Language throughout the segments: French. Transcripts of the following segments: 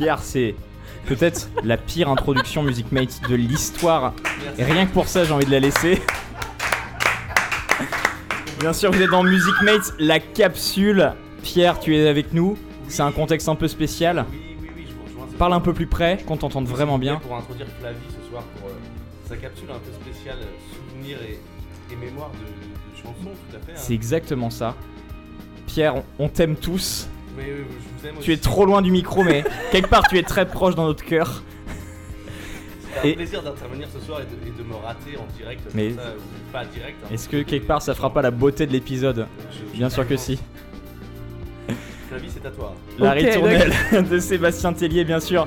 Pierre, c'est peut-être la pire introduction Music Mate de l'histoire. Et rien que pour ça, j'ai envie de la laisser. Bien sûr, vous êtes dans Music Mates, la capsule. Pierre, tu es avec nous. C'est un contexte un peu spécial. Oui, oui, oui, je vous rejoins. c'est Parle un peu plus près, qu'on t'entende vraiment bien. Pour introduire Flavie ce soir pour euh, sa capsule un peu spéciale, euh, souvenirs et, et mémoire de, de chansons, tout à fait. hein. C'est exactement ça. Pierre, on- on t'aime tous. Mais euh, je vous aime Tu es trop loin du micro, mais quelque part, tu es très proche dans notre cœur. C'est un et- plaisir d'intervenir ce soir et de, et de me rater en direct. comme Mais- ça, ou pas direct. hein. Est-ce que quelque part, ça fera pas la beauté de l'épisode Je- Bien sûr que si. Flavie, c'est à toi. La Ok, ritournelle de Sébastien Tellier, bien sûr,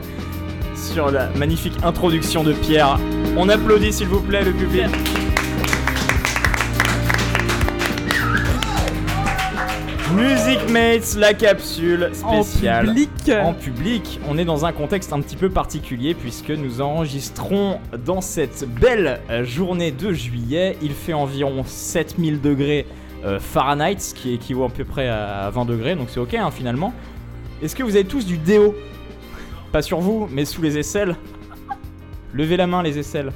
sur la magnifique introduction de Pierre. On applaudit, s'il vous plaît, le public. Music Mates, la capsule spéciale. En public. En public, on est dans un contexte un petit peu particulier puisque nous enregistrons dans cette belle journée de juillet. Il fait environ 7000 degrés euh, Fahrenheit, ce qui équivaut à peu près à 20 degrés, donc c'est ok hein, finalement. Est-ce que vous avez tous du déo? Pas sur vous, mais sous les aisselles. Levez la main les aisselles.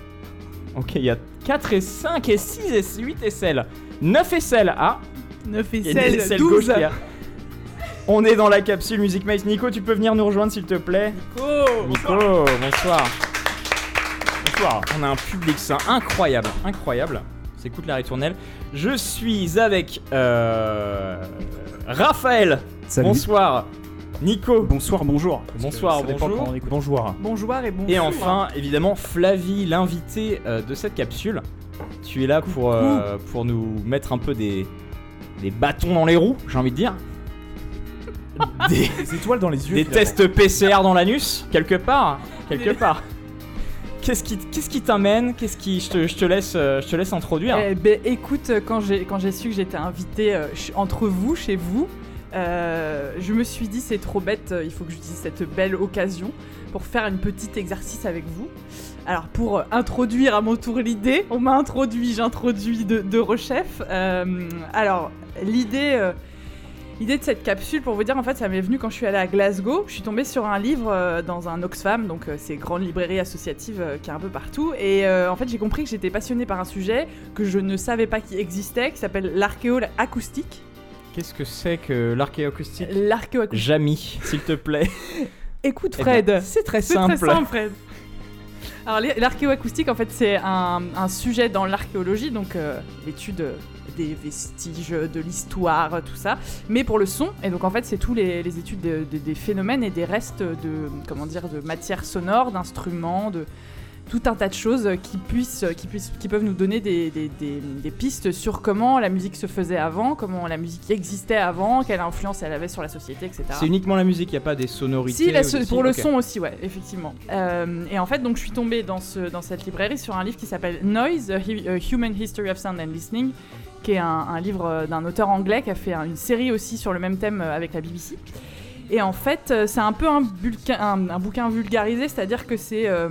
Ok, il y a 4 et 5 et 6 et 8 aisselles. 9 aisselles. Ah, 9 et il y a une 16, aisselle 12. gauche qui a- On est dans la capsule Music Maze. Nico, tu peux venir nous rejoindre s'il te plaît Nico, bonsoir. Bonsoir. On a un public ça incroyable, incroyable. S'écoute la ritournelle. Je suis avec euh, Raphaël. Salut. Bonsoir. Nico. Bonsoir, bonjour. Bonsoir, écoute. Bonjour. Bonjour et bonjour. Et enfin, évidemment, Flavie, l'invité euh, de cette capsule. Tu es là pour, euh, pour nous mettre un peu des, des bâtons dans les roues, j'ai envie de dire. Des, Des étoiles dans les yeux. des finalement. tests PCR dans l'anus, quelque part. Quelque part. Qu'est-ce qui, qu'est-ce qui t'amène? Qu'est-ce qui. Je te, je te laisse, euh, je te laisse introduire. Eh ben, écoute, quand j'ai quand j'ai su que j'étais invitée euh, ch- entre vous, chez vous, euh, je me suis dit c'est trop bête, euh, il faut que j'utilise cette belle occasion pour faire un petit exercice avec vous. Alors pour euh, introduire à mon tour l'idée, on m'a introduit, j'introduis de, de rechef. Euh, alors l'idée, euh, l'idée de cette capsule, pour vous dire en fait, ça m'est venu quand je suis allée à Glasgow. Je suis tombée sur un livre euh, dans un Oxfam, donc euh, ces grandes librairies associatives euh, qui est un peu partout. Et euh, en fait, j'ai compris que j'étais passionnée par un sujet que je ne savais pas qui existait, qui s'appelle l'archéo-acoustique. Qu'est-ce que c'est que l'archéoacoustique? L'archéo-acoustique. Jamy, s'il te plaît. Écoute Eh Fred, c'est très C'est simple. très simple, Fred. Alors, l'ar- l'archéoacoustique, en fait, c'est un, sujet dans l'archéologie, donc euh, l'étude des vestiges, de l'histoire, tout ça, mais pour le son. Et donc, en fait, c'est tous les, études de- de- des phénomènes et des restes de, comment dire, de matières sonores, d'instruments, de tout un tas de choses qui, puissent, qui, puissent, qui peuvent nous donner des, des- des- des pistes sur comment la musique se faisait avant, comment la musique existait avant, quelle influence elle avait sur la société, etc. C'est uniquement la musique, il n'y a pas des sonorités Si, la so- pour le son aussi, ouais, effectivement. Euh, et en fait, donc, je suis tombée dans, ce, dans cette librairie sur un livre qui s'appelle Noise, A Hu- A Human History of Sound and Listening, qui est un, un livre euh, d'un auteur anglais qui a fait un- une série aussi sur le même thème euh, avec la BBC. Et en fait, euh, c'est un peu un, bouquin vulgarisé, c'est-à-dire que c'est euh,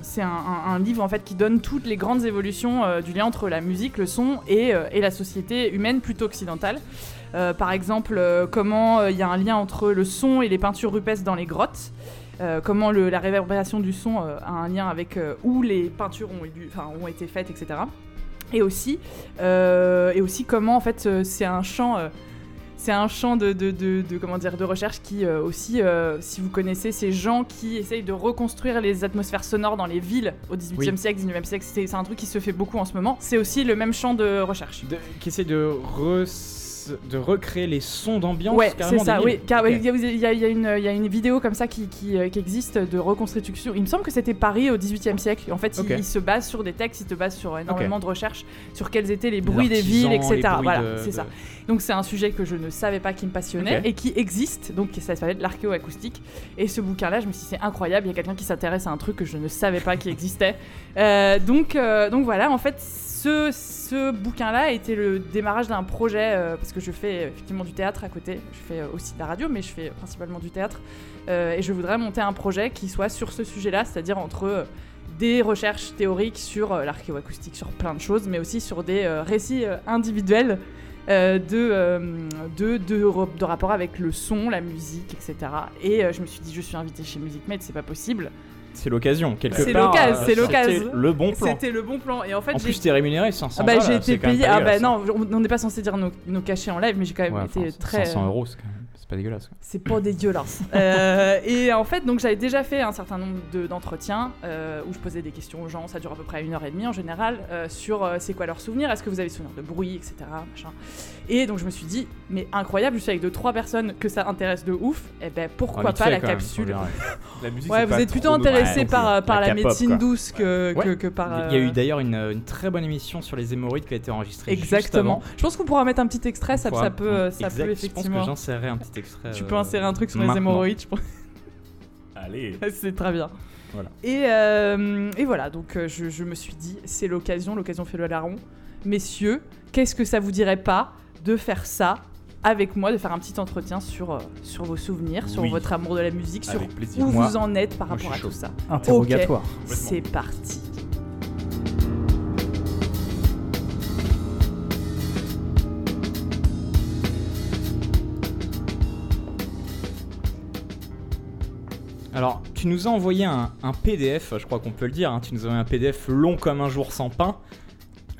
c'est un, livre en fait qui donne toutes les grandes évolutions euh, du lien entre la musique, le son et, et la société humaine plutôt occidentale. Par exemple, comment il y a un lien entre le son et les peintures rupestres dans les grottes. Comment la réverbération du son a un lien avec où les peintures ont, ont été faites, etc. Et aussi, et aussi comment en fait c'est un euh, c'est un champ de, de, de- de- comment dire de recherche qui euh, aussi, euh, si vous connaissez ces gens qui essayent de reconstruire les atmosphères sonores dans les villes au 18e Oui. siècle, 19e siècle, c'est un truc qui se fait beaucoup en ce moment. C'est aussi le même champ de recherche. Qui essaie de, re- de recréer les sons d'ambiance Ouais, c'est ça, oui. Car il y, y a- y une- il y a une vidéo comme ça qui, qui, euh, qui existe de reconstruction. Il me semble que c'était Paris au XVIIIe siècle. En fait, il- se base sur des textes, il se base sur énormément de recherches sur quels étaient les bruits des villes, etc. Voilà, c'est de- ça. Donc c'est un sujet que je ne savais pas qui me passionnait et qui existe. Donc ça s'appelle l'archéoacoustique. Et ce bouquin-là, je me suis dit c'est incroyable. Il y a quelqu'un qui s'intéresse à un truc que je ne savais pas qui existait. Euh, donc euh, donc voilà. En fait, ce, bouquin-là était le démarrage d'un projet euh, parce que je fais euh, effectivement du théâtre à côté. Je fais euh, aussi de la radio, mais je fais principalement du théâtre. Et je voudrais monter un projet qui soit sur ce sujet-là, c'est-à-dire entre des recherches théoriques sur l'archéoacoustique, sur plein de choses, mais aussi sur des récits individuels de, de, de, de rapport avec le son, la musique, etc. Et je me suis dit, je suis invitée chez Music Mate, c'est pas possible. C'est l'occasion, quelque C'est part. l'occasion, euh, c'est l'occasion. Le bon plan. C'était le bon plan. Et en fait, En plus, t'es rémunéré 500 ah bah, j'ai été payé. Ah bah non, on on n'est pas censé dire nos, nos cachets en live, mais j'ai quand hein. même Ouais, été enfin, très. 500 euh, euros, c'est quand même- c'est pas dégueulasse. C'est pas dégueulasse. Euh, et en fait, donc j'avais déjà fait un certain nombre de- d'entretiens euh, où je posais des questions aux gens. Ça dure à peu près une heure et demie en général euh, sur euh, c'est quoi leurs souvenirs, est-ce que vous avez des souvenirs de bruit, etc. Machin. Et donc je me suis dit, mais incroyable, je suis avec deux trois personnes que ça intéresse de ouf. Et ben pourquoi Ah, pas fait, la même, capsule. La musique, Ouais, vous êtes plutôt intéressé Ouais, par, euh, par La médecine quoi. douce que, Ouais. que, que par. Il y a eu euh, d'ailleurs une, une très bonne émission sur les hémorroïdes qui a été enregistrée. juste Exactement. avant. Je pense qu'on pourra mettre un petit extrait, ça, peut, euh, ça peut Je pense effectivement. que j'insérerai un petit extrait. Tu euh, peux insérer un truc sur les hémorroïdes, je pense. Allez. c'est très bien. Voilà. Et, euh, et voilà, donc euh, je, je me suis dit, c'est l'occasion, l'occasion fait le larron. Messieurs, qu'est-ce que ça vous dirait pas de faire ça avec moi, de faire un petit entretien sur, euh, sur vos souvenirs, sur Oui. votre amour de la musique, sur où Moi- vous en êtes par moi, rapport à tout ça. Interrogatoire. C'est parti. Alors, tu nous as envoyé un, un PDF, je crois qu'on peut le dire. hein, tu nous as envoyé un PDF long comme un jour sans pain.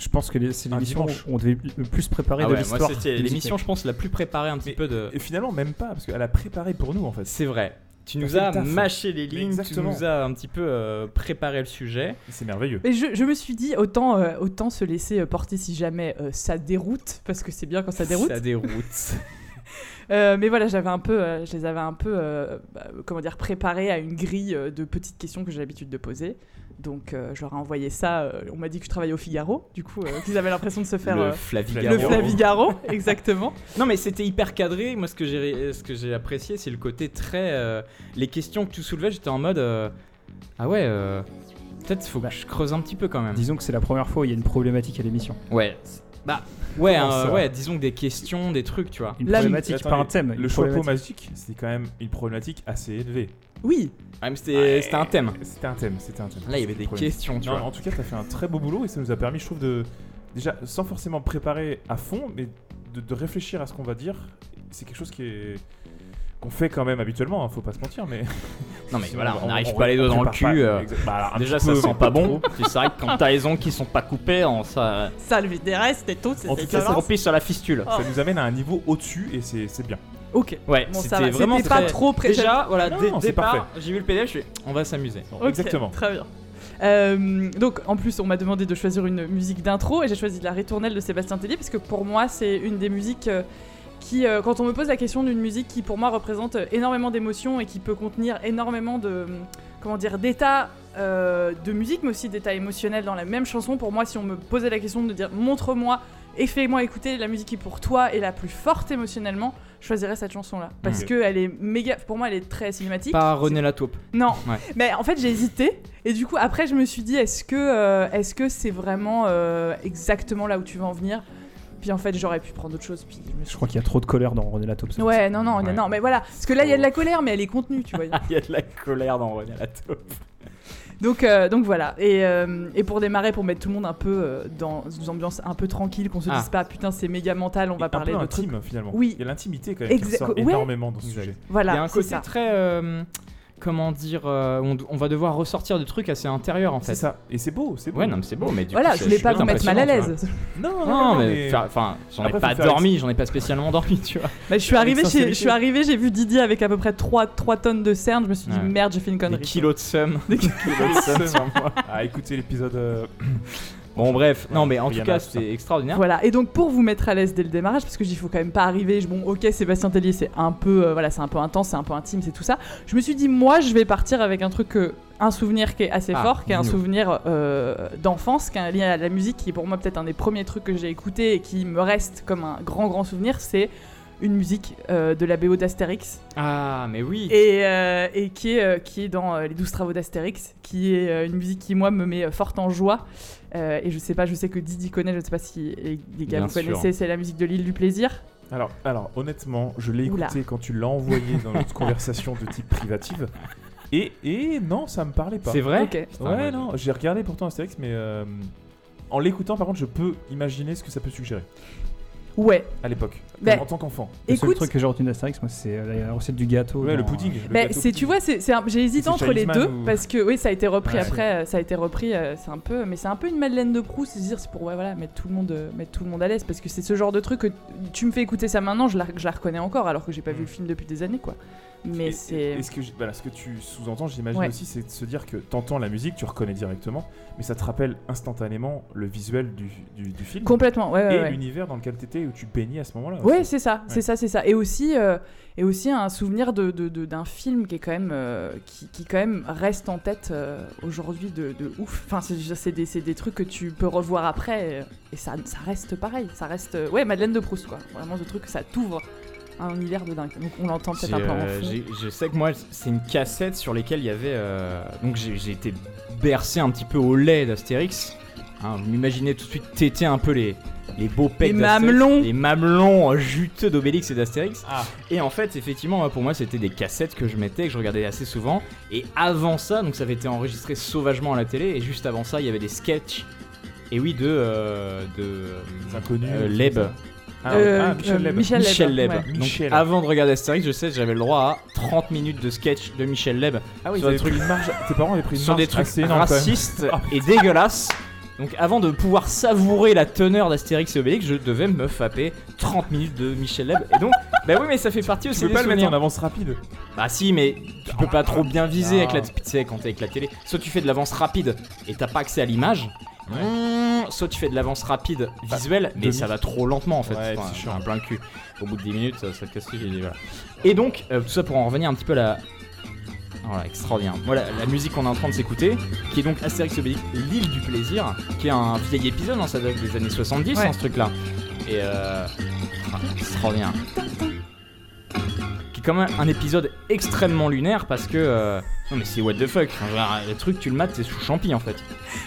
Je pense que les- c'est l'émission où on devait le plus préparer Ah de ouais, l'histoire. c'était l'émission, je pense, la plus préparée un petit Mais- peu de. Et finalement, même pas, parce qu'elle a préparé pour nous en fait. C'est vrai. Tu nous le as mâché les lignes, Exactement. tu nous as un petit peu euh, préparé le sujet. C'est merveilleux. Mais je, je me suis dit, autant, euh, autant se laisser euh, porter si jamais euh, ça déroute, parce que c'est bien quand ça déroute. Ça déroute. Euh, mais voilà, j'avais un peu, euh, je les avais un peu, euh, bah, comment dire, préparés à une grille euh, de petites questions que j'ai l'habitude de poser. Donc, euh, je leur ai envoyé ça. euh, on m'a dit que je travaillais au Figaro, du coup, euh, qu'ils avaient l'impression de se faire le euh, Flavigaro. le Flavigaro, exactement. Non mais c'était hyper cadré. Moi ce que j'ai ce que j'ai apprécié c'est le côté très euh, les questions que tu soulevais. J'étais en mode euh, ah ouais euh, peut-être faut que je creuse un petit peu quand même. Disons que c'est la première fois où il y a une problématique à l'émission. Ouais. Bah ouais euh, ouais disons que des questions des trucs tu vois. Une problématique, pas un thème. Le chapeau magique, c'était quand même une problématique assez élevée. Oui, Ah, mais c'était c'était un thème. C'était un thème, c'était un thème. Là il y avait des questions tu Non, vois. en tout cas, t'as fait un très beau boulot et ça nous a permis, je trouve, de. Déjà, sans forcément préparer à fond, mais de, de réfléchir à ce qu'on va dire. C'est quelque chose qui est. qu'on fait quand même habituellement, hein, faut pas se mentir, mais. Non mais voilà on n'arrive pas les doigts dans le cul. pas. euh. Bah, alors, Déjà ça sent pas bon. c'est vrai que quand t'as les ongles qui sont pas coupés on, ça ça lui des restes et tout, En c'était tout cas, ça se violent. replie sur la fistule. Oh. Ça nous amène à un niveau au-dessus et c'est c'est bien. Ok, Ouais bon, c'était vraiment C'était pas très- trop pré- Déjà voilà Non, départ j'ai vu le PDF je fais on va s'amuser. Exactement. Très bien. Euh, donc en plus on m'a demandé de choisir une musique d'intro et j'ai choisi la ritournelle de Sébastien Tellier parce que pour moi c'est une des musiques euh, qui euh, quand on me pose la question d'une musique qui pour moi représente énormément d'émotions et qui peut contenir énormément de comment dire d'états de musique mais aussi d'états émotionnels dans la même chanson pour moi si on me posait la question de dire montre-moi et fais-moi écouter la musique qui pour toi est la plus forte émotionnellement choisirais cette chanson là parce que elle est méga pour moi elle est très cinématique Pas René Lataupe. non, Ouais. mais en fait j'ai hésité et du coup après je me suis dit est-ce que euh, est-ce que c'est vraiment euh, exactement là où tu veux en venir? Puis en fait j'aurais pu prendre autre chose. Puis je me Je suis crois qu'il y a trop de colère dans René Lataupe. Ouais, non, non, non, Ouais. non, mais voilà. Parce que là, il y a de la colère, mais elle est contenue, tu vois. Il y a de la colère dans René Lataupe. Donc, euh, donc voilà. Et, euh, et pour démarrer, pour mettre tout le monde un peu euh, dans une ambiance un peu tranquille, qu'on se Ah. dise pas, putain, c'est méga mental, on va parler peu de trucs. intime finalement. Oui. Il y a l'intimité quand même qui Exa- ressort ouais. énormément dans ce sujet. Voilà, Il y a un côté ça. très. Comment dire euh, on, on va devoir ressortir des trucs assez intérieurs en C'est fait. ça. Et c'est beau, c'est beau. Ouais, non, mais c'est beau, mais du Voilà, coup, je c'est voulais pas vous mettre mal à l'aise. Non, tu vois. Non, mais enfin, j'en ai pas dormi, j'en ai pas spécialement dormi, tu vois. Bah, je suis arrivé je suis arrivé, j'ai vu Didier avec à peu près 3, 3 tonnes de cernes. Je me suis dit Ouais. merde, j'ai fait une Des connerie. kilos de seum. Des kilos de seum sur moi. Ah, écoutez l'épisode. euh, Bon, bref, non, mais en tout cas, c'était extraordinaire. Voilà, et donc pour vous mettre à l'aise dès le démarrage, parce que il faut quand même pas arriver, je- bon ok Sébastien Tellier c'est un peu, euh, voilà, c'est un peu intense, c'est un peu intime, c'est tout ça. Je me suis dit moi je vais partir avec un truc, un souvenir qui est assez Ah, fort, qui est un souvenir euh, d'enfance, qui est lié à la musique, qui est pour moi peut-être un des premiers trucs que j'ai écouté et qui me reste comme un grand grand souvenir, c'est une musique euh, de la BO d'Astérix Ah, mais oui. et, euh, et qui, est, euh, qui est dans euh, les 12 travaux d'Astérix, qui est euh, une musique qui, moi, me met euh, forte en joie. Euh, et je sais pas, je sais que Didi connaît, je sais pas si les, gars Bien vous sûr. connaissez, c'est la musique de l'île du plaisir. Alors, alors, honnêtement, je l'ai Oula. écouté quand tu l'as envoyé dans notre conversation de type privative. Et, et non, ça me parlait pas. C'est vrai Ok. Putain, Ouais, moi, non, j'ai regardé pourtant Astérix, mais euh, en l'écoutant, par contre, je peux imaginer ce que ça peut suggérer. Ouais. à l'époque, Bah, en tant qu'enfant. Le seul Écoute, truc que j'ai retenu d'Astérix, moi, c'est euh, la recette du gâteau. Ouais, le pudding. le Bah, gâteau tu vois, j'ai hésité entre les deux ou- parce que oui, ça a été repris Ouais. après, euh, ça a été repris, euh, c'est un peu, mais c'est un peu une Madeleine de Proust, c'est dire c'est pour ouais, voilà mettre tout le monde, mettre tout le monde à l'aise parce que c'est ce genre de truc que tu me fais écouter ça maintenant, je la, je la reconnais encore alors que j'ai pas vu Mm. le film depuis des années quoi. Mais Et- c'est, et- et ce que, voilà, ce que tu sous-entends, j'imagine Ouais. aussi, c'est de se dire que t'entends la musique, tu reconnais directement, mais ça te rappelle instantanément le visuel du, du, du film complètement, ouais, ouais, et l'univers dans lequel t'étais où tu baignais à ce moment-là. Aussi. c'est ça, c'est ça, c'est ça. Et aussi, euh, et aussi un souvenir de, de- de- d'un film qui est quand même, euh, qui, qui quand même reste en tête euh, aujourd'hui de, de ouf. Enfin, c'est, c'est des, c'est des trucs que tu peux revoir après et ça, ça reste pareil. Ça reste, ouais, Madeleine de Proust quoi. Vraiment ce truc, ça t'ouvre un univers de dingue. Donc on l'entend peut-être un peu en euh, fond. je sais que moi, c'est une cassette sur lesquelles il y avait. euh, donc j'ai été bercé un petit peu au lait d'Astérix. Hein, vous m'imaginez tout de suite téter un peu les, les beaux pecs Les mamelons. Les mamelons euh, juteux d'Obélix et d'Astérix. Ah. Et en fait, effectivement, pour moi, c'était des cassettes que je mettais, que je regardais assez souvent. Et avant ça, donc ça avait été enregistré sauvagement à la télé. Et juste avant ça, il y avait des sketchs. Et oui, de. euh, de C'est inconnu. euh, c'est Leb. Ah, Euh, ah, Michel euh, Leb. Michel Leb, Michel Leb. ouais. Donc, Michel. avant de regarder Astérix, je sais que j'avais le droit à 30 minutes de sketch de Michel Leb Ah oui, sur des une marge. Tes parents avaient pris une sur marge des trucs racistes Ah, et dégueulasses. Donc avant de pouvoir savourer la teneur d'Astérix et Obélix, je devais me fapper 30 minutes de Michel Leb. Et donc, bah oui, mais ça fait partie aussi Tu peux des pas le mettre en avance rapide. Bah si, mais tu peux pas trop bien viser avec la, sais, quand t'es avec la télé. Soit tu fais de l'avance rapide et t'as pas accès à l'image. Mmh, soit tu fais de l'avance rapide visuelle, mais demi. ça va trop lentement en fait. Ouais, Enfin, c'est chiant. un plein cul. Au bout de 10 minutes, ça, ça te casse les couilles, voilà. Et donc, euh, tout ça pour en revenir un petit peu à la. Voilà, extraordinaire. Voilà, la musique qu'on est en train de s'écouter, qui est donc Astérix Obélix, l'île du plaisir, qui est un vieil épisode, hein, ça date des années 70, Ouais. hein, ce truc-là. Et euh. ah, extraordinaire. Est quand même un épisode extrêmement lunaire parce que. euh, Non mais c'est what the fuck. Enfin, le truc, tu le mates, c'est sous champi en fait.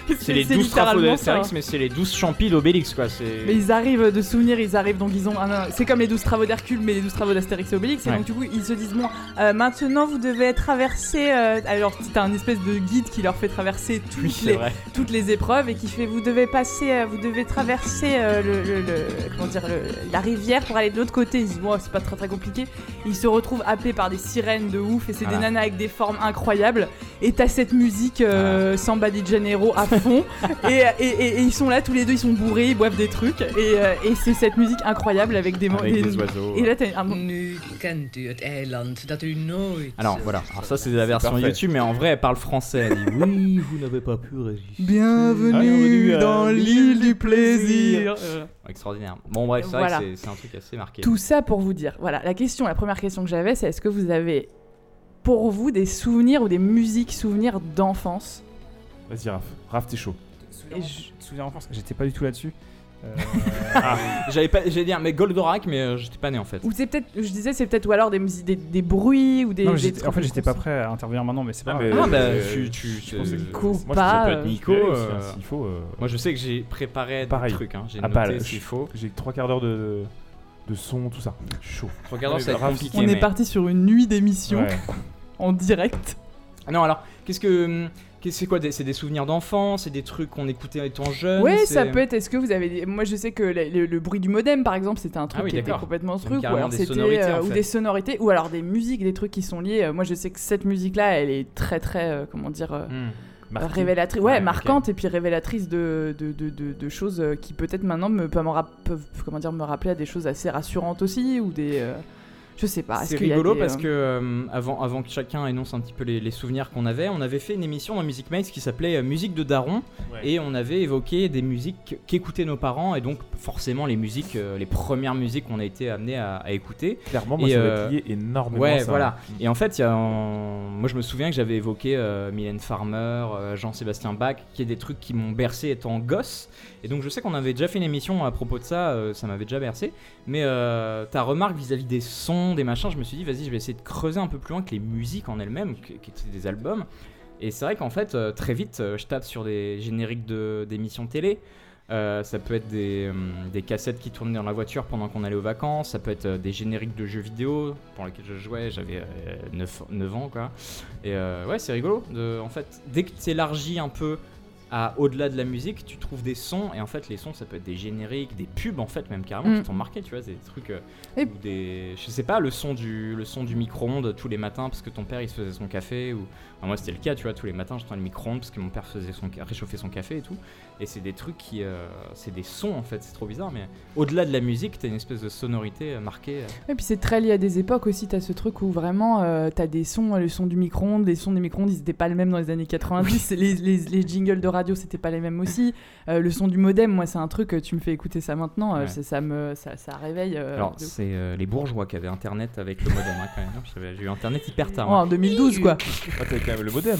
C'est les 12 trafos littéralement ça. d'Astérix, mais c'est les 12 champis d'Obélix quoi. C'est. Mais ils arrivent de souvenirs, ils arrivent donc ils ont un- c'est comme les 12 travaux d'Hercule mais les 12 travaux d'Astérix et Obélix et Ouais. donc du coup ils se disent bon euh, maintenant vous devez traverser euh, alors t'as un espèce de guide qui leur fait traverser toutes, Oui, c'est les, vrai. toutes les épreuves et qui fait vous devez passer vous devez traverser le, le- le- comment dire le- la rivière pour aller de l'autre côté ils disent bon c'est pas très très compliqué ils se retrouvent happés par des sirènes de ouf et c'est Voilà. des nanas avec des formes incroyables et t'as cette musique euh, Samba di Janeiro à fond et, et- et- et ils sont là tous les deux ils sont bourrés ils boivent des trucs et, euh, et c'est cette musique incroyable avec des, Avec des- des oiseaux. et là t'as un. Alors voilà, alors ça c'est la version parfait. YouTube, mais en vrai elle parle français. Elle dit oui, vous n'avez pas pu résister. Bienvenue Bienvenue à dans l'île du plaisir. Extraordinaire. Bon bref, c'est Voilà. vrai que c'est- un truc assez marqué. Tout ça pour vous dire. Voilà, la question, la première question que j'avais, c'est est-ce que vous avez pour vous des souvenirs ou des musiques souvenirs d'enfance? Vas-y, Raph. Raph, t'es chaud. Et je- Souvenir enfance, j'étais pas du tout là-dessus. Euh, J'avais pas, j'allais dire mais Goldorak, mais euh, j'étais pas né en fait. Ou c'est peut-être, je disais, c'est peut-être ou alors des musiques, des, des bruits ou des. non, des j'étais- trucs en fait, j'étais pas prêt à intervenir maintenant, mais c'est pas Ah, grave. mais- Ah bah Euh, tu, tu, que- Nico, Moi, je pas. ça peut être euh, Nico. Euh, S'il faut. euh, Moi je sais que j'ai préparé Pareil. des trucs, hein. j'ai Ah, noté bah, s'il faut. J'ai trois quarts d'heure de, de son, tout ça. Je suis chaud. Regardons, Ouais, ça va être Raph, compliqué. On est mais- parti sur une nuit d'émission Ouais. en direct. Non alors, qu'est-ce que, hum, c'est quoi des- C'est des souvenirs d'enfance, c'est des trucs qu'on écoutait étant jeune. Ouais, c'est- ça peut être. Est-ce que vous avez. des- Moi, je sais que le, le- le bruit du modem, par exemple, c'était un truc Ah oui, qui était complètement truc. Ou alors des c'était. sonorités, euh, en ou fait. des sonorités, ou alors des musiques, des trucs qui sont liés. Moi, je sais que cette musique-là, elle est très, très. euh, comment dire. euh. Marqué. révélatrice ouais, Ouais, marquante et puis révélatrice de, de, de, de- de choses qui peut-être maintenant me peuvent comment dire, me rappeler à des choses assez rassurantes aussi ou des euh, je sais pas C'est qu'il y a rigolo des, parce euh, que euh, avant, avant que chacun énonce un petit peu les, les souvenirs qu'on avait, on avait fait une émission dans Music Mates qui s'appelait euh, Musique de Daron Ouais. et on avait évoqué des musiques qu'écoutaient nos parents et donc forcément les musiques, euh, les premières musiques qu'on a été amenés à, à écouter. Clairement, moi, Et, ça euh, m'a plié énormément. Ouais, ça. voilà. Et en fait, y a moi je me souviens que j'avais évoqué euh, Mylène Farmer, euh, Jean-Sébastien Bach, qui est des trucs qui m'ont bercé étant gosse. Et donc je sais qu'on avait déjà fait une émission à propos de ça, euh, ça m'avait déjà bercé. Mais euh, ta remarque vis-à-vis des sons, des machins, je me suis dit, vas-y, je vais essayer de creuser un peu plus loin que les musiques en elles-mêmes, qui étaient des albums. Et c'est vrai qu'en fait, euh, très vite, euh, je tape sur des génériques de- d'émissions télé. Euh, ça peut être des, des cassettes qui tournaient dans la voiture pendant qu'on allait aux vacances, ça peut être des génériques de jeux vidéo pour lesquels je jouais, j'avais 9, ans quoi. Et ouais, c'est rigolo. De, en fait, dès que tu élargis un peu à au-delà de la musique, tu trouves des sons et en fait les sons ça peut être des génériques, des pubs en fait même carrément Mm. qui t'ont marqué, tu vois, des trucs euh, Et- ou des je sais pas le son du le son du micro-ondes tous les matins parce que ton père il se faisait son café ou enfin, moi c'était le cas, tu vois, tous les matins j'entends le micro-ondes parce que mon père faisait son réchauffait son café et tout et c'est des trucs qui euh, c'est des sons en fait, c'est trop bizarre mais au-delà de la musique, t'as une espèce de sonorité euh, marquée. euh. Et puis c'est très lié à des époques aussi, t'as ce truc où vraiment euh, t'as des sons, le son du micro-ondes, les sons des micro-ondes ils étaient pas les mêmes dans les années 90, les, les, les jingles de radio c'était pas les mêmes aussi, Euh, le son du modem, moi c'est un truc, euh, tu me fais écouter ça maintenant, euh, Ouais. c'est- ça, me, ça, ça réveille. euh, Alors c'est euh, les bourgeois qui avaient internet avec le modem hein, quand même. J'avais- J'ai eu internet hyper tard. Oh, hein. en 2012 quoi. Ah, t'avais quand même le modem.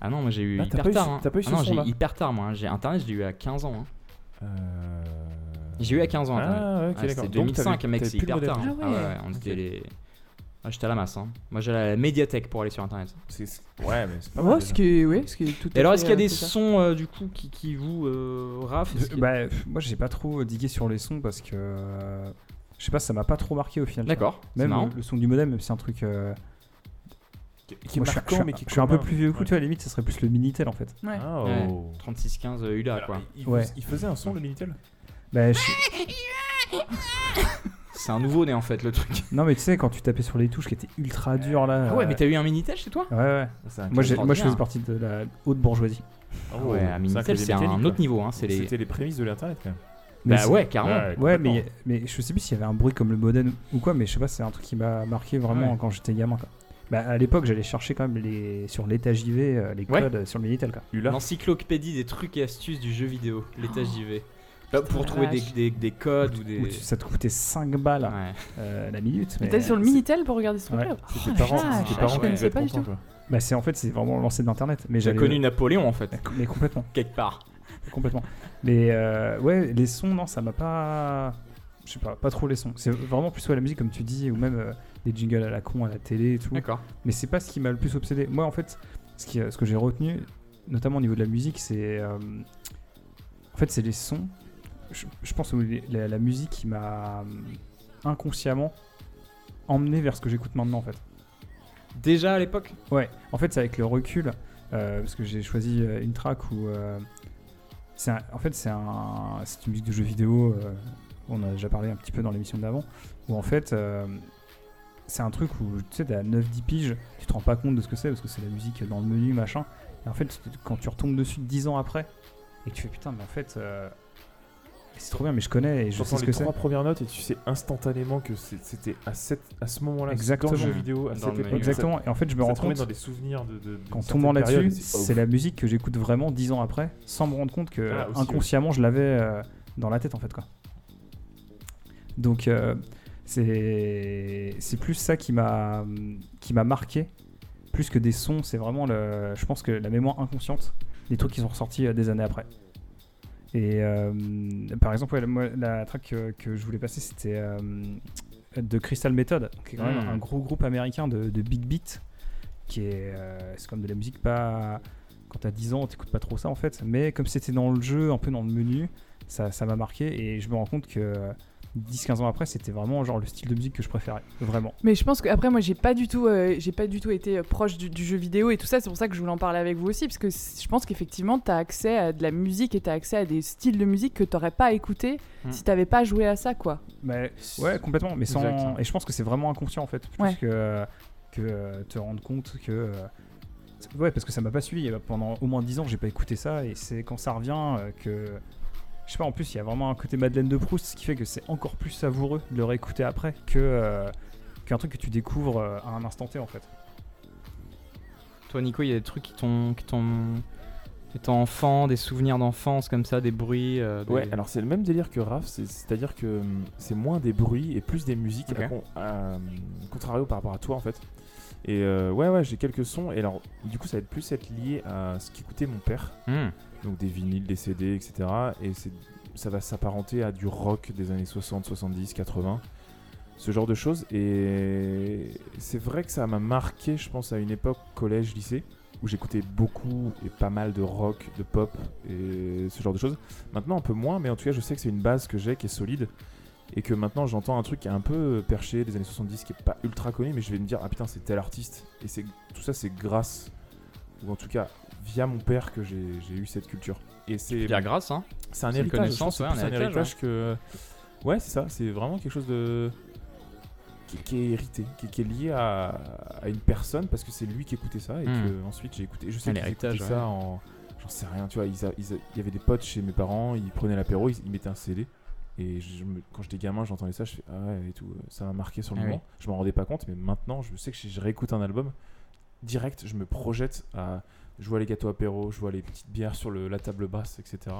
Ah non, moi j'ai eu Ah, hyper pas eu tard. ce- hein. t'as pas eu Ah ce non, j'ai eu hyper tard moi. hein. J'ai internet, je l'ai eu à 15 ans. hein. Euh... J'ai eu à 15 ans. Internet. Ah, ouais, ok, Ouais, d'accord. c'était Donc, 2005, t'avais- mec, c'est hyper tard. hein. Ah ouais. ouais, on était les. Ah, j'étais à la masse. hein. Moi j'allais à la médiathèque pour aller sur internet. Ouais, mais c'est pas Ouais, ce qui est, ouais, ce qui est tout Et alors est-ce qu'il y a euh, des sons euh, du coup qui, qui vous, euh, qu'il- bah, moi, j'ai pas trop digué sur les sons parce que. euh, je sais pas, ça m'a pas trop marqué au final. D'accord, Même le, le son du modem, même si c'est un truc. Euh, Qui qui est moi, je suis- marquant, je suis, mais qui est je suis un peu plus vieux que Ouais. tu vois, à la limite, ça serait plus le Minitel en fait. Ouais. Ah, Ouais. oh. 3615 euh, ULA Alors, quoi. il, Ouais. il faisait un son, le Minitel Bah, je- C'est un nouveau né en fait le truc. Non, mais tu sais, quand tu tapais sur les touches qui étaient ultra dures là. Ah ouais, euh, mais t'as eu un Minitel chez toi Ouais, ouais. Un Moi, je faisais partie de la haute bourgeoisie. Oh, Ah ouais, un Minitel c'est un autre niveau. Hein. Les... C'était les prémices de l'internet quand même. Mais Bah ouais, carrément. Ouais, mais, mais je sais plus s'il y avait un bruit comme le modem ou quoi, mais je sais pas, c'est un truc qui m'a marqué vraiment Ouais. quand j'étais gamin. Quoi. Bah, à l'époque, j'allais chercher quand même les, sur l'état JV euh, les Ouais. codes sur le Minitel. L'encyclopédie des trucs et astuces du jeu vidéo, l'état JV. Bah, pour trouver des, des- des codes ou des. Où tu- ça te coûtait 5 balles Ouais. euh, la minute. Mais Mais sur le Minitel pour regarder ce truc-là C'est Oh, tes la parents, qui devaient être pas du contents. Bah, c'est en fait, c'est vraiment lancé d'Internet. Mais J'ai connu Napoléon en fait, Mais complètement, quelque part. complètement. Mais euh, ouais, les sons, non, ça m'a pas. Je sais pas, pas trop les sons. C'est vraiment plus ouais, la musique, comme tu dis, ou même euh, des jingles à la con à la télé et tout. D'accord. Mais c'est pas ce qui m'a le plus obsédé. Moi, en fait, ce, qui, ce que j'ai retenu, notamment au niveau de la musique, c'est. euh, en fait, c'est les sons. Je, je pense que la, la musique qui m'a euh, inconsciemment emmené vers ce que j'écoute maintenant, en fait. Déjà à l'époque? Ouais, en fait, c'est avec le recul, euh, parce que j'ai choisi euh, une track où. euh, un- en fait, c'est un, c'est une musique de jeu vidéo. euh, on a déjà parlé un petit peu dans l'émission d'avant. Où en fait, euh, c'est un truc où tu sais, t'es à 9-10 piges, tu te rends pas compte de ce que c'est, parce que c'est la musique dans le menu, machin. Et en fait, quand tu retombes dessus 10 ans après, et que tu fais putain, mais en fait. euh, c'est trop bien, mais je connais et je sais ce les que c'est. trois premières notes et tu sais instantanément que c'était à, cette- à ce moment-là, Exactement. dans le jeu vidéo, à Dans cette époque. Exactement, et en fait, je me rends compte. dans des souvenirs de. tombant là-dessus, c'est- la musique que j'écoute vraiment dix ans après, sans me rendre compte que Ah, aussi, inconsciemment je l'avais euh, dans la tête en fait quoi. Donc euh, c'est plus ça qui m'a qui m'a marqué, plus que des sons. C'est vraiment le, je pense que la mémoire inconsciente des trucs qui sont ressortis euh, des années après. Et euh, par exemple, ouais, la track que, que je voulais passer, c'était euh, de Crystal Method, qui est quand même Mm. un gros groupe américain de, de big beat, qui est, euh, c'est comme de la musique pas. Quand t'as 10 ans, t'écoutes pas trop ça en fait, mais comme c'était dans le jeu, un peu dans le menu, ça ça m'a marqué et je me rends compte que 10-15 ans après, c'était vraiment genre le style de musique que je préférais, vraiment. Mais je pense qu'après moi j'ai pas du tout euh, j'ai pas du tout été euh, proche du, du jeu vidéo et tout ça c'est pour ça que je voulais en parler avec vous aussi parce que je pense qu'effectivement t'as accès à de la musique et t'as accès à des styles de musique que t'aurais pas écouté Hmm. si t'avais pas joué à ça quoi. Mais ouais, complètement, mais sans Exact. et je pense que c'est vraiment inconscient en fait, plus Ouais. que que euh, te rendre compte que ouais, parce que ça m'a pas suivi pendant au moins 10 ans, j'ai pas écouté ça et c'est quand ça revient que je sais pas, en plus, il y a vraiment un côté Madeleine de Proust, ce qui fait que c'est encore plus savoureux de le réécouter après que euh, qu'un truc que tu découvres euh, à un instant T en fait. Toi, Nico, il y a des trucs qui t'ont. qui t'ont. étant enfant, des souvenirs d'enfance comme ça, des bruits. euh, des- Ouais, alors c'est le même délire que Raph, c'est- c'est-à-dire que hum, c'est moins des bruits et plus des musiques, Ok. à con- à, hum, contrario par rapport à toi en fait. Et euh, ouais, ouais, j'ai quelques sons, et alors du coup ça va être plus être lié à ce qu'écoutait mon père, Hmm. Donc des vinyles, des CD, etc. Et ça va s'apparenter à du rock des années 60, 70, 80, ce genre de choses. Et c'est vrai que ça m'a marqué, je pense, à une époque collège, lycée, où j'écoutais beaucoup et pas mal de rock, de pop et ce genre de choses. Maintenant un peu moins, mais en tout cas je sais que c'est une base que j'ai qui est solide. Et que maintenant j'entends un truc qui est un peu perché des années 70 qui est pas ultra connu, mais je vais me dire ah putain c'est tel artiste. Et c'est tout ça c'est grâce ou en tout cas via mon père que j'ai eu cette culture. Et c'est Bien grâce, hein. c'est un héritage, connaissance, ouais, c'est un plus un héritage, héritage que ouais c'est ça, c'est vraiment quelque chose de qui, qui est hérité, qui, qui est lié à, à une personne parce que c'est lui qui écoutait ça et Hmm. que ensuite j'ai écouté. Je sais héritage, écoutaient ça en j'en sais rien, tu vois, il y avait des potes chez mes parents, ils prenaient l'apéro, ils, ils mettaient un CD. Et je me- quand j'étais gamin, j'entendais ça, je fais ah ouais et tout, ça m'a marqué sur le Ah oui. moment. Je m'en rendais pas compte, mais maintenant, je sais que si je réécoute un album, direct, je me projette à. Je vois les gâteaux apéro, je vois les petites bières sur la table basse, etc.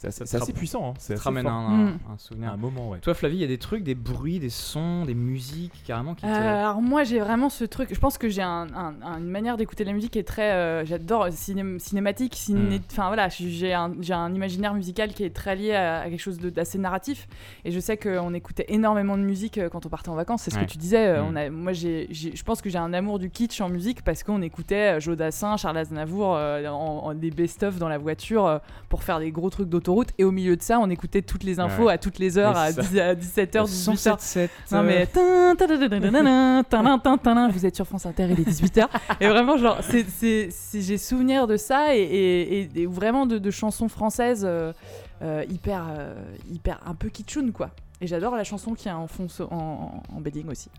C'est assez, c'est puissant, hein. Ça te assez ramène un, Mm. un souvenir. un moment, ouais. Toi, Flavie, il y a des trucs, des bruits, des sons, des musiques carrément qui te. Euh, alors moi j'ai vraiment ce truc, je pense que j'ai un- un- un- une manière d'écouter la musique qui est très, euh, j'adore ciné- cinématique, ciné- Mm. enfin voilà, j'ai un, j'ai un imaginaire musical qui est très lié à, à quelque chose de- d'assez narratif et je sais qu'on écoutait énormément de musique euh, quand on partait en vacances, c'est ce Ouais. que tu disais, Mm. on a, moi j'ai, j'ai- je pense que j'ai un amour du kitsch en musique parce qu'on écoutait Jodassin, Charles Aznavour, euh, en, en- des best-of dans la voiture euh, pour faire des gros trucs l'autoroute. Et au milieu de ça, on écoutait toutes les infos à toutes les heures, à, 10, à, 17h, 18h. Non, mais. Vous êtes sur France Inter, il est 18h. Et vraiment, genre, j'ai souvenir de ça et, vraiment de, chansons françaises euh, euh, hyper, euh, hyper un peu kitschoun, quoi. Et j'adore la chanson qui est en fond en, en, bedding aussi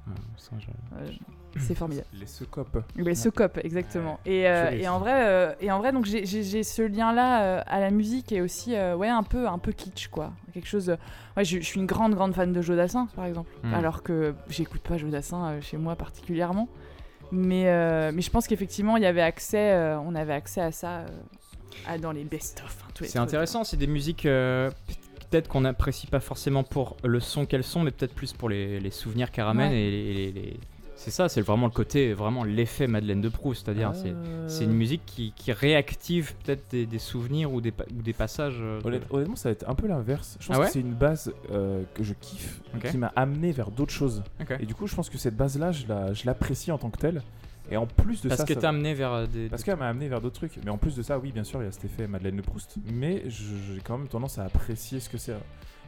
c'est formidable. Les secopes. Ce cop, exactement. Et, euh, et en vrai, euh, et en vrai, donc j'ai- ce lien-là euh, à la musique et aussi, ouais, un peu, un peu kitsch, quoi. Quelque chose. Ouais, je, je suis une grande, grande fan de Jodassin, par exemple. Mm. Alors que j'écoute pas Jodassin chez moi particulièrement. Mais, mais je pense qu'effectivement, il y avait accès, on avait accès à ça à- dans les best-of. hein, les C'est intéressant, c'est des musiques peut-être qu'on n'apprécie pas forcément pour le son qu'elles sont, mais peut-être plus pour les, les souvenirs qu'elles ramènent. Ouais. Et les- les- les- C'est ça, c'est vraiment le côté, vraiment l'effet Madeleine de Proust, c'est-à-dire c'est c'est une musique qui, qui réactive peut-être des, des souvenirs ou des, pa- ou des passages. euh, Honnête- honnêtement, ça va être un peu l'inverse. Je pense Ah ouais que c'est une base euh, que je kiffe, qui m'a amené vers d'autres choses. Et du coup, je pense que cette base-là, je la- je l'apprécie en tant que telle. Et en plus de Parce ça, que ça- t'as amené vers euh, des. parce qu'elle m'a amené vers d'autres trucs. Mais en plus de ça, oui, bien sûr, il y a cet effet Madeleine de Proust. Mais j'ai quand même tendance à apprécier ce que c'est.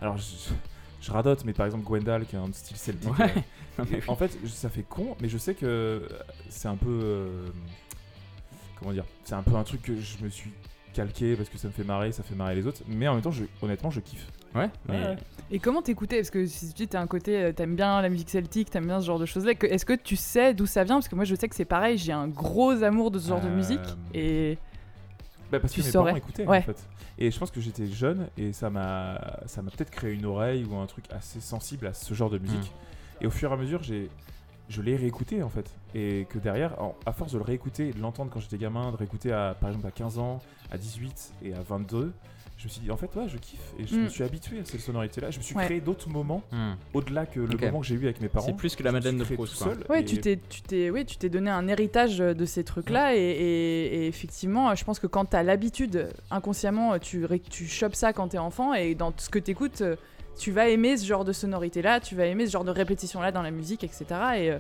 Alors, je, je radote, mais par exemple, Gwendal, qui est un style celtique. Ouais. euh, et en fait, ça fait con, mais je sais que euh, c'est un peu. euh, comment dire C'est un peu un truc que je me suis calqué parce que ça me fait marrer, ça fait marrer les autres. Mais en même temps, je, honnêtement, je kiffe. Ouais, mais- ouais. Et comment t'écoutais? Parce que si tu dis t'as un côté, t'aimes bien la musique celtique, t'aimes bien ce genre de choses-là. Est-ce que tu sais d'où ça vient? Parce que moi je sais que c'est pareil, j'ai un gros amour de ce genre de musique. Et Bah, parce Tu que mes saurais. parents écoutaient Ouais. en fait. Et je pense que j'étais jeune et ça m'a ça m'a peut-être créé une oreille ou un truc assez sensible à ce genre de musique. Hmm. Et au fur et à mesure, j'ai je l'ai réécouté en fait. Et que derrière, à force de le réécouter et de l'entendre quand j'étais gamin, de réécouter à, par exemple à 15 ans, à 18 et à 22, je me suis dit en fait ouais je kiffe et je me Mm. suis habitué à cette sonorité là. Je me suis Ouais. créé d'autres moments Hmm. au-delà que le moment que j'ai eu avec mes parents. C'est plus que la Madeleine de Proust. quoi. seul ouais, et- tu t'es, tu t'es, oui, tu t'es donné un héritage de ces trucs-là. Et, et- et effectivement, je pense que quand t'as l'habitude, inconsciemment, tu, ré- tu chopes ça quand t'es enfant. Et dans ce que t'écoutes, euh, tu vas aimer ce genre de sonorité-là, tu vas aimer ce genre de répétition-là dans la musique, etc. Et, euh,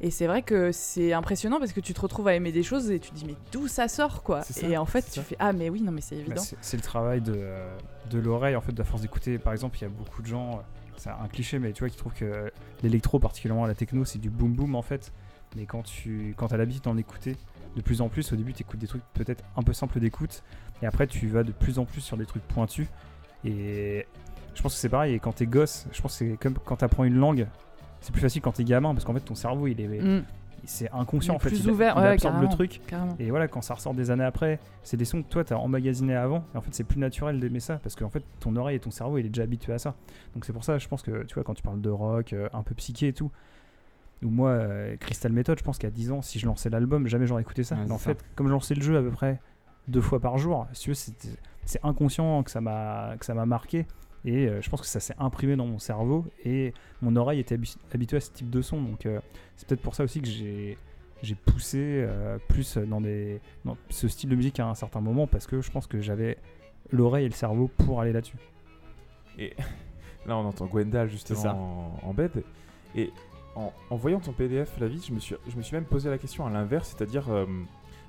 et c'est vrai que c'est impressionnant parce que tu te retrouves à aimer des choses et tu te dis mais d'où ça sort quoi ça, Et en fait tu ça. fais ah mais oui non mais c'est Bah, évident. c'est c'est le travail de, euh, de l'oreille, en fait, de la force d'écouter. Par exemple, il y a beaucoup de gens, c'est un cliché, mais tu vois, qui trouvent que l'électro, particulièrement la techno, c'est du boom boom en fait. Mais quand tu quand as l'habitude d'en écouter de plus en plus, au début, tu écoutes des trucs peut-être un peu simples d'écoute, et après, tu vas de plus en plus sur des trucs pointus. Et je pense que c'est pareil, et quand t'es gosse, je pense que c'est comme quand t'apprends une langue. C'est plus facile quand t'es gamin parce qu'en fait ton cerveau il est Mm, c'est inconscient Il est en fait plus il, ouvert, il ouais, absorbe le truc carrément. et voilà, quand ça ressort des années après, c'est des sons que toi t'as emmagasinés avant. Et en fait, c'est plus naturel d'aimer ça parce qu'en fait, ton oreille et ton cerveau, il est déjà habitué à ça. Donc c'est pour ça, je pense que tu vois, quand tu parles de rock, euh, un peu psyché et tout, ou moi, euh, Crystal Method, je pense qu'à 10 ans, si je lançais l'album, jamais j'aurais écouté ça. Ouais, Mais en ça. fait, comme je lançais le jeu à peu près deux fois par jour, si tu veux, c'était- c'est inconscient que ça m'a que ça m'a marqué. Et euh, je pense que ça s'est imprimé dans mon cerveau et mon oreille était habi- habituée à ce type de son. Donc euh, c'est peut-être pour ça aussi que j'ai j'ai poussé euh, plus dans, des, dans ce style de musique à un certain moment parce que je pense que j'avais l'oreille et le cerveau pour aller là-dessus. Et là, on entend Gwendal ça. justement en, en bed. Et en, en voyant ton PDF, la vie, je me suis, je me suis même posé la question à l'inverse, c'est-à-dire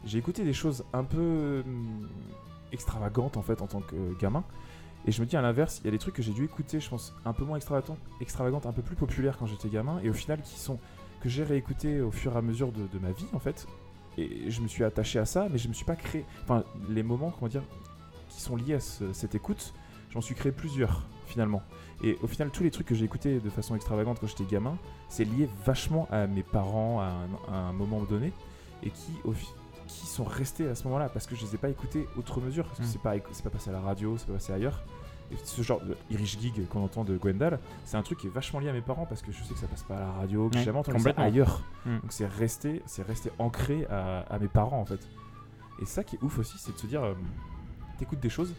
j'ai écouté des choses un peu hum, extravagantes en fait en tant que gamin. Et je me dis à l'inverse, il y a des trucs que j'ai dû écouter, je pense, un peu moins extravagantes, un peu plus populaires quand j'étais gamin, et au final qui sont que j'ai réécouté au fur et à mesure de, ma vie en fait. et je me suis attaché à ça, mais je me suis pas créé. Enfin, les moments, comment dire, qui sont liés à ce- cette écoute, j'en suis créé plusieurs finalement. Et au final, tous les trucs que j'ai écoutés de façon extravagante quand j'étais gamin, c'est lié vachement à mes parents à un, moment donné, et qui, au fi- qui sont restés à ce moment-là, parce que je les ai pas écoutés outre mesure, parce que Mm. c'est pas, c'est pas passé à la radio, c'est pas passé ailleurs. Et ce genre de Irish Gig qu'on entend de Gwendal, c'est un truc qui est vachement lié à mes parents parce que je sais que ça passe pas à la radio, que j'ai jamais entendu ça ailleurs. Mm. Donc c'est resté, c'est resté ancré à, à mes parents en fait. Et ça qui est ouf aussi, c'est de se dire, euh, t'écoutes des choses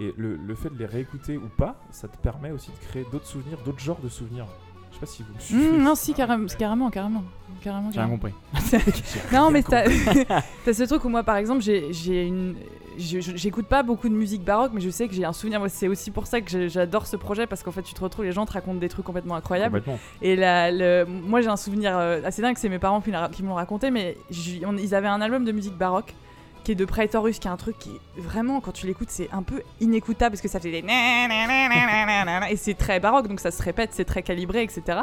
et le, le fait de les réécouter ou pas, ça te permet aussi de créer d'autres souvenirs, d'autres genres de souvenirs. Je sais pas si vous me suivez. Mmh, non, si, carrément, carrément, carrément. carrément, J'ai rien compris. Non, mais t'as ce truc où moi, par exemple, j'ai une. J'écoute pas beaucoup de musique baroque, mais je sais que j'ai un souvenir. Moi, c'est aussi pour ça que j'adore ce projet parce qu'en fait, tu te retrouves, les gens te racontent des trucs complètement incroyables. Complètement. Et la- le- moi, j'ai un souvenir euh, assez dingue, c'est mes parents qui, me l'ont raconté, mais ils avaient un album de musique baroque qui est de Praetorus, qui est un truc qui, vraiment, quand tu l'écoutes, c'est un peu inécoutable parce que ça fait des. Et c'est très baroque, donc ça se répète, c'est très calibré, etc.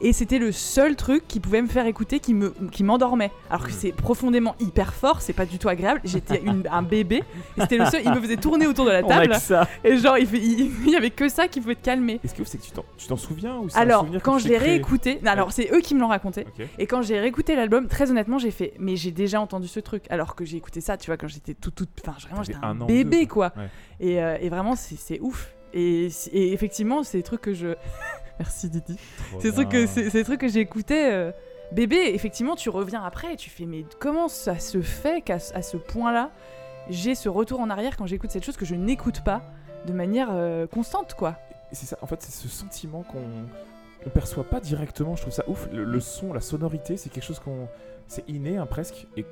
Et c'était le seul truc qui pouvait me faire écouter, qui me qui m'endormait. Alors que c'est profondément hyper fort, c'est pas du tout agréable. J'étais un bébé, et c'était le seul, il me faisait tourner autour de la table, que ça. et genre, il, il- il y avait que ça qui pouvait te calmer. Et ce qui est ouf, c'est que tu t'en- souviens ou un Alors, que quand tu je l'ai réécouté, alors c'est eux qui me l'ont raconté. Ok. Et quand j'ai réécouté l'album, très honnêtement, j'ai fait, mais j'ai déjà entendu ce truc, alors que j'ai écouté ça, tu vois, quand j'étais tout, toute, enfin, vraiment, j'étais un, bébé, deux, quoi. Ouais. Et, euh, et vraiment, c'est ouf. Et, et effectivement, c'est des trucs que je. Merci Didi. C'est des trucs que, c'est- des trucs que j'ai écoutés. euh, bébé, effectivement, tu reviens après et tu fais, mais comment ça se fait qu'à ce point-là, j'ai ce retour en arrière quand j'écoute cette chose que je n'écoute pas de manière euh, constante, quoi? C'est ça, en fait, c'est ce sentiment qu'on on perçoit pas directement. Je trouve ça ouf. Le, le son, la sonorité, c'est quelque chose qu'on. C'est inné, hein, presque. Et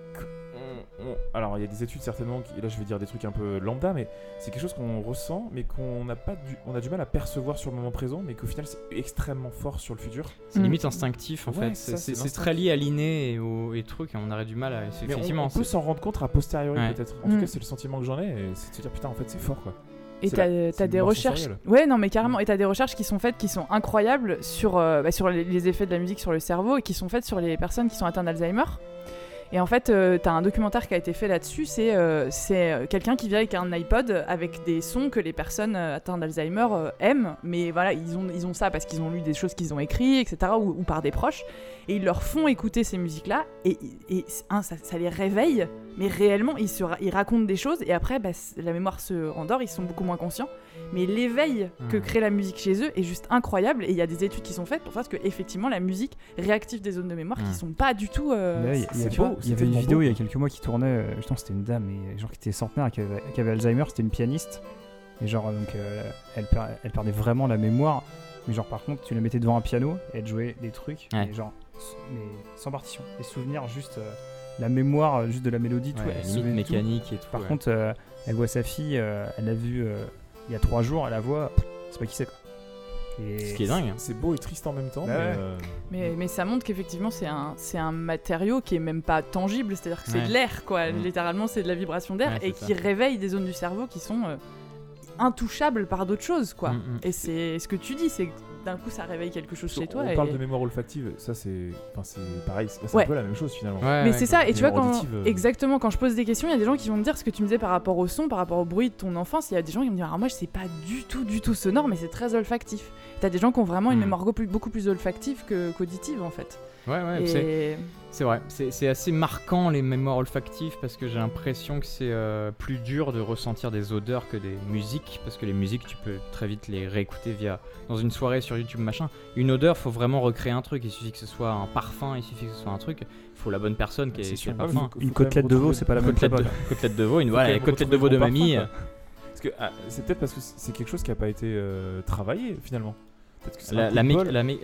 on- on- Alors, il y a des études certainement, qui, et là je vais dire des trucs un peu lambda, mais c'est quelque chose qu'on ressent, mais qu'on n'a pas du, on a du mal à percevoir sur le moment présent, mais qu'au final c'est extrêmement fort sur le futur. C'est Mm. limite instinctif en Ouais, fait. C'est- très lié à l'inné et aux et trucs et on aurait du mal à. Mais Effectivement. on, peut s'en rendre compte a posteriori Ouais. peut-être. En Mm. tout cas, c'est le sentiment que j'en ai, et c'est de se dire putain, en fait, c'est fort quoi. Et C'est t'as des recherches. sensorielle. Ouais, non, mais carrément. Et t'as des recherches qui sont faites qui sont incroyables sur, euh, bah, sur les, les effets de la musique sur le cerveau et qui sont faites sur les personnes qui sont atteintes d'Alzheimer. Et en fait, euh, t'as un documentaire qui a été fait là-dessus. C'est euh, euh, quelqu'un qui vient avec un iPod avec des sons que les personnes atteintes d'Alzheimer aiment. Mais voilà, ils ont, ils ont ça parce qu'ils ont lu des choses qu'ils ont écrites, etc. Ou, par des proches. Et ils leur font écouter ces musiques-là. Et, et ça, les réveille. Mais réellement, ils, se ils racontent des choses. Et après, bah, la mémoire se endort. Ils sont beaucoup moins conscients. Mais l'éveil que Mhm. crée la musique chez eux est juste incroyable. Et il y a des études qui sont faites pour voir que effectivement la musique réactive des zones de mémoire qui sont pas du tout. euh, il y c'est avait- beau, il y c'est avait une vidéo il y a quelques mois qui tournait, euh, justement c'était une dame, et, genre qui était centenaire, qui avait, qui avait Alzheimer, c'était une pianiste. Et genre, donc, euh, elle, per- elle perdait vraiment la mémoire. Mais genre, par contre, tu la mettais devant un piano et elle jouait des trucs, Ouais. genre, mais sans partition. Des souvenirs, juste euh, la mémoire, euh, juste de la mélodie, tout. Ouais, elle limite tout. mécanique et tout. Par ouais. contre, euh, elle voit sa fille, euh, elle l'a vue euh, il y a trois jours, elle la voit, c'est pas qui c'est quoi. Et Ce qui est dingue. C'est beau et triste en même temps. Bah mais, ouais. euh, Mais, mais ça montre qu'effectivement c'est un, c'est un matériau qui est même pas tangible, c'est-à-dire que c'est Ouais. de l'air quoi, Mhm. littéralement c'est de la vibration d'air Ouais, et ça. qui réveille des zones du cerveau qui sont euh, intouchables par d'autres choses quoi. Mm, mm. Et c'est ce que tu dis, c'est d'un coup ça réveille quelque chose chez toi. on et- parle de mémoire olfactive, ça c'est, enfin c'est pareil, c'est Ouais. un peu la même chose finalement. Ouais, Mais c'est ça, et tu vois, quand, auditive, euh. exactement, quand je pose des questions, il y a des gens qui vont me dire ce que tu me disais par rapport au son, par rapport au bruit de ton enfance. Il y a des gens qui me disent Alors, moi, je sais pas du tout, du tout sonore, mais c'est très olfactif. T'as des gens qui ont vraiment une Hmm. mémoire beaucoup plus, beaucoup plus olfactive que- qu'auditive, en fait. Ouais, ouais, c'est- et... c'est vrai. C'est c'est assez marquant les mémoires olfactives parce que j'ai l'impression que c'est euh, plus dur de ressentir des odeurs que des musiques parce que les musiques tu peux très vite les réécouter via dans une soirée sur YouTube machin. Une odeur, faut vraiment recréer un truc. Il suffit que ce soit un parfum, il suffit que ce soit un truc. Il faut la bonne personne qui C'est ait qui sûr. le Ouais, parfum. Une même côtelette de veau, c'est pas la même Côtelette de, époque. côtelette de veau, une voilà, même côtelettes de veau de mamie. parfum, Parce que ah, c'est peut-être parce que c'est quelque chose qui a pas été euh, travaillé finalement. La, mé-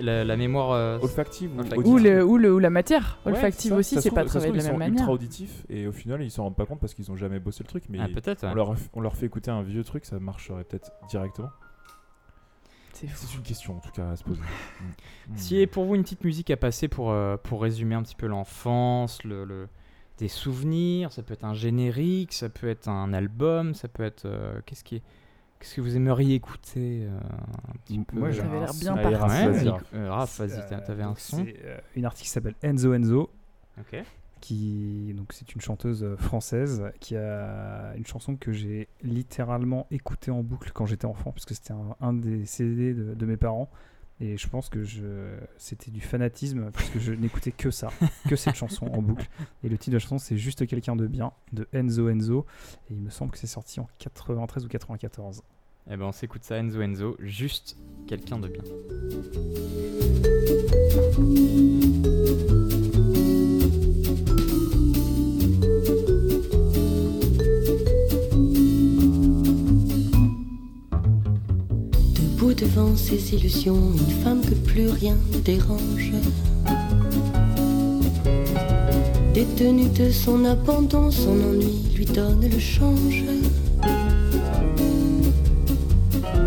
mé- mémoire. euh, olfactive ou Olfactive. Ou, auditive. le, ou, le, ou la matière olfactive aussi, c'est pas travaillé de la même Ils sont manière. ultra auditifs et au final ils s'en rendent pas compte parce qu'ils ont jamais bossé le truc, mais ah, peut-être. ouais. on, leur, on leur fait écouter un vieux truc, ça marcherait peut-être directement. C'est une question en tout cas à se poser. Mm. Si est pour vous une petite musique à passer pour, euh, pour résumer un petit peu l'enfance, le, le- des souvenirs, ça peut être un générique, ça peut être un album, ça peut être. euh, Qu'est-ce qui est. Qu'est-ce que vous aimeriez écouter euh, un petit peu Moi, euh, un l'air bien parti. Raph, Ouais, vas-y, Raph. euh, Raph, vas-y, Euh, t'a- t'avais un son. C'est euh, une artiste qui s'appelle Enzo Enzo. Ok. qui donc c'est une chanteuse euh, française qui a une chanson que j'ai littéralement écoutée en boucle quand j'étais enfant, puisque c'était un, un des CD de, de mes parents. Et je pense que je, c'était du fanatisme, parce que je n'écoutais que ça, que cette chanson en boucle. Et le titre de la chanson, c'est Juste quelqu'un de bien, de Enzo Enzo. Et il me semble que c'est sorti en 93 ou 94. Eh ben on s'écoute ça, Enzo Enzo, juste quelqu'un de bien. Devant ses illusions, une femme que plus rien ne dérange. Détenue de son abandon, son ennui lui donne le change.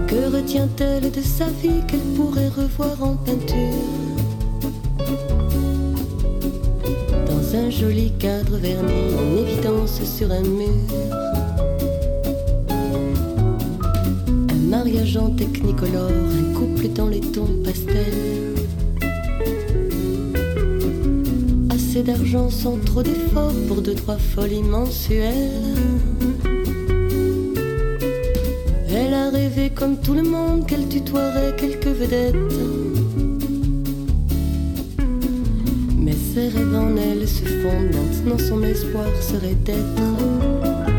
Que retient-elle de sa vie qu'elle pourrait revoir en peinture? Dans un joli cadre verni, en évidence sur un mur. Mariage en technicolore, un couple dans les tons pastels. Assez d'argent sans trop d'efforts pour deux, trois folies mensuelles. Elle a rêvé comme tout le monde qu'elle tutoierait quelques vedettes. Mais ses rêves en elle se fondent maintenant, son espoir serait d'être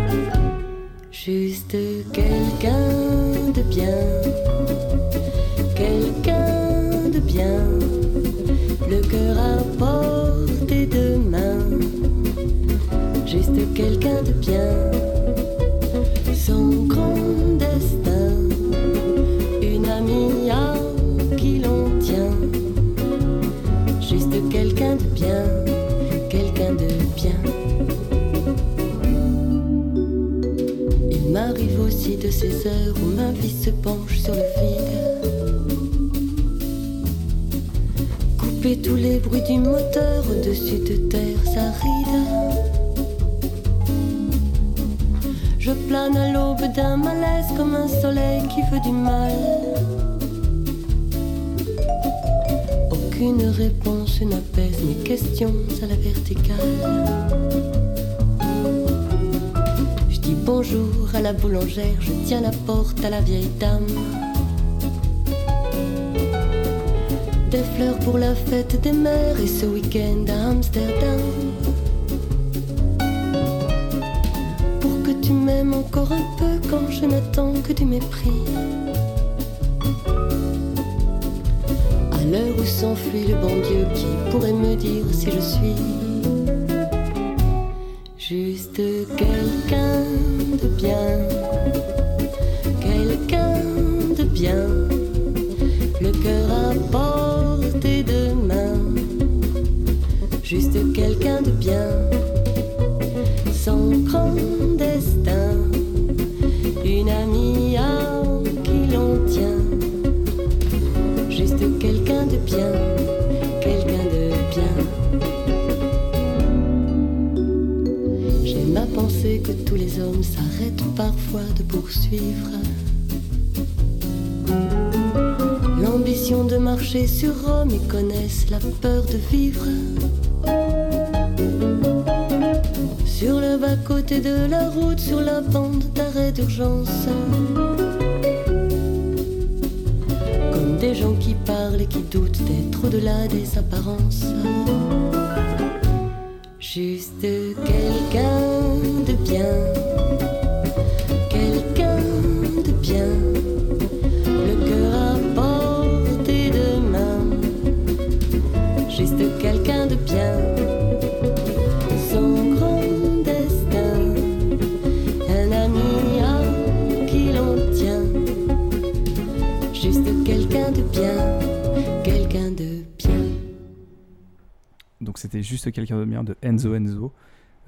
juste quelqu'un de bien. Quelqu'un de bien, le cœur à portée de main. Juste quelqu'un de bien son grand ces heures où ma vie se penche sur le vide. Couper tous les bruits du moteur au-dessus de terres arides. Je plane à l'aube d'un malaise comme un soleil qui veut du mal. Aucune réponse n'apaise mes questions à la verticale. Bonjour à la boulangère, je tiens la porte à la vieille dame. Des fleurs pour la fête des mères et ce week-end à Amsterdam. pour que tu m'aimes encore un peu quand je n'attends que du mépris. À l'heure où s'enfuit le bon Dieu qui pourrait me dire si je suis juste quelqu'un de bien, quelqu'un de bien, le cœur à portée de main, juste quelqu'un de bien. Son grand destin, une amie à qui l'on tient, juste quelqu'un de bien, parfois de poursuivre. L'ambition de marcher sur Rome et connaissent la peur de vivre. Sur le bas-côté de la route, sur la bande d'arrêt d'urgence. Comme des gens qui parlent et qui doutent d'être au-delà des apparences. Juste quelqu'un de bien de Enzo Enzo.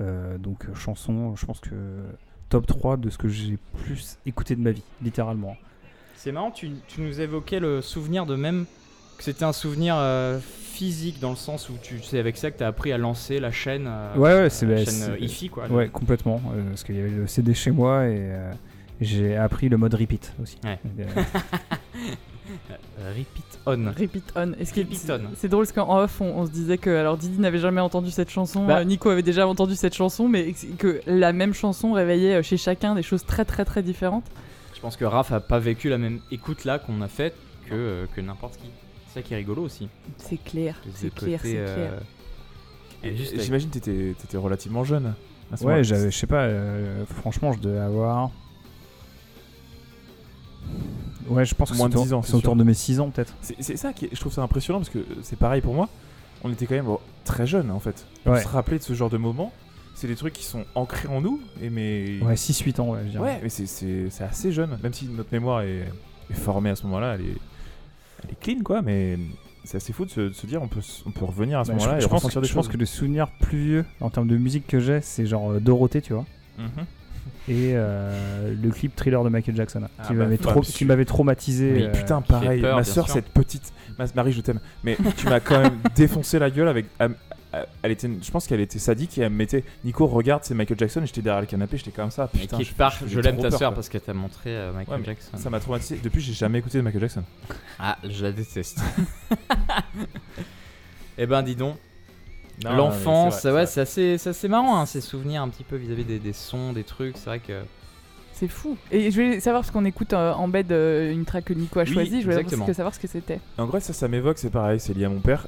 Euh, donc chanson, je pense que top 3 de ce que j'ai plus écouté de ma vie, littéralement. C'est marrant, tu, tu nous évoquais le souvenir de même que c'était un souvenir euh, physique dans le sens où tu sais avec ça que tu as appris à lancer la chaîne, euh, Ouais, ouais, c'est- la bah, chaîne IFI quoi. Ouais, complètement. parce qu'il y avait le CD chez moi et j'ai appris le mode repeat aussi. Ouais. Euh, Euh, Repeat on. Repeat on. Et ce qui est- Repeat on. C'est drôle parce qu'en off, on, on se disait que alors Didi n'avait jamais entendu cette chanson, Bah. euh, Nico avait déjà entendu cette chanson, mais que la même chanson réveillait chez chacun des choses très très très différentes. Je pense que Raph a pas vécu la même écoute là qu'on a faite que, euh, que n'importe qui. C'est ça qui est rigolo aussi. C'est clair, c'est clair, c'est clair. J'imagine que t'étais t'étais relativement jeune. à ce Ouais, moment-là. j'avais, je sais pas, euh, franchement, je devais avoir. Ouais, je pense que Moins c'est de autour, 10 ans, c'est autour de mes 6 ans peut-être. C'est ça qui est- je trouve ça impressionnant parce que c'est pareil pour moi. On était quand même bon, très jeunes en fait. Pour Ouais. se rappeler de ce genre de moments, c'est des trucs qui sont ancrés en nous. Et mais Ouais, 6-8 ans, ouais, je dirais. Ouais, mais c'est- assez jeune. Même si notre mémoire est, est formée à ce moment-là, elle est, elle est clean quoi. Mais c'est assez fou de se, de se dire on peut, on peut revenir à ce Bah, je, moment-là je et pense, que, des je pense que le souvenir plus vieux en termes de musique que j'ai, c'est genre euh, Dorothée, tu vois. Mhm. Et euh, le clip thriller de Michael Jackson, Ah qui bah, m'avait trop- bien qui sûr. m'avait traumatisé. Oui, euh, Putain, pareil, peur, ma soeur, sûr. cette petite. Ma- Marie, je t'aime. Mais tu m'as quand même défoncé la gueule avec. elle- Elle était, je pense qu'elle était sadique et elle me mettait Nico, regarde, c'est Michael Jackson. Et j'étais derrière le canapé, j'étais comme ça. Et Putain, quelque part, je l'aime ta soeur quoi. parce qu'elle t'a montré euh, Michael Ouais, mais Jackson. Ça m'a traumatisé. Depuis, j'ai jamais écouté de Michael Jackson. Ah, je la déteste. eh ben, dis donc. L'enfance, ouais, c'est assez, c'est assez marrant, hein, ces souvenirs un petit peu vis-à-vis des, des sons, des trucs. C'est vrai que. C'est fou. Et je voulais savoir, parce qu'on écoute euh, en bed euh, une track que Nico a Oui, choisie, je voulais exactement. savoir ce que c'était. En vrai, ça, ça m'évoque, c'est pareil, c'est lié à mon père.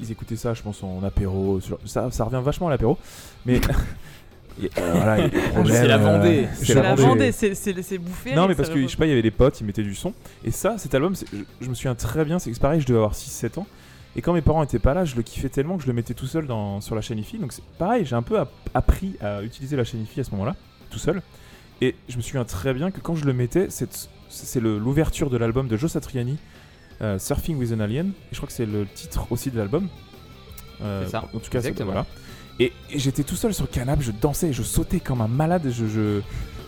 Ils écoutaient ça, je pense, en apéro. sur- Ça, ça revient vachement à l'apéro. Mais. euh, voilà, c'est la Vendée. c'est la Vendée. Vendée, c'est- c'est c'est bouffé. Non, mais parce que je sais pas, il y avait des potes, ils mettaient du son. Et ça, cet album, je, je me souviens très bien, c'est que c'est pareil, je devais avoir 6-7 ans. Et quand mes parents étaient pas là, je le kiffais tellement que je le mettais tout seul dans, sur la chaîne IFI. Donc c'est pareil, j'ai un peu app- appris à utiliser la chaîne IFI à ce moment-là, tout seul. Et je me souviens très bien que quand je le mettais, c'est l'ouverture de l'album de Joe Satriani, euh, Surfing with an Alien. Et je crois que c'est le titre aussi de l'album. Euh, C'est ça, En tout cas, voilà. Et, et j'étais tout seul sur le canapé, je dansais, je sautais comme un malade, je, je,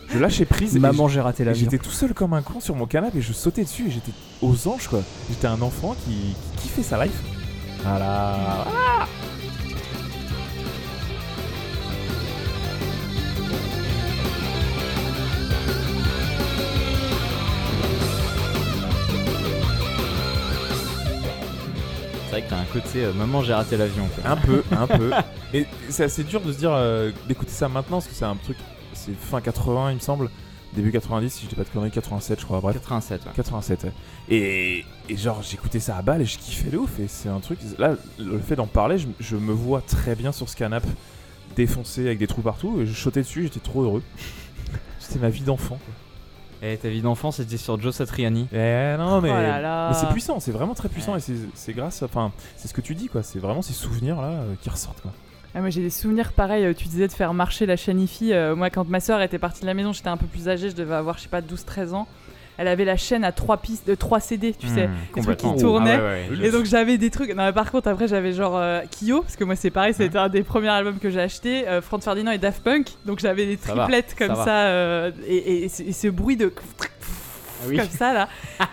je lâchais prise. et Maman, j'ai raté et l'avion. J'étais tout seul comme un con sur mon canapé et je sautais dessus et j'étais aux anges quoi. J'étais un enfant qui, qui kiffait sa life. Voilà. C'est vrai que t'as un côté euh, maman, j'ai raté l'avion. quoi. Un peu, un peu. Et c'est assez dur de se dire euh, d'écouter ça maintenant parce que c'est un truc. C'est fin 80 il me semble. Début 90 si je dis pas de conneries, 87 je crois, bref. 87, ouais. 87 ouais. et, et genre j'écoutais ça à balle et je kiffais de ouf et c'est un truc là le fait d'en parler je, je me vois très bien sur ce canapé défoncé avec des trous partout et je sautais dessus j'étais trop heureux c'était ma vie d'enfant quoi. Et ta vie d'enfant, c'était sur Joe Satriani. Eh non mais Oh là là. mais c'est puissant c'est vraiment très puissant Ouais. et c'est- c'est grâce enfin c'est ce que tu dis quoi c'est vraiment ces souvenirs là euh, qui ressortent quoi Ah, moi j'ai des souvenirs pareils, euh, tu disais de faire marcher la chaîne IFI. euh, moi quand ma soeur était partie de la maison, j'étais un peu plus âgée, je devais avoir je sais pas 12-13 ans. Elle avait la chaîne à 3 pistes, de 3 CD, tu sais. Mmh, Les trucs qui tournaient. Ah ouais, ouais, Le- Et donc j'avais des trucs. Non, mais par contre après j'avais genre euh, Kyo parce que moi c'est pareil, c'était un des premiers albums que j'ai acheté. euh, Franz Ferdinand et Daft Punk. Donc j'avais des Ça va, triplettes comme ça euh, et, et- et ce- et ce bruit de oui. comme ça là.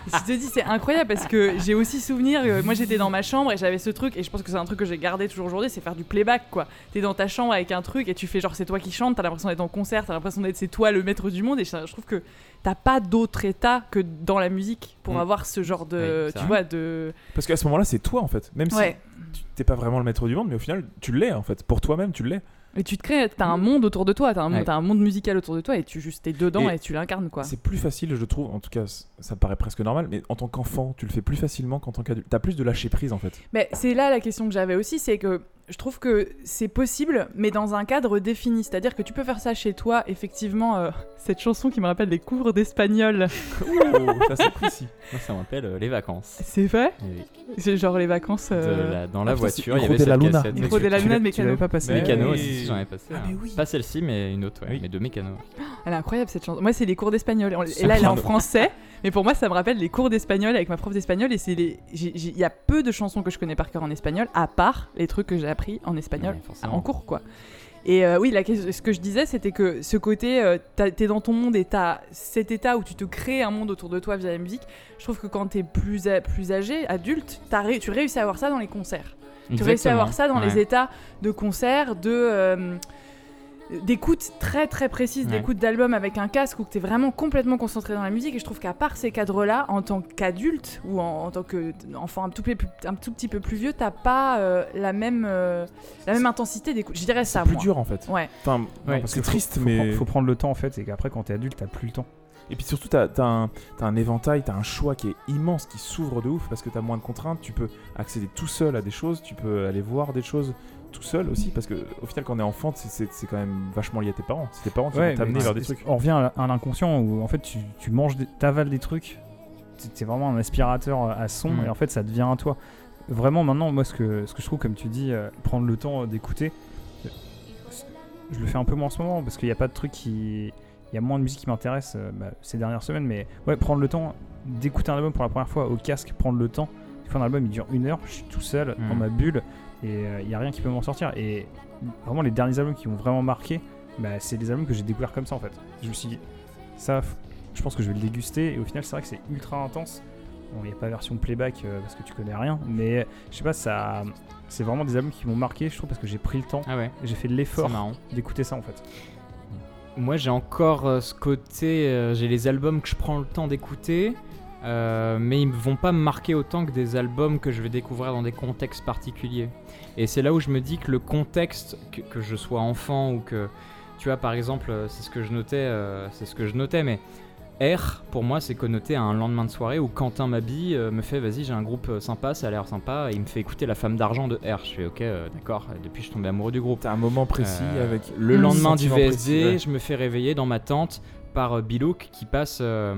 je te dis c'est incroyable parce que j'ai aussi souvenir. euh, moi j'étais dans ma chambre et j'avais ce truc et je pense que c'est un truc que j'ai gardé toujours aujourd'hui, c'est faire du playback quoi. T'es dans ta chambre avec un truc et tu fais genre c'est toi qui chante, t'as l'impression d'être en concert, t'as l'impression d'être c'est toi le maître du monde et je, je trouve que t'as pas d'autre état que dans la musique pour Mm. avoir ce genre de Oui, tu vrai. vois de parce qu'à ce moment là c'est toi en fait même ouais. si tu- t'es pas vraiment le maître du monde mais au final tu l'es en fait pour toi-même tu l'es Et tu te crées, t'as un monde autour de toi, t'as un, Ouais. un monde musical autour de toi et tu juste t'es dedans et, Et tu l'incarnes quoi. C'est plus facile, je trouve, en tout cas, ça me paraît presque normal, mais en tant qu'enfant, tu le fais plus facilement qu'en tant qu'adulte. T'as plus de lâcher prise en fait. Mais c'est là la question que j'avais aussi, c'est que je trouve que c'est possible, mais dans un cadre défini. C'est-à-dire que tu peux faire ça chez toi, effectivement. euh, cette chanson qui me rappelle les cours d'espagnol, ça c'est précis. Moi, ça me rappelle euh, les vacances. c'est vrai Eh oui. C'est genre les vacances. De euh, la- dans la Ah, voiture, il y avait de la cette Luna. cassette. Hijo de la Luna de Mécano. pas passé. Mécano oui. aussi, j'en ai passé. Ah, hein. mais oui. Pas celle-ci, mais une autre, ouais. Oui. mais de Mécano. Elle est incroyable cette chanson. Moi, c'est les cours d'espagnol. Et là, elle est en français. Mais pour moi, ça me rappelle les cours d'espagnol avec ma prof d'espagnol. Et c'est les. Il y a peu de chansons que je connais par cœur en espagnol, à part les trucs que j'ai appris en espagnol Ouais, en cours, quoi. Et euh, oui, la, ce que je disais, c'était que ce côté, euh, t'es dans ton monde et t'as cet état où tu te crées un monde autour de toi via la musique. Je trouve que quand t'es plus, plus âgé, adulte, ré- tu réussis à avoir ça dans les concerts. Tu réussis à avoir ça dans les états de concert, de. euh, d'écoute très très précise, Ouais. d'écoute d'album avec un casque où tu es vraiment complètement concentré dans la musique. Et je trouve qu'à part ces cadres-là, en tant qu'adulte ou en, en tant qu'enfant un, tout petit peu- un tout petit peu plus vieux, t'as pas euh, la, même, euh, la même intensité d'écoute. Je dirais ça, plus moi. dur en fait. Ouais. Enfin, Ouais, parce que que faut- triste, faut, mais prendre- faut prendre le temps en fait, et qu'après quand t'es adulte, t'as plus le temps. et puis surtout t'as as un, t'as un éventail, t'as un choix qui est immense, qui s'ouvre de ouf parce que t'as moins de contraintes. Tu peux accéder tout seul à des choses, tu peux aller voir des choses tout seul aussi parce que au final quand on est enfant, c'est- c'est c'est quand même vachement lié à tes parents. C'est tes parents qui Ouais, vont t'amener vers des c'est- trucs. On revient à à l'inconscient où en fait tu, tu manges, des- t'avales des trucs, t'es vraiment un aspirateur à son et en fait ça devient à toi. Vraiment maintenant, moi ce que, ce que je trouve, comme tu dis, euh, prendre le temps d'écouter, je le fais un peu moins en ce moment parce qu'il n'y a pas de truc qui. Il y a moins de musique qui m'intéresse euh, bah, ces dernières semaines, mais ouais, prendre le temps d'écouter un album pour la première fois au casque, prendre le temps. Des fois, un album il dure une heure, je suis tout seul Mm. dans ma bulle et euh, il n'y a rien qui peut m'en sortir. Et vraiment, les derniers albums qui m'ont vraiment marqué, bah, c'est des albums que j'ai découverts comme ça en fait. Je me suis dit, ça, je pense que je vais le déguster et au final, c'est vrai que c'est ultra intense. Bon, il n'y a pas version playback euh, parce que tu connais rien, mais je sais pas, ça, c'est vraiment des albums qui m'ont marqué, je trouve, parce que j'ai pris le temps, Ah ouais, j'ai fait c'est l'effort d'écouter ça en fait. Moi, j'ai encore euh, ce côté. euh, j'ai les albums que je prends le temps d'écouter, euh, mais ils ne vont pas me marquer autant que des albums que je vais découvrir dans des contextes particuliers. Et c'est là où je me dis que le contexte, que, que je sois enfant ou que. Tu vois, par exemple, euh, c'est ce que je notais, euh, c'est ce que je notais, mais. R, pour moi, c'est connoté à un lendemain de soirée où Quentin m'habille, euh, me fait vas-y, j'ai un groupe sympa, ça a l'air sympa, et il me fait écouter La Femme d'Argent de R. Je fais ok, euh, d'accord, depuis je suis tombé amoureux du groupe. T'as un moment précis avec Le lendemain du VSD, précis, ouais. je me fais réveiller dans ma tente par euh, Bilouk qui passe euh,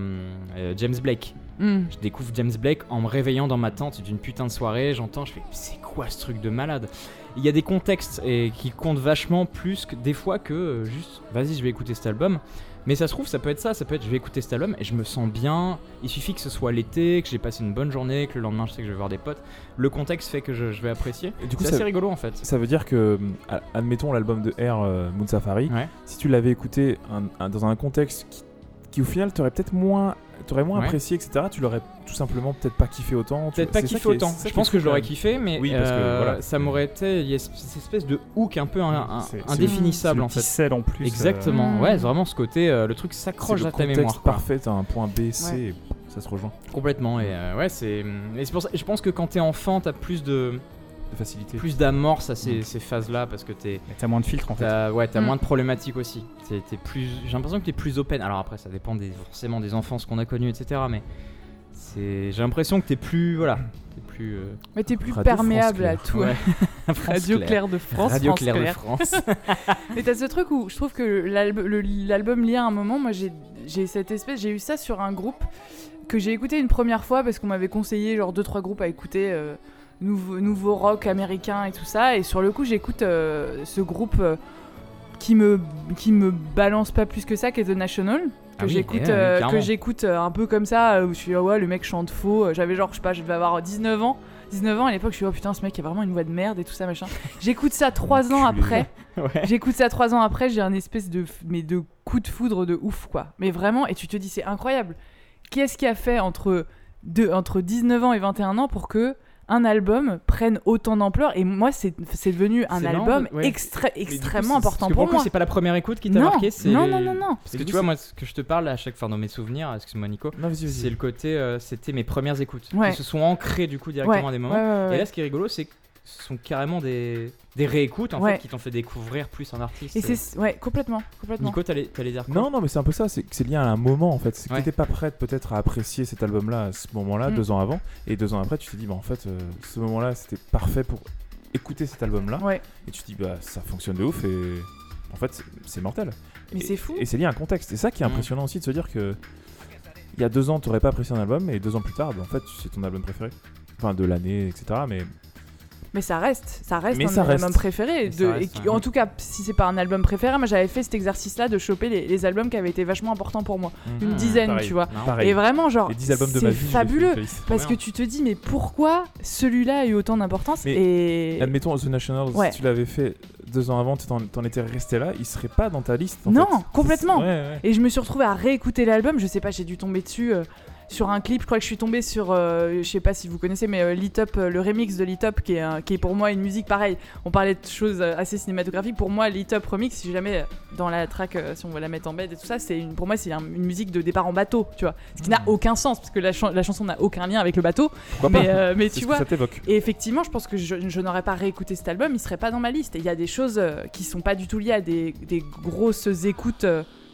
euh, James Blake. Mm. Je découvre James Blake en me réveillant dans ma tente d'une putain de soirée. J'entends, je fais c'est quoi ce truc de malade? Il y a des contextes et qui comptent vachement plus que des fois que euh, juste vas-y, je vais écouter cet album. Mais ça se trouve, ça peut être ça, ça peut être je vais écouter cet album et je me sens bien. Il suffit que ce soit l'été, que j'ai passé une bonne journée, que le lendemain je sais que je vais voir des potes. Le contexte fait que je, je vais apprécier. Et du coup, C'est assez rigolo en fait. ça veut dire que, euh, admettons l'album de R, euh, Moon Safari, Ouais. si tu l'avais écouté un- un- dans un contexte qui, qui, au final t'aurais peut-être moins, t'aurais moins Ouais. apprécié, etc., tu l'aurais tout simplement peut-être pas kiffé autant. Peut-être pas kiffé est- autant. Je pense que je l'aurais kiffé, mais Oui, parce que, euh, voilà. ça m'aurait été. Il y a cette espèce de hook un peu un- un- indéfinissable le en fait. sel en plus. euh, Exactement. Mm. Ouais, c'est vraiment ce côté. euh, le truc s'accroche à ta mémoire. parfait, t'as un point B, C, Ouais. et ça se rejoint. Complètement. Et euh, ouais, c'est. Et c'est pour ça. Je pense que quand t'es enfant, t'as plus de De facilité. plus d'amorce à ces, ces phases-là parce que t'es. T'as moins de filtres en fait. T'as, ouais, t'as Mm. moins de problématiques aussi. T'es, t'es plus, j'ai l'impression que t'es plus open. Alors après, ça dépend des, forcément des enfances qu'on a connues, etc. Mais c'est, j'ai l'impression que t'es plus, voilà, t'es plus. euh, Mais t'es plus Radio perméable à Claire. tout. ouais. Radio Claire de France. Radio France Claire de. France. Mais t'as ce truc où je trouve que l'album lié à un moment, moi j'ai j'ai cette espèce, j'ai eu ça sur un groupe que j'ai écouté une première fois parce qu'on m'avait conseillé genre deux trois groupes à écouter euh, nouveau, nouveau rock américain et tout ça et sur le coup j'écoute euh, ce groupe euh, qui me qui me balance pas plus que ça qui est The National que Ah oui, j'écoute eh, euh, que j'écoute un peu comme ça où je suis ah ouais le mec chante faux j'avais genre je sais pas je devais avoir 19 ans 19 ans à l'époque je suis oh putain ce mec a vraiment une voix de merde et tout ça machin j'écoute ça trois ans Enculé. après ouais. J'écoute ça trois ans après, j'ai un espèce de, mais de coup de foudre de ouf, quoi. Mais vraiment, et tu te dis, c'est incroyable. Qu'est-ce qui a fait entre, deux, entre 19 ans et 21 ans pour que un album prenne autant d'ampleur Et moi, c'est c'est devenu un album ouais. coup, extrêmement c'est- important parce que pour le coup, moi. c'est pas la première écoute qui t'a Non, marqué. C'est non, non, non, non. Parce que tu coup, vois, moi, ce que je te parle à chaque fois dans mes souvenirs, excuse-moi Nico, Non, vas-y, c'est le côté, euh, c'était mes premières écoutes. Ouais. Qui se sont ancrées du coup directement Ouais, à des moments. ouais, ouais, ouais. Et là, ce qui est rigolo, c'est que sont carrément des, des réécoutes en Ouais. fait qui t'ont fait découvrir plus un artiste. Et c'est ouais, complètement, complètement. Nico, t'allais dire quoi Non, non, mais c'est un peu ça, c'est que c'est lié à un moment en fait. C'est que Ouais. t'étais pas prête peut-être à apprécier cet album-là à ce moment-là, Mm. deux ans avant, et deux ans après, tu t'es dit, bah en fait, euh, ce moment-là, c'était parfait pour écouter cet album-là, Ouais, et tu te dis, bah ça fonctionne de ouf, et en fait, c'est- mortel. mais Et- c'est fou. Et c'est lié à un contexte. C'est ça qui est Mm. impressionnant aussi de se dire que il y a deux ans, t'aurais pas apprécié un album, et deux ans plus tard, bah, en fait, c'est ton album préféré. Enfin, de l'année, etc. Mais Mais ça reste, ça reste Mais un ça album reste. préféré. Mais De, ça reste, et qui- ouais. En tout cas, si c'est pas un album préféré, moi j'avais fait cet exercice-là de choper les, les albums qui avaient été vachement importants pour moi. Une Ah, dizaine, pareil. tu vois. marrant. pareil. Et vraiment, genre, les 10 albums de c'est ma vie, je les fais fabuleux. une playlist. Parce que bien. tu te dis, mais pourquoi celui-là a eu autant d'importance Mais Et Admettons, The National, Ouais. si tu l'avais fait deux ans avant, t'en t'en étais resté là, il serait pas dans ta liste. en Non, fait. complètement. Ouais, ouais. Et je me suis retrouvée à réécouter l'album. Je sais pas, j'ai dû tomber dessus. euh, sur un clip, je crois que je suis tombée sur, euh, je sais pas si vous connaissez, mais euh, Lit Up, euh, le remix de Lit Up, qui est, un- qui est pour moi une musique pareille. On parlait de choses euh, assez cinématographiques. Pour moi, Lit Up remix, si jamais dans la track, si on veut la mettre en bed et tout ça, c'est une, pour moi c'est un- une musique de départ en bateau, tu vois. Ce qui n'a aucun sens parce que la, chan- la chanson n'a aucun lien avec le bateau. Pourquoi Mais, pas mais C'est tu ce vois, que ça t'évoque. et effectivement, je pense que je, je n'aurais pas réécouté cet album, il serait pas dans ma liste. Et il y a des choses qui sont pas du tout liées à des, des grosses écoutes.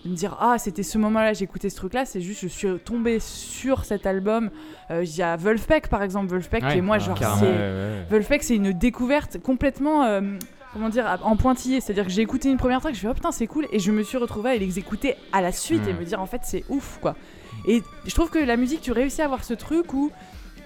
De me dire, ah, c'était ce moment-là, j'ai écouté ce truc-là. C'est juste, je suis tombée sur cet album. Euh, Il y a Wolfpack, par exemple. Wolfpack, Ouais, est moi, ah, genre, c'est. Ouais, ouais. Wolfpack, c'est une découverte complètement. euh, Comment dire, en pointillé, c'est-à-dire que j'ai écouté une première track, je fais oh putain c'est cool, et je me suis retrouvée à l'exécuter à la suite et Mm. me dire en fait c'est ouf quoi. Et je trouve que la musique, tu réussis à avoir ce truc où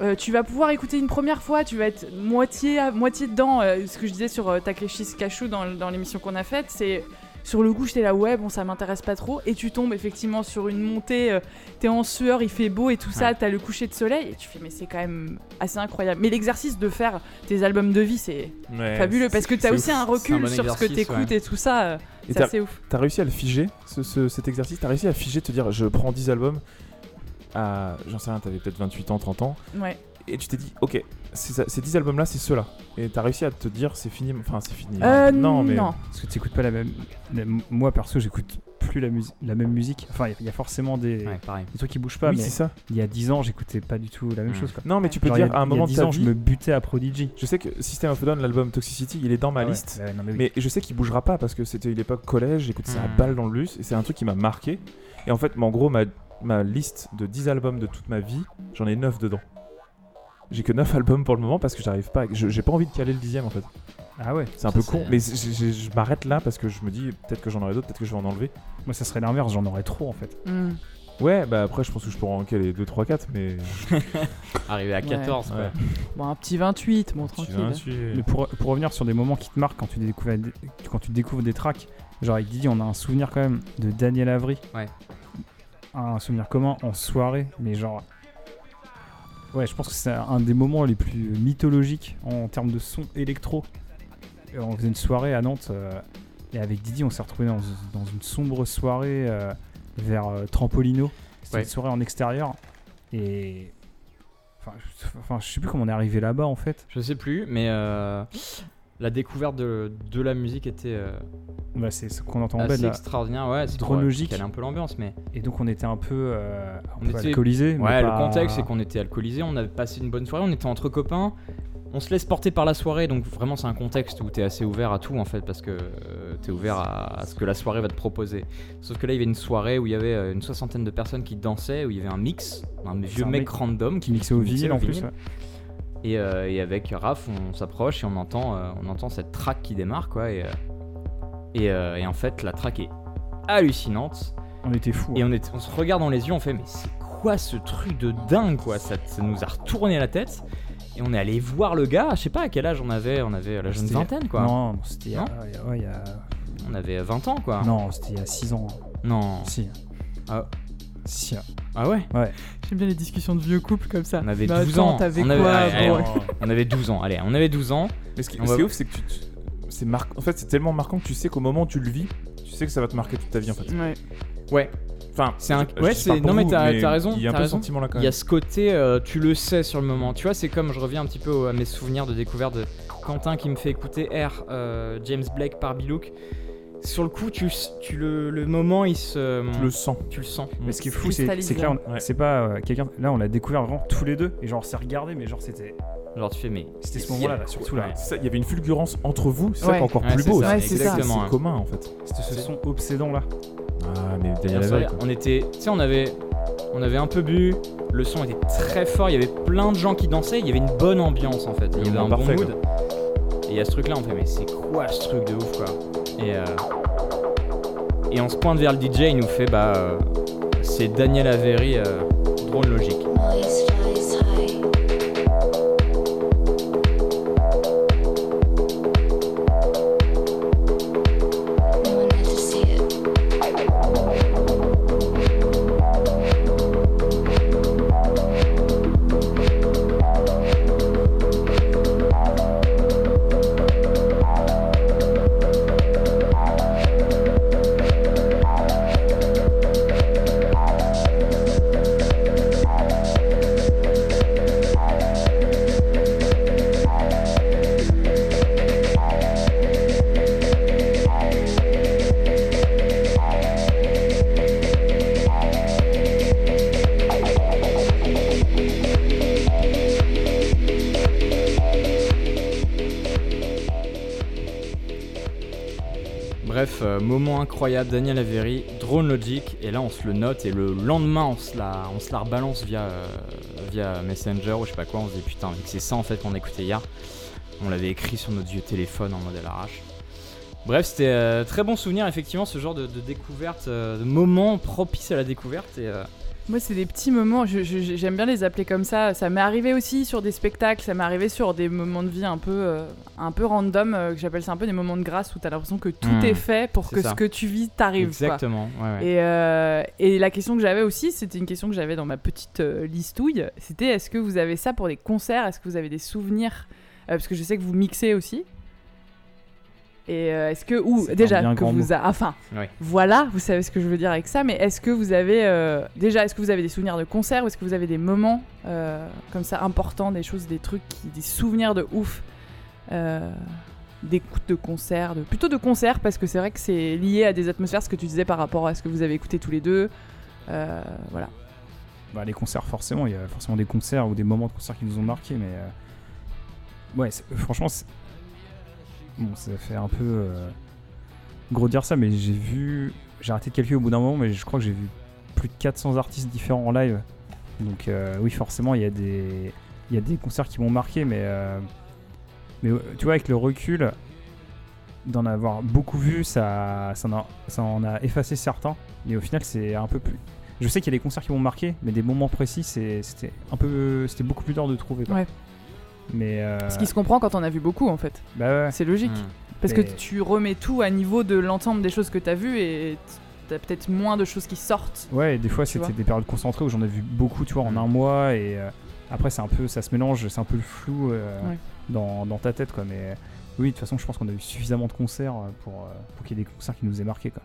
euh, tu vas pouvoir écouter une première fois, tu vas être moitié, à, moitié dedans. euh, ce que je disais sur euh, Takeshi Kashu dans, dans l'émission qu'on a faite, c'est sur le coup, j'étais là, ouais, bon, ça m'intéresse pas trop. Et tu tombes effectivement sur une montée, euh, t'es en sueur, il fait beau et tout ça, t'as le coucher de soleil, et tu fais, mais c'est quand même assez incroyable. Mais l'exercice de faire tes albums de vie, c'est Ouais, fabuleux parce que t'as aussi ouf. un recul bon sur ce que t'écoutes ouais. et tout ça. euh, C'est assez ouf. T'as réussi à le figer, ce- ce- cet exercice? T'as réussi à figer, te dire je prends 10 albums à. J'en sais rien, t'avais peut-être 28 ans, 30 ans, Ouais. Et tu t'es dit ok, ça- ces 10 albums là, c'est ceux-là. Et t'as réussi à te dire c'est fini, enfin c'est fini. Euh, non, mais. Parce que tu écoutes pas la même. la- Moi, perso, j'écoute plus la, la même musique. Enfin, il y a- il y, a forcément des, Ouais, pareil. des trucs qui bougent pas, oui, mais c'est ça. il y a 10 ans, j'écoutais pas du tout la même Mm. chose. Quoi. Non, mais tu peux Genre, dire a- à un il y a moment de 10 ta ans, vie. je me butais à Prodigy. Je sais que System of a Down, l'album Toxicity, il est dans ma Ah ouais, liste. ouais, non, mais oui. Mais je sais qu'il bougera pas parce que c'était l'époque collège, j'écoutais ça à Hmm. balle dans le bus et c'est un truc qui m'a marqué. Et en fait, en gros, ma, ma liste de 10 albums de toute ma vie, j'en ai 9 dedans. J'ai que 9 albums pour le moment parce que j'arrive pas. J'ai pas envie de caler le dixième en fait. Ah ouais, C'est un Ça, peu con, mais je m'arrête là parce que je me dis peut-être que j'en aurai d'autres, peut-être que je vais en enlever. moi ça serait l'inverse, j'en aurais trop en fait. Mm. Ouais, bah après, je pense que je pourrais en caler 2, 3, 4, mais. Arrivé à 14, quoi. Ouais. Bon, un petit 28, bon, Tu tranquille. Mais pour, pour revenir sur des moments qui te marquent quand tu découvres, des- quand tu découvres des tracks, genre avec Didi, on a un souvenir quand même de Daniel Avery. Ouais. Un souvenir commun en soirée, mais genre. Ouais, je pense que c'est un des moments les plus mythologiques en termes de son électro. Et on faisait une soirée à Nantes euh, et avec Didi, on s'est retrouvé dans, dans une sombre soirée euh, vers euh, Trampolino. C'était Ouais. une soirée en extérieur et. Enfin, je- enfin, je sais plus comment on est arrivé là-bas en fait. Je sais plus, mais euh, la découverte de, de la musique était euh, Bah, c'est ce qu'on entend en là. extraordinaire. Ouais, c'est Drônologique. caler un peu l'ambiance, mais Et donc on était un peu, euh, un On peu était- alcoolisés. ouais, le pas- contexte c'est qu'on était alcoolisés, on avait passé une bonne soirée, on était entre copains. On se laisse porter par la soirée, donc vraiment c'est un contexte où t'es assez ouvert à tout en fait, parce que euh, t'es ouvert à, à ce que la soirée va te proposer. Sauf que là il y avait une soirée où il y avait euh, une soixantaine de personnes qui dansaient, où il y avait un mix, un vieux un mec, mec random qui mixait au vinyle en plus. ouais. Et, euh, et avec Raph, on s'approche et on entend, euh, on entend cette track qui démarre, quoi. Et, euh, et, euh, et en fait, la track est hallucinante. On était fous. Et on, est, on se regarde dans les yeux, on fait, mais c'est quoi ce truc de dingue, quoi? Ça, ça nous a retourné la tête. Et on est allé voir le gars, je sais pas à quel âge on avait, on avait la jeune vingtaine, quoi. Non, c'était il ouais, il y a- On avait 20 ans, quoi. Non, c'était il y a 6 ans. Non. Si. Ah. Si. Ah ouais J'aime bien les discussions de vieux couples comme ça. On avait Mais 12 attends, ans. On quoi avait- allez, bon, allez, On avait 12 ans, allez, on avait 12 ans. Mais ce qui, est ouf, c'est que tu, tu- c'est mar- en fait, c'est tellement marquant que tu sais qu'au moment où tu le vis, tu sais que ça va te marquer toute ta vie en fait. Ouais. Ouais, Enfin, C'est un- ouais, c'est- non, mais t'as- raison, Il y a un peu raison. sentiment là quand Il y même. a ce côté, euh, tu le sais sur le moment. Tu vois, c'est comme je reviens un petit peu à mes souvenirs de découverte de Quentin qui me fait écouter R, euh, James Blake par Bilouk. Sur le coup, tu, tu le, le moment, il se. Tu le sens. tu le sens. Mais ce qui est fou, c'est que là, Ouais. c'est pas euh, quelqu'un. Là, on l'a découvert vraiment tous les deux. Et genre, on s'est regardé, mais genre, c'était Genre, tu fais, mais. c'était ce moment-là, là, surtout là. Il y avait une fulgurance entre vous, c'est ça Ouais. qui est encore Ouais, plus beau. c'est. C'est commun en fait. C'était ce son obsédant là. Ah, mais Daniel on, était, tu sais, on avait, on avait un peu bu, le son était très fort, il y avait plein de gens qui dansaient, il y avait une bonne ambiance en fait, il y avait un parfait, bon mood. Et il y a ce truc là, on fait mais c'est quoi ce truc de ouf quoi? Et euh, on se pointe vers le DJ, il nous fait bah euh, c'est Daniel Avery, euh, drone logique. Incroyable, Daniel Avery, Drone Logic, et là on se le note, et le lendemain on se la, on rebalance via, euh, via Messenger ou je sais pas quoi, on se dit putain, c'est ça en fait qu'on écoutait hier, on l'avait écrit sur notre vieux téléphone en mode à l'arrache. Bref, c'était euh, très bon souvenir, effectivement, ce genre de, découverte, euh, de moment propice à la découverte, et Moi, c'est des petits moments, j'aime bien les appeler comme ça. Ça m'est arrivé aussi sur des spectacles, ça m'est arrivé sur des moments de vie un peu, euh, un peu random, euh, que j'appelle ça un peu des moments de grâce où t'as l'impression que tout Hmm. est fait pour que ça. ce que tu vis t'arrive. quoi. exactement. ouais, ouais. Et, euh, et la question que j'avais aussi, c'était une question que j'avais dans ma petite listouille, c'était est-ce que vous avez ça pour des concerts? Est-ce que vous avez des souvenirs? Parce que je sais que vous mixez aussi. Et euh, est-ce que, ou déjà, que vous a- enfin, voilà, vous savez ce que je veux dire avec ça, mais est-ce que vous avez, euh, déjà, est-ce que vous avez des souvenirs de concerts ou est-ce que vous avez des moments euh, comme ça importants, des choses, des trucs, qui- des souvenirs de ouf euh, d'écoute de concerts, de, plutôt de concerts parce que c'est vrai que c'est lié à des atmosphères, ce que tu disais par rapport à ce que vous avez écouté tous les deux. Euh, voilà. Bah, les concerts, forcément, il y a forcément des concerts ou des moments de concerts qui nous ont marqués, mais. euh, Ouais, franchement, c'est- bon, ça fait un peu. euh, gros dire ça, mais j'ai vu. J'ai arrêté de calculer au bout d'un moment, mais je crois que j'ai vu plus de 400 artistes différents en live. Donc, euh, oui, forcément, il y, a des... des concerts qui m'ont marqué, mais. euh, Mais tu vois, avec le recul, d'en avoir beaucoup vu, ça, ça, en a, effacé certains. Mais au final, c'est un peu plus. Je sais qu'il y a des concerts qui m'ont marqué, mais des moments précis, c'était un peu, c'était beaucoup plus dur de trouver. quoi. Ouais. Mais euh, Ce qui se comprend quand on a vu beaucoup en fait. bah ouais. C'est logique. Hmm. Parce Mais- que tu remets tout à niveau de l'ensemble des choses que t'as vues et t'as peut-être moins de choses qui sortent. Ouais, et des fois Tu c'était des périodes concentrées où j'en ai vu beaucoup, tu vois, en Mm. un mois, et euh, après c'est un peu, ça se mélange, c'est un peu le flou euh, Ouais. dans, dans ta tête, quoi. Mais oui, de toute façon, je pense qu'on a eu suffisamment de concerts euh, pour, pour qu'il y ait des concerts qui nous aient marqués, quoi.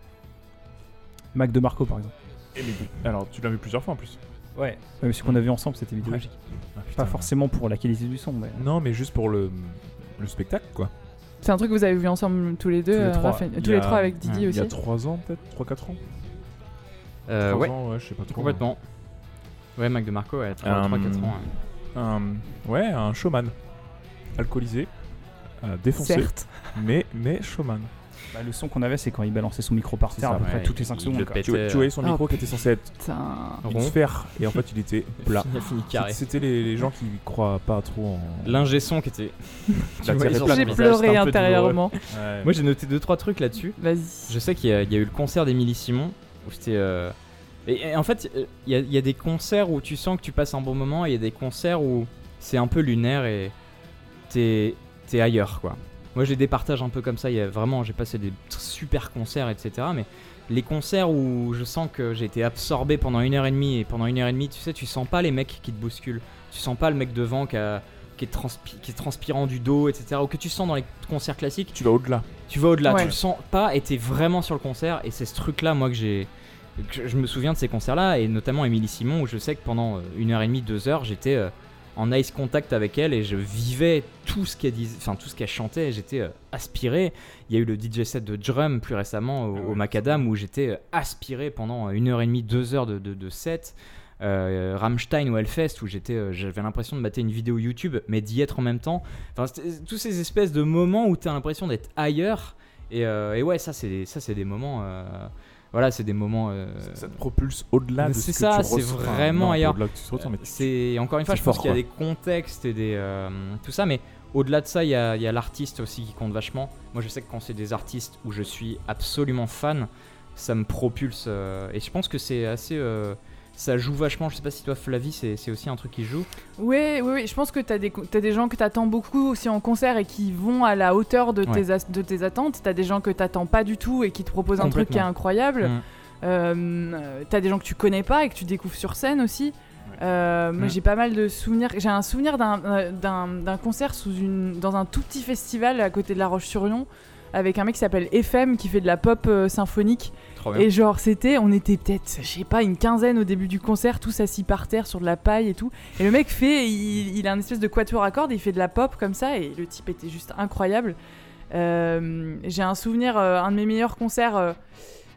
Mac de Marco, par exemple. Et mais- alors, tu l'as vu plusieurs fois en plus. Ouais. mais ce qu'on a vu ensemble, c'était vidéologique. Ah, putain. Pas forcément pour la qualité du son, mais. Non, mais juste pour le, le spectacle, quoi. C'est un truc que vous avez vu ensemble tous les deux, Tous les euh, trois. Raphaël- Il tous y les a- trois avec Didi Ouais, Il aussi. y a 3 ans, peut-être 3-4 ans Euh, 3 ouais, ans, ouais, je sais pas trop. complètement. Ouais, Mac de Marco, ouais, 3-4 Euh, ans. ouais. Un, ouais, un showman. Alcoolisé, euh, défoncé, Certes. mais, mais showman. Bah, le son qu'on avait, c'est quand il balançait son micro par terre ça, à peu près ouais, toutes les il- 5 il secondes. le quoi. Tu, voyais son euh, micro oh, qui était censé être une Rond. sphère, et en fait il était plat. Il a fini carré. C'était les, les gens qui croient pas trop en. L'ingé son qui était. J'ai pleuré intérieurement. Ouais. Moi j'ai noté 2-3 trucs là-dessus. Vas-y. Je sais qu'il y, a il y a eu le concert d'Émilie Simon où c'était. euh, Et, et en fait, il y, y a des concerts où tu sens que tu passes un bon moment et il y a des concerts où c'est un peu lunaire et t'es t'es ailleurs quoi. Moi j'ai des partages un peu comme ça. Il y a vraiment, j'ai passé des super concerts, etc. Mais les concerts où je sens que j'ai été absorbé pendant une heure et demie et pendant une heure et demie, tu sais, tu sens pas les mecs qui te bousculent. Tu sens pas le mec devant qui, a- qui est, transpi- qui est transpirant du dos, etc. Ou que tu sens dans les concerts classiques Tu vas au-delà. tu vas au-delà, Ouais. tu le sens pas et t'es vraiment sur le concert et c'est ce truc là moi que j'ai je me souviens de ces concerts là et notamment Émilie Simon où je sais que pendant euh, une heure et demie deux heures j'étais euh, en ice contact avec elle et je vivais tout ce qu'elle disait enfin tout ce qu'elle chantait. J'étais euh, aspiré. Il y a eu le DJ set de drum plus récemment au, Ah au. Macadam où j'étais euh, aspiré pendant une heure et demie deux heures de, de, de set. Euh, Rammstein ou Hellfest où j'étais euh, j'avais l'impression de mater une vidéo YouTube mais d'y être en même temps. Enfin tous ces espèces de moments où t'as l'impression d'être ailleurs et, euh, et ouais ça c'est ça c'est des moments euh, voilà c'est des moments euh, Ça te propulse au-delà de c'est ce ça, que tu c'est ressens. Enfin, vraiment non, ailleurs. C'est encore une fois c'est je pense qu'il y a des contextes et des euh, tout ça mais au-delà de ça il y a, a l'artiste aussi qui compte vachement moi je sais que quand c'est des artistes où je suis absolument fan ça me propulse euh, et je pense que c'est assez ça joue vachement je sais pas si toi Flavie c'est aussi un truc qui joue Oui, oui, oui, je pense que t'as des, co- t'as des gens que t'attends beaucoup aussi en concert et qui vont à la hauteur de, Ouais. tes, as- de tes attentes. T'as des gens que t'attends pas du tout et qui te proposent un truc qui est incroyable. Mm. Euh, t'as des gens que tu connais pas et que tu découvres sur scène aussi. Euh, Mm. j'ai pas mal de souvenirs. J'ai un souvenir d'un, euh, d'un concert sous une, dans un tout petit festival à côté de La Roche-sur-Yon avec un mec qui s'appelle FM qui fait de la pop euh, symphonique. Et genre, c'était, on était peut-être, je sais pas, une quinzaine au début du concert, tous assis par terre sur de la paille et tout. Et le mec fait, il, a un espèce de quatuor à cordes, il fait de la pop comme ça, et le type était juste incroyable. Euh, J'ai un souvenir, euh, un de mes meilleurs concerts.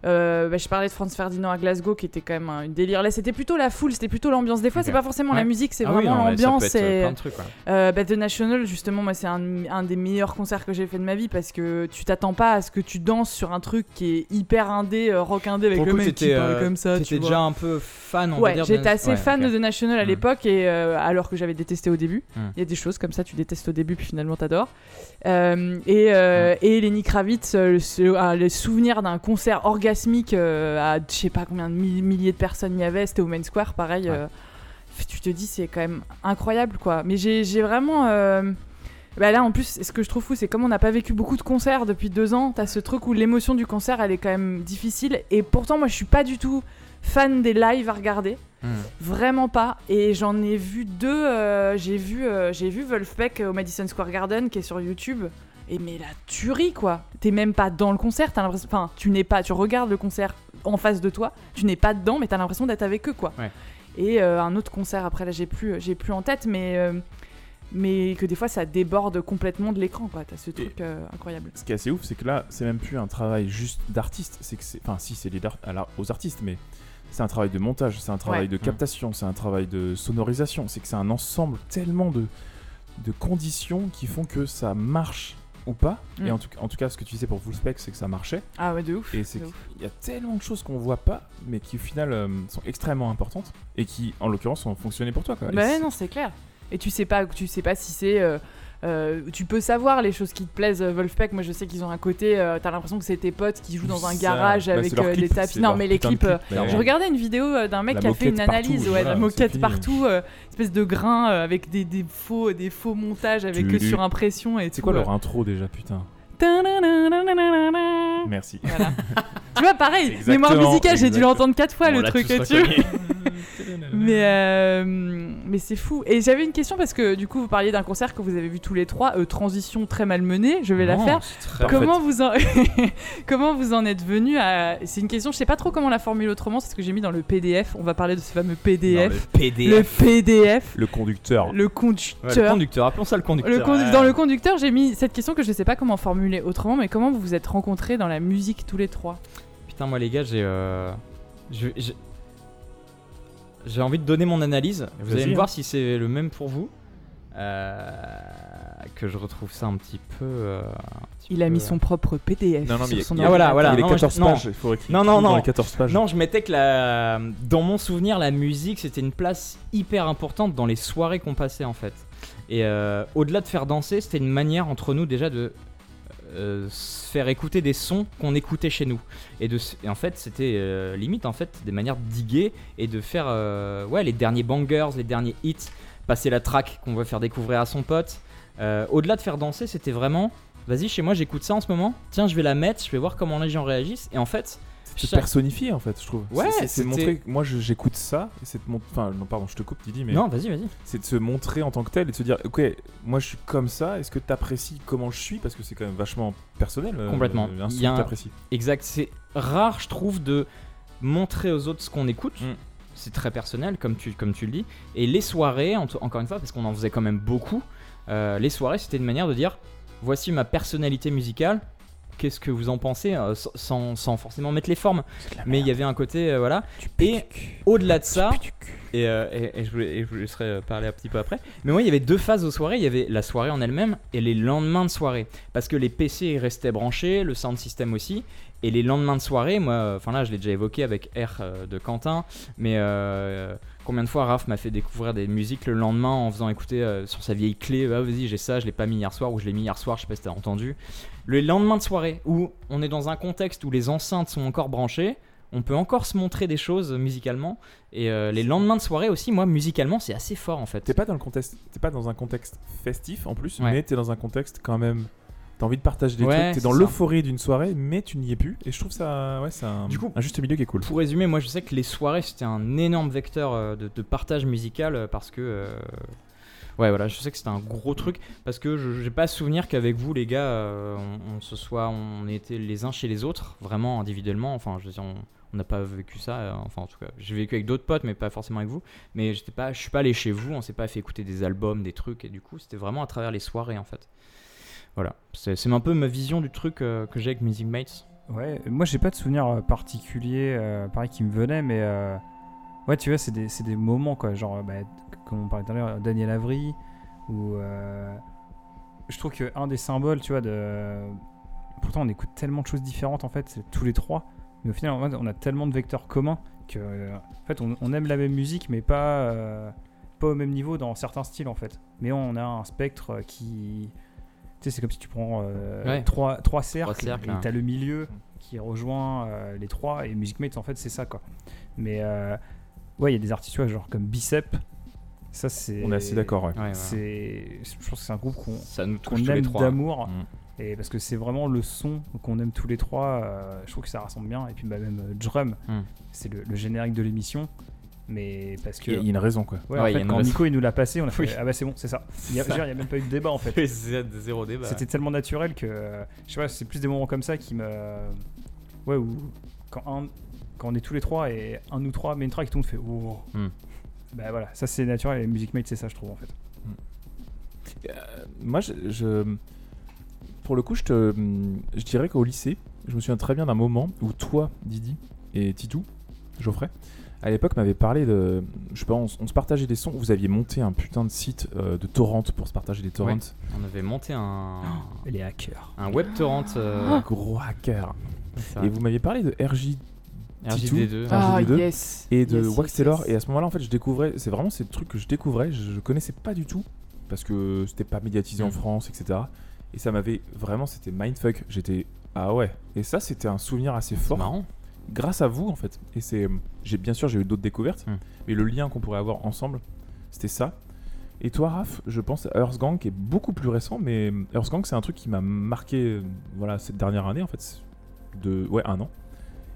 Euh, bah, je parlais de Franz Ferdinand à Glasgow qui était quand même un délire. Là, c'était plutôt la foule, c'était plutôt l'ambiance. Des fois, Ok. c'est pas forcément la musique, c'est Ah oui, vraiment peut l'ambiance. euh, et euh, bah, The National, justement, moi, c'est un, un des meilleurs concerts que j'ai fait de ma vie parce que tu t'attends pas à ce que tu danses sur un truc qui est hyper indé, euh, rock indé avec Pour le coup, mec qui parle comme ça. tu T'étais déjà un peu fan, on va Ouais, dire. j'étais assez Ouais, fan de The National à Mm. l'époque et alors que j'avais détesté au début. Mm. Il y a des choses comme ça, tu détestes au début puis finalement t'adores. Et, euh, et Lenny Kravitz, le, souvenir d'un concert orgasmique euh, à je sais pas combien de mi- milliers de personnes il y avait, c'était au Main Square, pareil. Ouais. euh, tu te dis c'est quand même incroyable quoi. Mais j'ai vraiment. euh, bah là en plus, ce que je trouve fou, c'est comme on n'a pas vécu beaucoup de concerts depuis deux ans, t'as ce truc où l'émotion du concert elle est quand même difficile. Et pourtant, moi je suis pas du tout fan des lives à regarder. Hmm. Vraiment pas. Et j'en ai vu deux. euh, j'ai vu, euh, j'ai vu Wolfpack au Madison Square Garden qui est sur YouTube. Et mais la tuerie quoi. T'es même pas dans le concert. T'as l'impression, enfin, tu n'es pas. Tu regardes le concert en face de toi. Tu n'es pas dedans, mais t'as l'impression d'être avec eux quoi. Ouais. Et euh, un autre concert après là, j'ai plus, j'ai plus en tête, mais euh, mais que des fois ça déborde complètement de l'écran quoi. T'as ce truc euh, incroyable. Ce qui est assez ouf, c'est que là, c'est même plus un travail juste d'artiste. C'est que c'est, enfin, si c'est lié aux artistes, mais c'est un travail de montage, c'est un travail Ouais. de captation, c'est un travail de sonorisation. C'est que c'est un ensemble tellement de de conditions qui font que ça marche ou pas. Mm. Et en tout, en tout cas, ce que tu disais pour Full Spec, c'est que ça marchait. Ah ouais de ouf. Et c'est qu'il y a tellement de choses qu'on voit pas, mais qui au final euh, sont extrêmement importantes et qui, en l'occurrence, ont fonctionné pour toi. Quoi. Bah ouais, non, c'est clair. Et tu sais pas, tu sais pas si c'est. euh, tu peux savoir les choses qui te plaisent. euh, Wolfpack, moi je sais qu'ils ont un côté. euh, T'as l'impression que c'est tes potes qui jouent dans un garage bah, avec euh, des tapis. Non, mais les clips. euh, je regardais une vidéo euh, d'un mec qui a fait une analyse, ouais, la moquette fini. partout, euh, espèce de grain euh, avec des, faux, des faux montages avec Tu- que sur impression et C'est quoi euh. leur intro déjà, putain? Merci. Voilà. tu vois, pareil, mémoire musicale, j'ai dû l'entendre quatre fois le truc reconnu. Mais, euh, mais c'est fou. Et j'avais une question parce que du coup, vous parliez d'un concert que vous avez vu tous les trois. Euh, transition très mal menée, je vais la faire. Comment vous, en... comment vous en êtes venu à. C'est une question, je sais pas trop comment la formuler autrement, c'est ce que j'ai mis dans le PDF. On va parler de ce fameux Non, PDF. le PDF. le PDF, Le conducteur. le Ouais, conducteur. le conducteur, appelons ça le conducteur. Le condu- Ouais. Dans le conducteur, j'ai mis cette question que je sais pas comment formuler autrement, mais comment vous vous êtes rencontrés dans la musique tous les trois? Putain, moi les gars, j'ai. euh, j'ai- J'ai envie de donner mon analyse. Vous allez me voir si c'est le même pour vous. Euh, Que je retrouve ça un petit peu. euh, un petit Il a mis euh, son propre PDF Non, non, mais sur a- son il y a- Ah, voilà, voilà. il non, les 14 je- non. pages, il faut écrire Non, non, dans non. les 14 pages. Non, je mettais que la... dans mon souvenir, la musique, c'était une place hyper importante dans les soirées qu'on passait en fait. Et euh, au-delà de faire danser, c'était une manière entre nous déjà de euh, se faire écouter des sons qu'on écoutait chez nous. Et, de, en fait, c'était euh, limite en fait des manières de diguer et de faire euh, ouais, les derniers bangers, les derniers hits, passer la track qu'on veut faire découvrir à son pote. Au-delà de faire danser, c'était vraiment vas-y, chez moi j'écoute ça en ce moment, tiens, je vais la mettre, je vais voir comment les gens réagissent. Et en fait, C'est chaque- personnifié en fait, je trouve. Ouais, C'est- montrer que moi j'écoute ça, c'est mon... Enfin, non, pardon, je te coupe, Didi, mais Non, vas-y, vas-y. c'est de se montrer en tant que tel et de se dire, ok, moi je suis comme ça, est-ce que t'apprécies comment je suis? Parce que c'est quand même vachement personnel. euh, Complètement. Son Il y a un-. Exact, c'est rare, je trouve, de montrer aux autres ce qu'on écoute. Mm. C'est très personnel, comme tu, comme tu le dis. Et les soirées, en- encore une fois, parce qu'on en faisait quand même beaucoup, euh, les soirées, c'était une manière de dire voici ma personnalité musicale. Qu'est-ce que vous en pensez euh, sans- sans, forcément mettre les formes. Mais il y avait un côté, euh, voilà. Et au-delà de ça, et, euh, et- et je, et je vous laisserai euh, parler un petit peu après. Mais moi, il y avait deux phases aux soirées. Il y avait la soirée en elle-même et les lendemains de soirée. Parce que les PC restaient branchés, le sound system aussi. Et les lendemains de soirée, moi, euh, enfin là, je l'ai déjà évoqué avec R de Quentin. Mais combien de fois Raph m'a fait découvrir des musiques le lendemain en faisant écouter sur sa vieille clé Ah, vas-y, j'ai ça, je l'ai pas mis hier soir ou je l'ai mis hier soir, je sais pas si t'as entendu. Le lendemain de soirée où on est dans un contexte où les enceintes sont encore branchées. On peut encore se montrer des choses musicalement. Et euh, les lendemains de soirée aussi, moi, musicalement, c'est assez fort en fait. T'es pas dans le contexte, t'es pas dans un contexte festif en plus, Ouais. mais t'es dans un contexte quand même. T'as envie de partager des Ouais, trucs, t'es dans l'euphorie d'une soirée, mais tu n'y es plus. Et je trouve ça, ouais, c'est un, Du coup, un juste milieu qui est cool. Pour résumer, moi je sais que les soirées c'était un énorme vecteur euh, de, de partage musical euh, parce que. euh, Ouais, voilà, je sais que c'était un gros truc parce que je j'ai pas souvenir qu'avec vous, les gars, euh, on, on se soit. On était les uns chez les autres, vraiment individuellement. Enfin, je veux dire, on n'a pas vécu ça. euh, enfin, en tout cas, j'ai vécu avec d'autres potes, mais pas forcément avec vous. Mais j'étais pas, je suis pas allé chez vous, on s'est pas fait écouter des albums, des trucs, et du coup, c'était vraiment à travers les soirées en fait. Voilà, c'est un peu ma vision du truc euh, que j'ai avec Music Mates. Ouais, moi j'ai pas de souvenir particulier, pareil, qui me venait, mais ouais, tu vois, c'est des, des moments quoi, genre, euh, bah, comme on parlait tout à l'heure, Daniel Avery, ou euh, je trouve que un des symboles, tu vois, de. Pourtant, on écoute tellement de choses différentes en fait, tous les trois, mais au final, on a tellement de vecteurs communs que, euh, en fait, on, on aime la même musique, mais pas, euh, pas au même niveau dans certains styles en fait. Mais on a un spectre qui. Tu sais, c'est comme si tu prends euh, Ouais. trois, trois cercles, cercles, et hein. t'as le milieu qui rejoint euh, les trois, et Music Mates en fait, c'est ça quoi. Mais euh, ouais, il y a des artistes, tu vois, genre comme Bicep, ça c'est. On est assez d'accord, ouais. Ouais, voilà. C'est, je pense que c'est un groupe qu'on Ça nous qu'on les aime trois. d'amour. Mm. Et parce que c'est vraiment le son qu'on aime tous les trois, euh, je trouve que ça rassemble bien. Et puis bah, même euh, Drum, Mm. c'est le, le générique de l'émission. Mais parce que. Il y a- il y a une raison, quoi. Ouais, Ouais, en il y a fait, une quand raison. Nico il nous l'a passé, on a fait Oui. Ah bah c'est bon, c'est ça. Il n'y a, Ça. je veux dire, il y a même pas eu de débat en fait. C'est zéro débat. C'était tellement naturel que. euh, Je sais pas, c'est plus des moments comme ça qui me. Ouais, ou quand, un, quand on est tous les trois et un ou trois met une track, tout le monde fait Oh. Hmm. Bah voilà, ça c'est naturel et Music Mate c'est ça, je trouve en fait. Euh, moi, je, je- pour le coup, je, te, je dirais qu'au lycée, je me souviens très bien d'un moment où toi, Didi, et Titou, Geoffrey, à l'époque m'avaient parlé de. Je sais pas, on, se partageait des sons. Vous aviez monté un putain de site euh, de torrent pour se partager des torrents. On avait monté un, Les hackers. un web torrent. euh, Un gros hacker. Et vous m'aviez parlé de RJ RJD2. Ah, Ah, RJD2. yes. et de Yes, Wax Taylor. yes. Et à ce moment-là, en fait, je découvrais. C'est vraiment ces trucs que je découvrais. Je, je connaissais pas du tout parce que c'était pas médiatisé en Mm. France, etc. Et ça m'avait vraiment, c'était mindfuck. J'étais ah ouais. Et ça, c'était un souvenir assez fort marrant. grâce à vous en fait. Et c'est, j'ai bien sûr, j'ai eu d'autres découvertes, Mm. mais le lien qu'on pourrait avoir ensemble, c'était ça. Et toi, Raph, je pense à Earth Gang qui est beaucoup plus récent, mais Earth Gang, c'est un truc qui m'a marqué, euh, voilà, cette dernière année en fait, de ouais un an.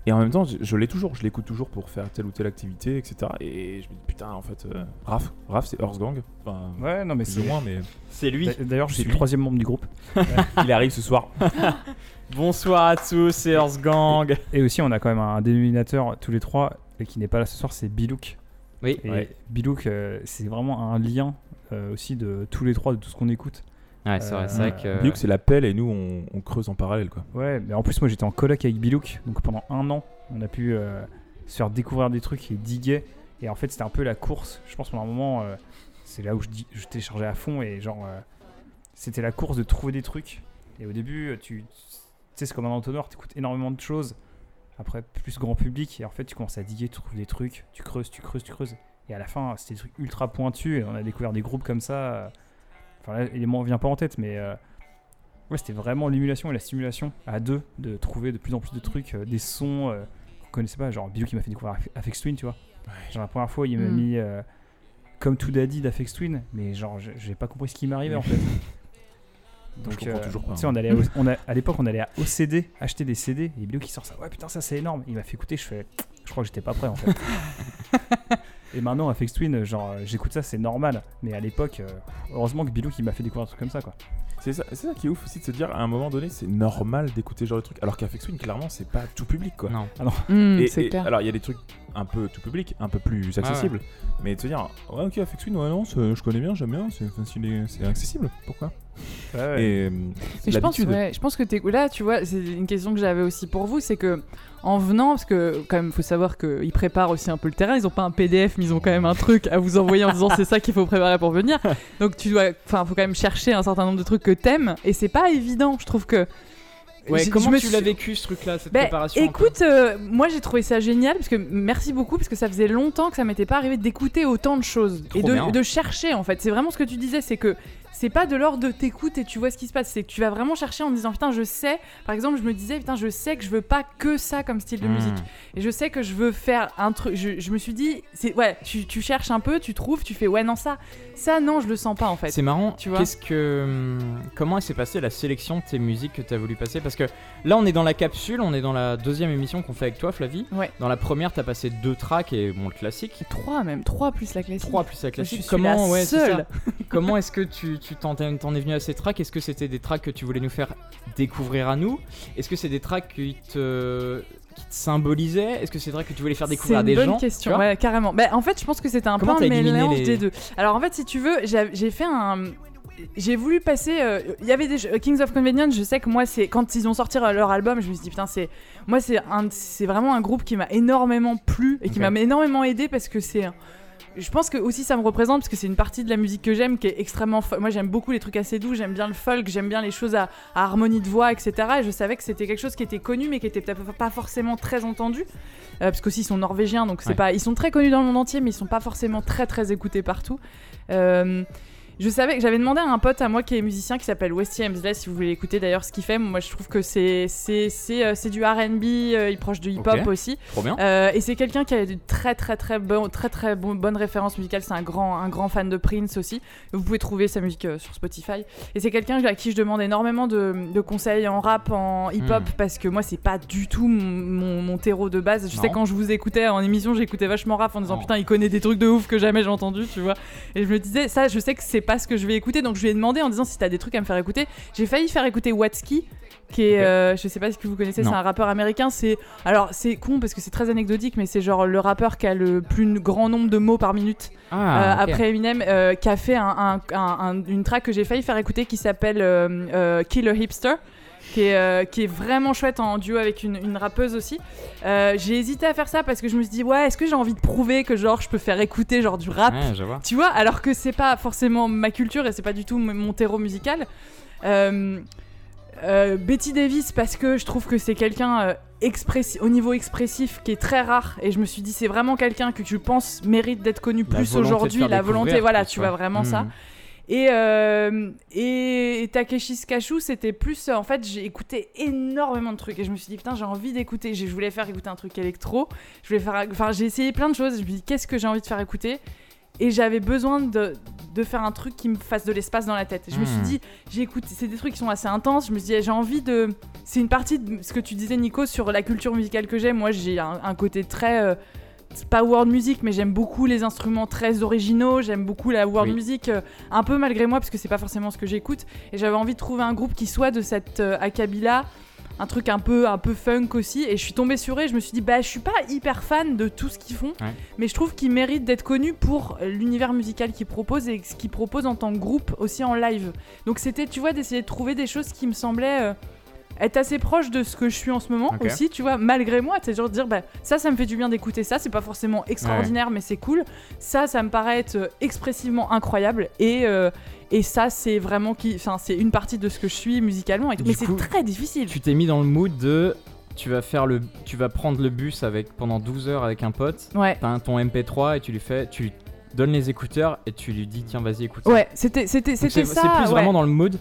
Et en même temps, je, je l'ai toujours, je l'écoute toujours pour faire telle ou telle activité, etc. Et je me dis putain, en fait, euh, Raph, Raph, c'est Earth Gang. Enfin, Ouais, non mais c'est. moins, mais C'est lui. D'a- D'ailleurs, je C'est suis le troisième membre du groupe. il arrive ce soir. Bonsoir à tous, c'est Earth Gang. Et aussi, on a quand même un dénominateur tous les trois et qui n'est pas là ce soir, c'est Bilouk. Oui, Et ouais, Bilouk, euh, c'est vraiment un lien euh, aussi de tous les trois, de tout ce qu'on écoute. Ouais, c'est vrai, c'est Euh, vrai que. Bilouk, c'est la pelle et nous, on, on creuse en parallèle, quoi. Ouais, mais en plus, moi j'étais en coloc avec Bilouk, donc pendant un an, on a pu euh, se faire découvrir des trucs et diguer. Et en fait, c'était un peu la course. Je pense pendant un moment, euh, c'est là où je, je téléchargeais à fond et genre, euh, c'était la course de trouver des trucs. Et au début, tu tu sais, c'est comme un entonnoir, tu écoutes énormément de choses. Après, plus grand public, et en fait, tu commences à diguer, tu trouves des trucs, tu creuses, tu creuses, tu creuses. Et à la fin, c'était des trucs ultra pointus, et on a découvert des groupes comme ça. Enfin, là, l'élément vient pas en tête, mais. euh, Ouais, c'était vraiment l'émulation et la stimulation à deux de trouver de plus en plus de trucs, euh, des sons euh, qu'on connaissait pas. Genre Bilou qui m'a fait découvrir Afe- Aphex Twin, tu vois. Genre la première fois, il m'a Mm. mis euh, comme tout Daddy d'Aphex Twin, mais genre je- j'ai pas compris ce qui m'arrivait en fait. Je comprends toujours pas, Tu sais, hein. on allait, à, on a- à l'époque, on allait à OCD acheter des CD et Bilou qui sort ça. Ouais, putain, ça c'est énorme. Il m'a fait écouter, je fais, je crois que j'étais pas prêt en fait. et maintenant, Aphex Twin, genre euh, j'écoute ça, c'est normal. Mais à l'époque, euh, heureusement que Bilou qui m'a fait découvrir un truc comme ça quoi. C'est ça, c'est ça qui est ouf aussi de se dire à un moment donné, c'est normal d'écouter ce genre de trucs. Alors qu'Afex Twin, clairement, c'est pas tout public, quoi. Non. Hmm, Et- c'est et- clair. alors il y a des trucs un peu tout public, un peu plus accessibles, mais de se dire ouais ok Afex Twin, ouais non, je connais bien, j'aime bien, c'est facile, c'est accessible, pourquoi ouais. Et euh, Mais je pense, ouais, je pense que là, tu vois, c'est une question que j'avais aussi pour vous, c'est que en venant, parce que quand même, faut savoir qu'ils préparent aussi un peu le terrain. Ils ont pas un PDF, mais ils ont quand même un truc à vous envoyer en disant c'est ça qu'il faut préparer pour venir. Donc tu dois, enfin, faut quand même chercher un certain nombre de trucs que t'aimes, et c'est pas évident. Je trouve que. Ouais, comment tu suis- l'as vécu ce truc-là, cette Ben, préparation écoute, euh, moi j'ai trouvé ça génial parce que merci beaucoup parce que ça faisait longtemps que ça m'était pas arrivé d'écouter autant de choses Trop et de chercher en fait. C'est vraiment ce que tu disais, c'est que c'est pas de l'ordre de t'écoutes et tu vois ce qui se passe, c'est que tu vas vraiment chercher en disant putain je sais. Par exemple, je me disais putain je sais que je veux pas que ça comme style de Hmm. musique et je sais que je veux faire un truc. Je, je me suis dit c'est ouais, tu, tu cherches un peu, tu trouves, tu fais ouais non ça, ça non je le sens pas en fait. C'est marrant, Tu vois? Qu'est-ce que, hum, comment s'est passée la sélection de tes musiques que tu as voulu passer? Parce que là, on est dans la capsule, on est dans la deuxième émission qu'on fait avec toi, Flavie. Ouais. Dans la première, t'as passé deux tracks et bon, le classique. Trois même, trois plus la classique. 3 plus la classique. Comment, ouais, ça. Comment est-ce que tu tu t'en es venu à ces tracks Est-ce que c'était des tracks que tu voulais nous faire découvrir à nous? Est-ce que c'est des tracks qui te, qui te symbolisaient? Est-ce que c'est des tracks que tu voulais faire découvrir à C'est des une bonne gens question, ouais, carrément. Bah, en fait, je pense que c'était un Comment peu un mélange les- des deux. Alors, en fait, si tu veux, j'ai fait un. j'ai voulu passer. euh, Il y avait des Kings of Convenience. Je sais que moi, c'est quand ils ont sorti euh, leur album, je me suis dit putain, c'est moi, c'est c'est vraiment un groupe qui m'a énormément plu et qui m'a énormément aidé parce que c'est. Je pense que aussi ça me représente parce que c'est une partie de la musique que j'aime qui est extrêmement. Moi, j'aime beaucoup les trucs assez doux. J'aime bien le folk. J'aime bien les choses à, à harmonie de voix, etc. Et je savais que c'était quelque chose qui était connu, mais qui était peut-être pas forcément très entendu. Euh, parce qu'aussi ils sont norvégiens, donc c'est Ouais. pas. Ils sont très connus dans le monde entier, mais ils sont pas forcément très très écoutés partout. Euh, je savais que j'avais demandé à un pote à moi qui est musicien qui s'appelle Westy Hemsley si vous voulez écouter d'ailleurs ce qu'il fait. Moi je trouve que c'est c'est c'est euh, du R&B, euh, il est proche de hip hop aussi. Trop bien. Euh, et c'est quelqu'un qui a de très très très bon, très très bon, bonne référence musicale. C'est un grand un grand fan de Prince aussi. Vous pouvez trouver sa musique euh, sur Spotify. Et c'est quelqu'un à qui je demande énormément de, de conseils en rap, en hip hop Hmm. parce que moi c'est pas du tout mon, mon, mon terreau de base. Je sais quand je vous écoutais en émission, j'écoutais vachement rap en disant Non. putain il connaît des trucs de ouf que jamais j'ai entendu, tu vois. Et je me disais ça, je sais que c'est pas ce que je vais écouter, donc je lui ai demandé en disant si t'as des trucs à me faire écouter. J'ai failli faire écouter Watsky qui est, euh, je sais pas si vous connaissez, c'est un rappeur américain. C'est alors c'est con parce que c'est très anecdotique, mais c'est genre le rappeur qui a le plus grand nombre de mots par minute Ah, euh, après Eminem, euh, qui a fait un- un- un- un- une track que j'ai failli faire écouter qui s'appelle euh, Killer Hipster. Qui est, euh, qui est vraiment chouette en duo avec une, une rappeuse aussi. Euh, j'ai hésité à faire ça parce que je me suis dit, ouais, est-ce que j'ai envie de prouver que genre je peux faire écouter genre du rap Ouais, je vois. tu vois, alors que c'est pas forcément ma culture et c'est pas du tout mon- terreau musical. Euh, Betty Davis parce que je trouve que c'est quelqu'un au niveau expressif qui est très rare et je me suis dit c'est vraiment quelqu'un que je pense mérite d'être connu La plus aujourd'hui la volonté voilà tu vois vraiment ça Mhm. Et, euh, et, et Takeshi Kashu, c'était plus. euh, En fait, j'ai écouté énormément de trucs et je me suis dit, putain, j'ai envie d'écouter. J'ai- Je voulais faire écouter un truc électro. Je voulais faire. Enfin, j'ai essayé plein de choses. Je me suis dit, qu'est-ce que j'ai envie de faire écouter? Et j'avais besoin de, de faire un truc qui me fasse de l'espace dans la tête. Et je me suis Hmm. dit, j'écoute. C'est des trucs qui sont assez intenses. Je me suis dit, j'ai envie de. C'est une partie de ce que tu disais, Nico, sur la culture musicale que j'ai. Moi, j'ai un, un côté très. euh, pas world music, mais j'aime beaucoup les instruments très originaux. J'aime beaucoup la world Oui. music, euh, un peu malgré moi, parce que c'est pas forcément ce que j'écoute. Et j'avais envie de trouver un groupe qui soit de cette euh, acabit-là, un truc un peu, un peu funk aussi. Et je suis tombée sur eux. et Je me suis dit, bah, je suis pas hyper fan de tout ce qu'ils font, Ouais. mais je trouve qu'ils méritent d'être connus pour l'univers musical qu'ils proposent et ce qu'ils proposent en tant que groupe aussi en live. Donc c'était, tu vois, d'essayer de trouver des choses qui me semblaient. euh, être assez proche de ce que je suis en ce moment aussi, tu vois, malgré moi, c'est genre de dire, bah, ça, ça me fait du bien d'écouter ça, c'est pas forcément extraordinaire, mais c'est cool. Ça, ça me paraît être euh, expressivement incroyable, et, euh, et ça, c'est vraiment qui, enfin, c'est une partie de ce que je suis musicalement, et tout. Mais c'est très difficile. Tu t'es mis dans le mood de. Tu vas faire le. Tu vas prendre le bus avec pendant 12 heures avec un pote. Ouais. T'as un- ton MP3 et tu lui fais. Tu lui donnes les écouteurs et tu lui dis tiens vas-y écoute. ça. Ouais, c'était, ça. c'est plus ouais. vraiment dans le mood.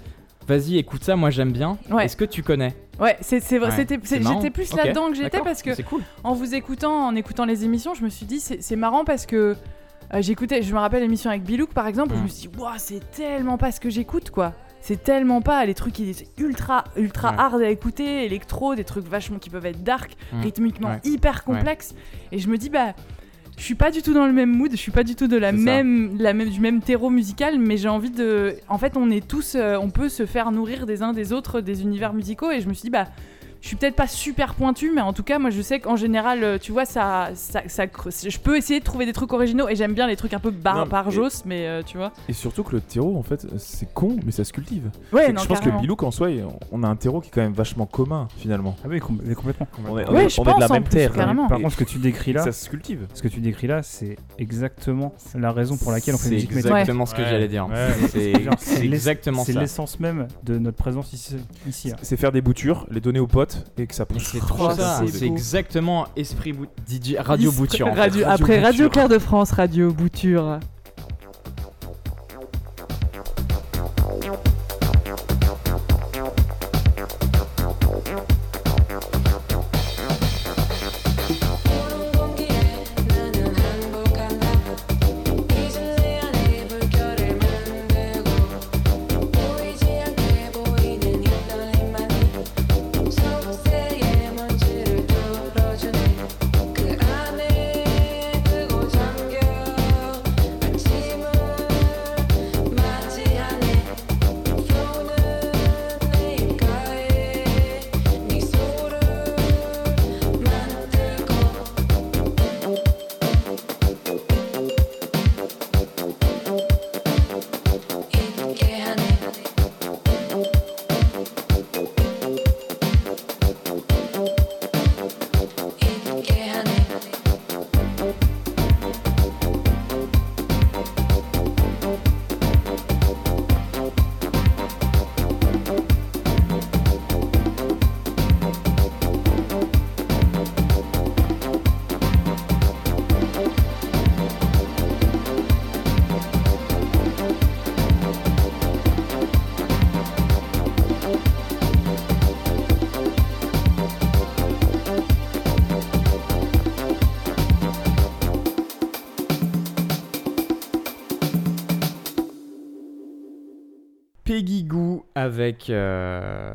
Vas-y écoute ça, moi j'aime bien. Ouais. Est-ce que tu connais? Ouais, c'est, c'est vrai, Ouais, j'étais plus là-dedans que j'étais parce que cool. en vous écoutant, en écoutant les émissions, je me suis dit c'est c'est marrant parce que euh, j'écoutais, je me rappelle l'émission avec Bilouk par exemple, où je Mm. me suis dit waouh c'est tellement pas ce que j'écoute quoi. C'est tellement pas les trucs qui sont ultra ultra Ouais. hard à écouter, électro, des trucs vachement qui peuvent être dark, Mm. rythmiquement hyper complexes. Et je me dis bah je suis pas du tout dans le même mood, je suis pas du tout de la même du même terreau musical, mais j'ai envie de. En fait, on est tous, euh, on peut se faire nourrir des uns des autres des univers musicaux, et je me suis dit bah je suis peut-être pas super pointu, mais en tout cas, moi je sais qu'en général, euh, tu vois, ça, ça, je peux essayer de trouver des trucs originaux et j'aime bien les trucs un peu bar, barjos, mais euh, tu vois. Et surtout que le terreau, en fait, c'est con, mais ça se cultive. Ouais, C'est que non, je pense carrément. que Bilouk, en soi, on a un terreau qui est quand même vachement commun, finalement. Ah oui, com- complètement. On est, on Ouais, est- je on est de pense, la même plus, terre. carrément. Par contre, ce que tu décris là, ça se cultive. ce que tu décris là, c'est exactement la raison pour laquelle on fait C'est musique métal. exactement ce que Ouais. j'allais dire. Ouais. C'est c'est exactement C'est ça. l'essence même de notre présence ici. C'est faire des boutures, les donner aux potes et que ça pousse. C'est trop ça. c'est exactement esprit bout- DJ Radio Bouture. en fait. Radio- Radio après Radio Bouture. Claire de France, Radio Bouture. Avec euh,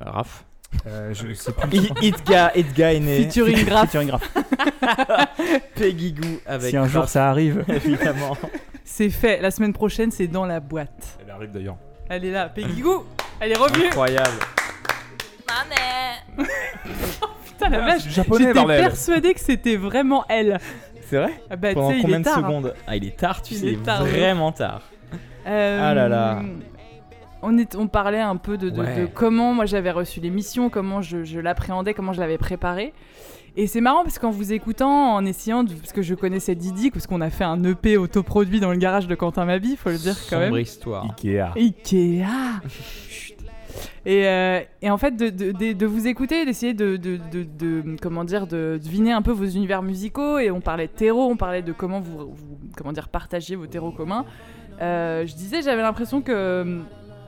Raph. Euh, je sais plus. Itga, Itga est né. Featuring Graph. Featuring Graph. Peggy Goo avec Si un jour Raph, ça arrive. évidemment. C'est fait. La semaine prochaine, c'est dans la boîte. Elle arrive d'ailleurs. Elle est là. Peggy Goo. Elle est revenue. Incroyable. Putain, la vache. japonais, J'étais bordel. persuadée que c'était vraiment elle. C'est vrai Ah bah, Pendant combien est de tard. hein. secondes Ah, il est tard, tu Il sais, est tard, oui. vraiment tard. Euh, Ah là là. On, est, on parlait un peu de, de- Ouais. de comment moi j'avais reçu l'émission, comment je, je l'appréhendais, comment je l'avais préparée. Et c'est marrant parce qu'en vous écoutant, en essayant, de- parce que je connaissais Didi, parce qu'on a fait un EP autoproduit dans le garage de Quentin Mabi, faut le dire quand Sombre même. histoire. Ikea. Ikea Chut. et, euh, et en fait, de, de, de- de vous écouter, d'essayer de, de, de- de- comment dire, de deviner un peu vos univers musicaux, et on parlait de terreau, on parlait de comment vous, vous- comment dire, partagiez vos terreaux communs. Euh, je disais, j'avais l'impression que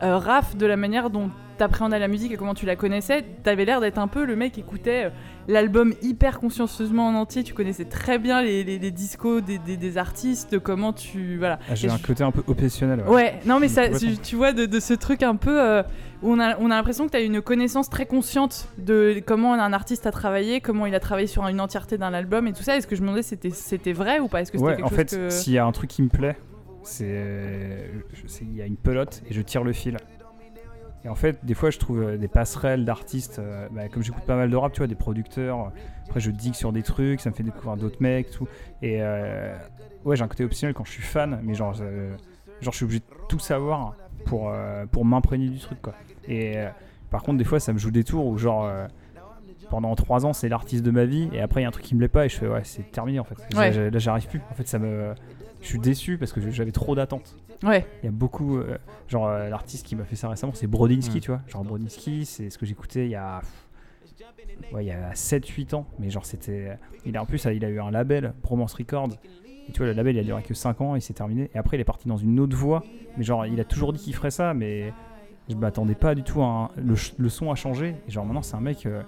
euh, Raph, de la manière dont t'appréhendais la musique et comment tu la connaissais, t'avais l'air d'être un peu le mec qui écoutait euh, l'album hyper consciencieusement en entier. Tu connaissais très bien les, les, les discos des, des, des artistes, comment tu. Voilà. Ah, J'ai un je- côté un peu obsessionnel. Ouais, non mais ça, tu, tu vois, de, de ce truc un peu euh, où on a, on a l'impression que tu as une connaissance très consciente de comment un artiste a travaillé, comment il a travaillé sur une entièreté d'un album et tout ça. Est-ce que je me demandais c'était c'était vrai ou pas? Est-ce que c'était Ouais, quelque en chose fait, que... s'il y a un truc qui me plaît, c'est je sais, il y a une pelote et je tire le fil. Et en fait, des fois, je trouve euh, des passerelles d'artistes, euh, bah, comme j'écoute pas mal de rap, tu vois, des producteurs. Après, je digue sur des trucs, ça me fait découvrir d'autres mecs, tout. Et euh, ouais, j'ai un côté optionnel quand je suis fan, mais genre, euh, genre, je suis obligé de tout savoir pour euh, pour m'imprégner du truc, quoi. Et euh, par contre, des fois, ça me joue des tours où genre. euh, pendant 3 ans, c'est l'artiste de ma vie, et après, il y a un truc qui me plaît pas, et je fais, ouais, c'est terminé en fait. Ouais. Là, j'arrive plus. En fait, ça me. Je suis déçu parce que j'avais trop d'attentes. Ouais, Il y a beaucoup. euh, genre, euh, l'artiste qui m'a fait ça récemment, c'est Brodinski, Mm. tu vois. Genre, Brodinski, c'est ce que j'écoutais il y a. Ouais, il y a 7-8 ans. Mais genre, c'était. Il a, en plus, il a eu un label, Promance Records. Et tu vois, le label, il a duré que 5 ans, et c'est terminé. Et après, il est parti dans une autre voie. Mais genre, il a toujours dit qu'il ferait ça, mais je m'attendais pas du tout à. un- Le, son a changé. Et genre, maintenant, c'est un mec. euh,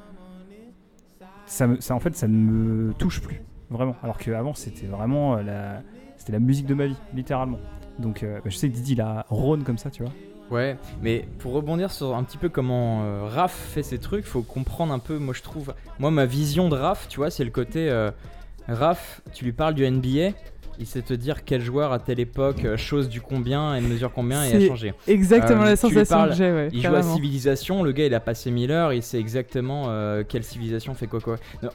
ça, me- ça, en fait, ça ne me touche plus. Vraiment. Alors qu'avant, c'était vraiment euh, la. C'était la musique de ma vie, littéralement. Donc, euh, bah, je sais que Didi, il a Rhône comme ça, tu vois. Ouais, mais pour rebondir sur un petit peu comment euh, Raph fait ses trucs, faut comprendre un peu, moi je trouve, moi ma vision de Raph, tu vois, c'est le côté euh, Raph, tu lui parles du NBA, il sait te dire quel joueur à telle époque, euh, chose du combien, et mesure combien, et a changé. exactement Euh, la sensation parles, que j'ai. Ouais, Il joue à. Civilisation, le gars il a passé 1000 heures, il sait exactement euh, quelle civilisation fait quoi quoi. Non,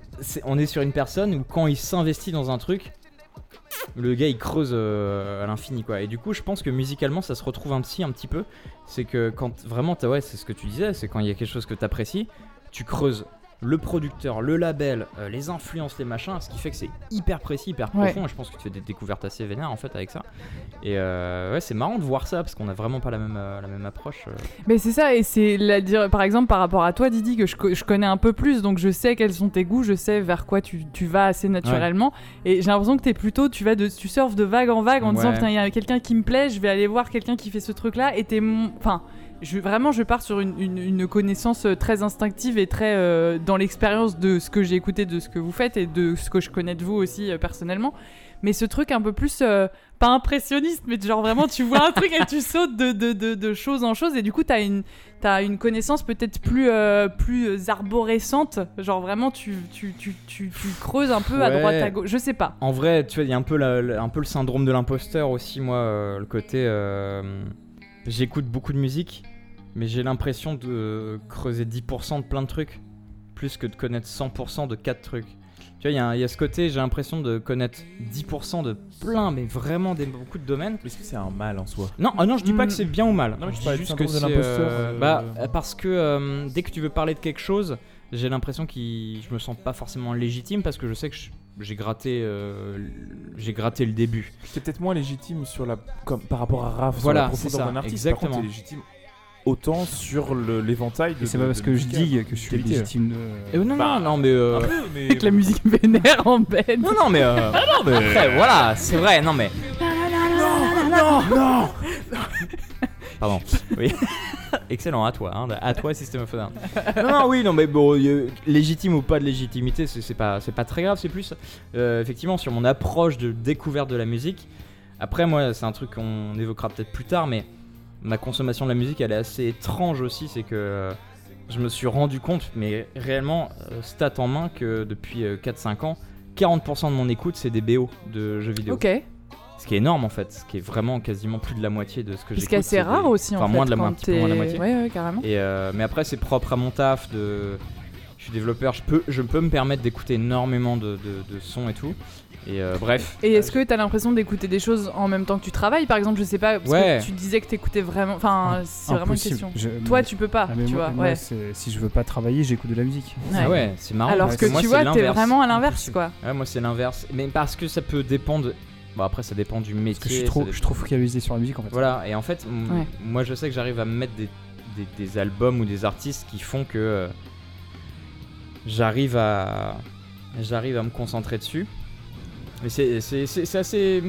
on est sur une personne où quand il s'investit dans un truc, le gars il creuse euh, à l'infini quoi. Et du coup je pense que musicalement ça se retrouve un petit un petit peu. C'est que quand vraiment t'as ouais c'est ce que tu disais, c'est quand il y a quelque chose que t'apprécies, tu creuses le producteur, le label, euh, les influences, les machins, ce qui fait que c'est hyper précis, hyper Ouais. profond. Et je pense que tu fais des découvertes assez vénères en fait avec ça. Et euh, ouais c'est marrant de voir ça parce qu'on a vraiment pas la même euh, la même approche. Mais c'est ça, et c'est la dire, par exemple par rapport à toi, Didi, que je, co- je connais un peu plus, donc je sais quels sont tes goûts, je sais vers quoi tu, tu vas assez naturellement. Et j'ai l'impression que t'es plutôt, tu vas de, tu surfes de vague en vague en disant putain il y a quelqu'un qui me plaît, je vais aller voir quelqu'un qui fait ce truc-là, et t'es mon, enfin. Je, vraiment, je pars sur une, une- une connaissance euh, très instinctive et très euh, dans l'expérience de ce que j'ai écouté, de ce que vous faites et de ce que je connais de vous aussi euh, personnellement. Mais ce truc un peu plus, euh, pas impressionniste, mais genre vraiment, tu vois un truc et tu sautes de, de, de, de chose en chose et du coup, t'as une, t'as une connaissance peut-être plus, plus arborescente. Genre vraiment, tu, tu, tu, tu, creuses un peu à droite, à gauche. Je sais pas. En vrai, tu vois, il y a un peu, la- la- un peu le syndrome de l'imposteur aussi, moi, le côté. J'écoute beaucoup de musique, mais j'ai l'impression de creuser 10% de plein de trucs, plus que de connaître 100% de 4 trucs. Tu vois, il y, a y ce côté, j'ai l'impression de connaître 10% de plein, mais vraiment des, beaucoup de domaines. Est-ce que c'est un mal en soi? Non, ah non, je dis pas Mm. que c'est bien ou mal. Non, mais je dis juste que c'est, euh, euh, Bah, euh, parce que euh, dès que tu veux parler de quelque chose, j'ai l'impression que je me sens pas forcément légitime parce que je sais que j'ai gratté, euh, j'ai gratté le début. C'est peut-être moins légitime sur la, comme, par rapport à Raph, Voilà, sur la c'est profondeur d'un artiste. Par exactement. contre, légitime autant sur l'éventail de. C'est pas parce de que je musical, digue que je suis qualité. légitime de. Euh, non, Bah, non, non, mais. euh, mais. Avec la musique vénère en bed. Non, non, mais. euh, non, mais. après, voilà, c'est vrai, non, mais. Non, non Pardon. Oui. Excellent, à toi, hein, à toi, System of Down. Non, non, oui, non, mais bon, euh, légitime ou pas de légitimité, c'est c'est pas, c'est pas très grave, c'est plus, euh, effectivement, sur mon approche de découverte de la musique. Après, moi, c'est un truc qu'on évoquera peut-être plus tard, mais ma consommation de la musique, elle est assez étrange aussi. C'est que euh, je me suis rendu compte, mais réellement, euh, stat en main, que depuis euh, 4-5 ans, 40% de mon écoute, c'est des BO de jeux vidéo. Ok. Ce qui est énorme en fait, ce qui est vraiment quasiment plus de la moitié de ce que Ce j'écoute. qui est assez des- rare aussi en enfin, fait. moins de la quand mo- un petit peu moins de la moitié. Ouais, ouais, carrément. Et euh, mais après, c'est propre à mon taf. De... Je suis développeur, je peux, je peux me permettre d'écouter énormément de, de, de sons et tout. Et euh, bref. Et est-ce que t'as l'impression d'écouter des choses en même temps que tu travailles Par exemple, je sais pas, parce Ouais. que tu disais que t'écoutais vraiment. Enfin, c'est vraiment une question. Je- Toi, tu peux pas, Ah, tu moi- vois. moi, ouais. c'est- si je veux pas travailler, j'écoute de la musique. Ah ouais, c'est marrant. Alors que moi, tu vois, t'es vraiment à l'inverse, quoi. Ouais, moi, c'est l'inverse. Mais parce que ça peut dépendre. Bon, après, ça dépend du métier. Parce que je suis trop, dépend- je suis trop focalisé sur la musique en fait. Voilà, et en fait, moi je sais que j'arrive à me mettre des, des, des albums ou des artistes qui font que euh, j'arrive à j'arrive à me concentrer dessus. Mais c'est assez.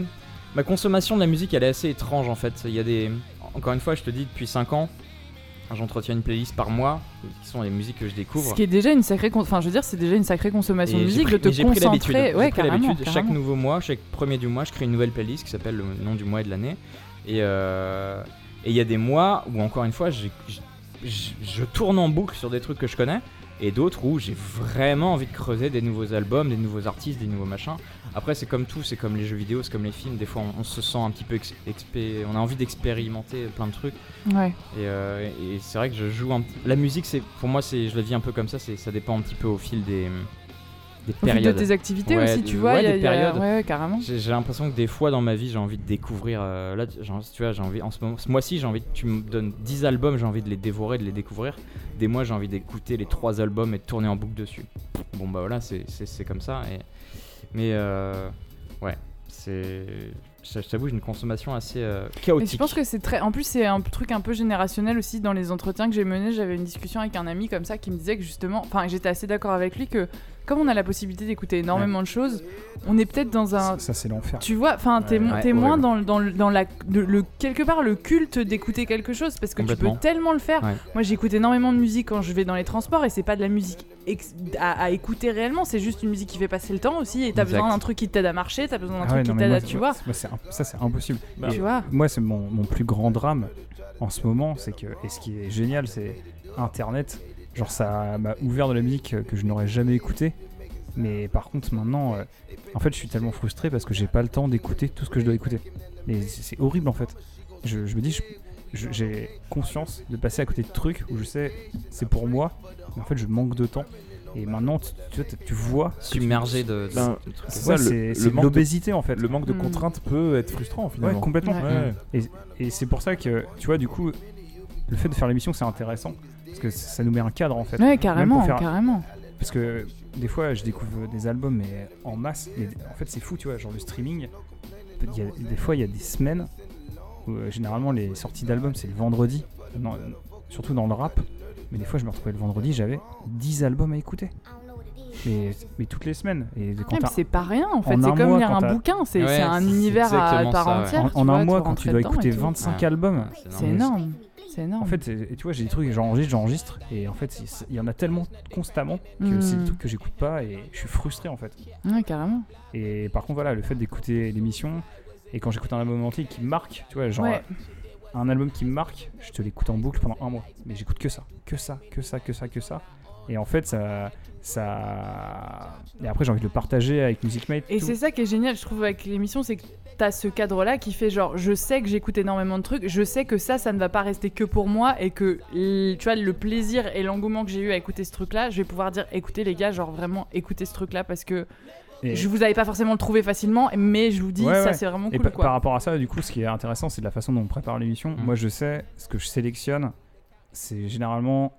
Ma consommation de la musique elle est assez étrange en fait. Il y a des. Encore une fois, je te dis, depuis 5 ans, j'entretiens une playlist par mois qui sont les musiques que je découvre. Ce qui est déjà une sacrée. Enfin, je veux dire, c'est déjà une sacrée consommation de musique pris- de te concentrer. Ouais, pris carrément. Chaque nouveau mois, chaque premier du mois, je crée une nouvelle playlist qui s'appelle le nom du mois et de l'année. Et euh, et il y a des mois où, encore une fois, j'ai- j'- j'- je tourne en boucle sur des trucs que je connais. Et d'autres où j'ai vraiment envie de creuser des nouveaux albums, des nouveaux artistes, des nouveaux machins. Après, c'est comme tout, c'est comme les jeux vidéo, c'est comme les films. Des fois, on, on se sent un petit peu. ex- expé- on a envie d'expérimenter plein de trucs. Ouais. Et, euh, et c'est vrai que je joue un La musique, c'est pour moi, c'est je la vis un peu comme ça. C'est ça dépend un petit peu au fil des, des fil de périodes. tes activités Ouais, aussi, tu vois. ouais, y a- des il y a- périodes. Ouais, carrément. J'ai l'impression que des fois dans ma vie, j'ai envie de découvrir. euh, là, genre, tu vois, j'ai envie en ce moment, ce mois-ci, j'ai envie. Tu me donnes 10 albums, j'ai envie de les dévorer, de les découvrir. Des mois, j'ai envie d'écouter les 3 albums et de tourner en boucle dessus. Bon bah voilà, c'est- c'est c'est comme ça. Et... Mais euh, ouais, c'est. Je t'avoue, j'ai une consommation assez euh, Mais chaotique. je pense que c'est très. En plus, c'est un truc un peu générationnel aussi dans les entretiens que j'ai menés. J'avais une discussion avec un ami comme ça qui me disait que justement. Enfin, j'étais assez d'accord avec lui que comme on a la possibilité d'écouter énormément de choses, on est peut-être dans un. Ça, ça, c'est l'enfer. Tu vois, enfin, t'es Ouais. Ouais, moins dans, le- dans, la, de- le, quelque part le culte d'écouter quelque chose parce que tu peux tellement le faire. Ouais. Moi, j'écoute énormément de musique quand je vais dans les transports et c'est pas de la musique ex- à, à écouter réellement, c'est juste une musique qui fait passer le temps aussi. Et t'as Exact. besoin d'un truc qui t'aide à marcher, t'as besoin d'un Ah truc ouais, qui t'aide moi, à, tu vois. moi, c'est imp- ça, c'est impossible. Bah, Tu vois. Moi, c'est mon, mon plus grand drame en ce moment, c'est que, et ce qui est génial, c'est Internet. Genre, ça m'a ouvert de la musique que je n'aurais jamais écouté. Mais par contre, maintenant, euh, en fait, je suis tellement frustré parce que j'ai pas le temps d'écouter tout ce que je dois écouter. Et c'est horrible en fait. Je, je me dis, je- je- j'ai conscience de passer à côté de trucs où je sais c'est pour moi, mais en fait, je manque de temps. Et maintenant, tu, tu vois, tu vois. que tu- submergé de. Ben, c'est Ouais, ça, le- l'obésité en fait. Le manque de Hmm. contraintes peut être frustrant finalement. Ouais, complètement. Ouais. Ouais. Et c'est pour ça que, tu vois, du coup, le fait de faire l'émission, c'est intéressant. Parce que ça nous met un cadre, en fait. Ouais, carrément, faire- carrément. Parce que des fois, je découvre des albums, mais en masse. Mais en fait, c'est fou, tu vois, genre le streaming. il y a- des fois, il y a des semaines où, euh, généralement, les sorties d'albums, c'est le vendredi. Non, surtout dans le rap. Mais des fois, je me retrouvais le vendredi, j'avais 10 albums à écouter. Mais, mais toutes les semaines. Et Ouais, c'est pas rien en fait, c'est comme lire un bouquin, c'est Ouais, un univers à part ça, ouais. entière. en, tu en vois, un mois, quand tu dois écouter tout. 25 Ouais. albums, C'est C'est énorme. C'est énorme. En fait, et, tu vois, j'ai des trucs, j'enregistre, j'enregistre, et en fait, il- y en a tellement constamment que Hmm. c'est des trucs que j'écoute pas, et je suis frustré en fait. Ouais, carrément. Et par contre, voilà, le fait d'écouter l'émission, et quand j'écoute un album entier qui marque, tu vois, genre Ouais. un album qui me marque, je te l'écoute en boucle pendant un mois, mais j'écoute que ça, que ça, que ça, que ça, que ça. Et en fait, ça. ça... Et après, j'ai envie de le partager avec Music Mate. Et c'est ça qui est génial, je trouve, avec l'émission, c'est que t'as ce cadre-là qui fait genre, je sais que j'écoute énormément de trucs, je sais que ça, ça ne va pas rester que pour moi et que, tu vois, le plaisir et l'engouement que j'ai eu à écouter ce truc-là, je vais pouvoir dire, écoutez les gars, genre vraiment, écoutez ce truc-là parce que Et- je vous avais pas forcément le trouvé facilement, mais je vous dis, Ouais, ça ouais. c'est vraiment cool, quoi. par rapport à ça, du coup, ce qui est intéressant, c'est de la façon dont on prépare l'émission. Mm. Moi, je sais, ce que je sélectionne, c'est généralement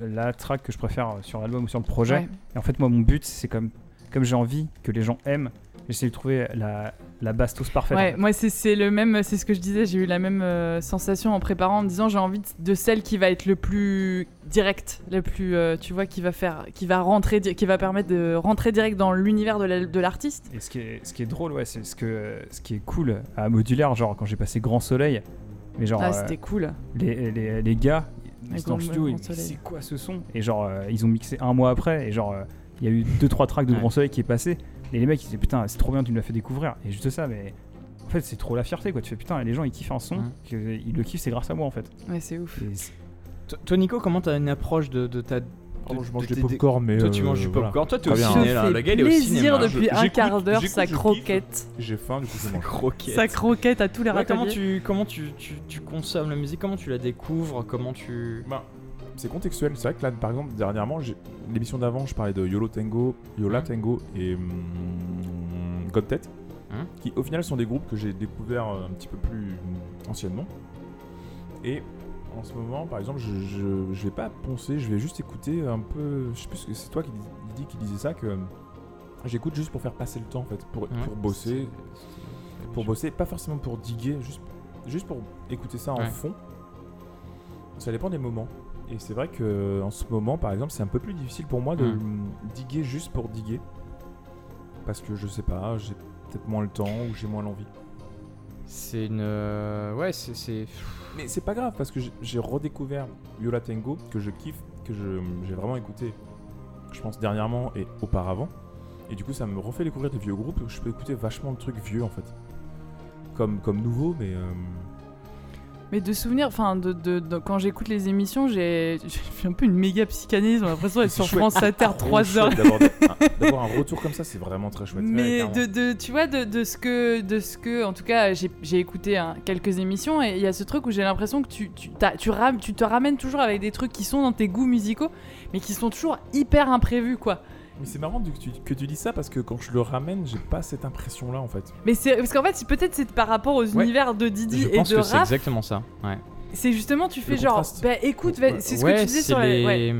la track que je préfère sur l'album ou sur le projet. Ouais. Et en fait, moi, mon but, c'est comme, comme j'ai envie que les gens aiment, j'essaie de trouver la, la bastos parfaite. Ouais, moi c'est le même, c'est ce que je disais, j'ai eu la même euh, sensation en préparant en me disant j'ai envie de, de celle qui va être le plus direct, le plus, euh, tu vois, qui va faire, qui va rentrer, qui va permettre de rentrer direct dans l'univers de la- de l'artiste. Et ce qui est, ce qui est drôle, ouais, c'est ce, que, ce qui est cool à Modulaire, genre quand j'ai passé Grand Soleil, mais genre Ah, euh, c'était cool. les, les, les gars, ils étaient studio, c'est quoi ce son? Et genre, ils ont mixé un mois après, et genre, il y a eu 2-3 tracks de Ouais. Grand Soleil qui est passé, et les mecs ils disaient putain, c'est trop bien, tu me l'as fait découvrir. Et juste ça, mais en fait, c'est trop la fierté, quoi. Tu fais putain, les gens ils kiffent un son, que- ils le kiffent, c'est grâce à moi en fait. Ouais, c'est ouf. Et Toi- Nico, comment t'as une approche de, de ta. De- je mange de- des de- popcorn, mais. Toi, tu euh, manges du voilà. popcorn. Toi, t'es au bien. ciné, là. Le gars, il est au plaisir cinéma. depuis un quart d'heure, sa croquette. J'ai faim, du coup je mange. Croquette. Sa croquette à tous les Ouais, comment tu, comment tu, tu, tu consommes la musique? Comment tu la découvres? Comment tu. Ben, c'est contextuel. C'est vrai que là, par exemple, dernièrement, l'émission d'avant, je parlais de Yolo Tango, Yola Mhm. Tango et hum, God Tête, Mhm. qui au final sont des groupes que j'ai découverts euh, un petit peu plus anciennement. Et en ce moment, par exemple, je, je, je vais pas poncer, je vais juste écouter un peu. Je sais plus, c'est toi qui dis, Lydie, qui disait ça que euh, j'écoute juste pour faire passer le temps en fait, pour, pour bosser, pour bosser, pas forcément pour diguer, juste, juste pour écouter ça en Ouais. fond. Ça dépend des moments. Et c'est vrai que en ce moment, par exemple, c'est un peu plus difficile pour moi de Mm. mm, diguer juste pour diguer. Parce que je sais pas, j'ai peut-être moins le temps ou j'ai moins l'envie. C'est une. euh, Ouais, c'est. Mais c'est pas grave parce que j'ai- redécouvert Yola Tango que je kiffe, que je- j'ai vraiment écouté, je pense dernièrement et auparavant. Et du coup, ça me refait découvrir des vieux groupes. Je peux écouter vachement de trucs vieux en fait. Comme, comme nouveau, mais. euh, Mais de souvenirs, enfin, de, de- de- quand j'écoute les émissions, j'ai fait un peu une méga psychanalyse. J'ai l'impression d'être sur chouette. France Inter trop 3 heures. d'avoir un- retour comme ça, c'est vraiment très chouette. Mais Ouais, de, de- tu vois, de, de ce que, de ce que, en tout cas, j'ai j'ai écouté hein, quelques émissions et il y a ce truc où j'ai l'impression que tu, tu, t'as- tu, ram- tu te ramènes toujours avec des trucs qui sont dans tes goûts musicaux, mais qui sont toujours hyper imprévus, quoi. Mais c'est marrant que tu, que tu dis ça parce que quand je le ramène, j'ai pas cette impression-là en fait. Mais c'est parce qu'en fait, c'est- peut-être c'est par rapport aux Ouais. univers de Didi Je et pense de que c'est exactement ça. Ouais. C'est justement, tu fais Le genre, contraste. bah écoute, va- c'est ce Ouais, que tu disais c'est sur les. les... ouais.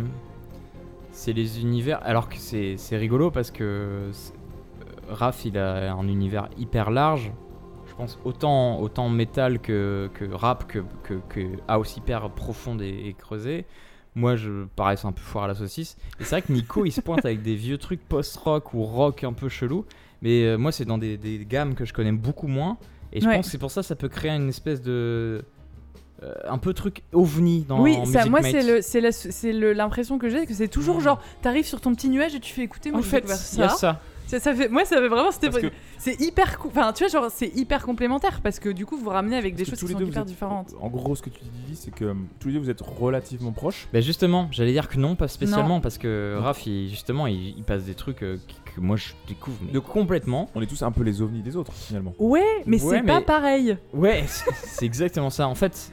C'est les univers. Alors que c'est c'est rigolo parce que euh, Raph, il a un univers hyper large. Je pense autant, autant métal que, que rap, que, que, que house hyper profonde et, et creusée. Moi, je paraisse un peu foire à la saucisse. Et c'est vrai que Nico, il se pointe avec des vieux trucs post-rock ou rock un peu chelou. Mais euh, moi, c'est dans des, des gammes que je connais beaucoup moins. Et je Ouais. pense que c'est pour ça que ça peut créer une espèce de. euh, un peu truc ovni dans Oui, en ça, Music moi Mate. c'est le, c'est la- c'est le- l'impression que j'ai que c'est toujours Mm. genre, t'arrives sur ton petit nuage et tu fais écouter. Moi, En fait, il y a ça. Ça. Fait, moi, ça fait vraiment, c'était, que- c'est hyper, enfin, tu vois, genre, c'est hyper complémentaire parce que du coup, vous ramenez avec des Parce choses tous qui les sont hyper êtes- différentes. En gros, ce que tu dis, c'est que euh, tous les deux, vous êtes relativement proches. Bah justement, j'allais dire que non, pas spécialement, parce que Raph, il- justement, il, il passe des trucs euh, qui- que moi je découvre mais complètement. On est tous un peu les ovnis des autres, finalement. Ouais, mais Ouais, c'est pas pareil. Ouais, c'est exactement ça. En fait,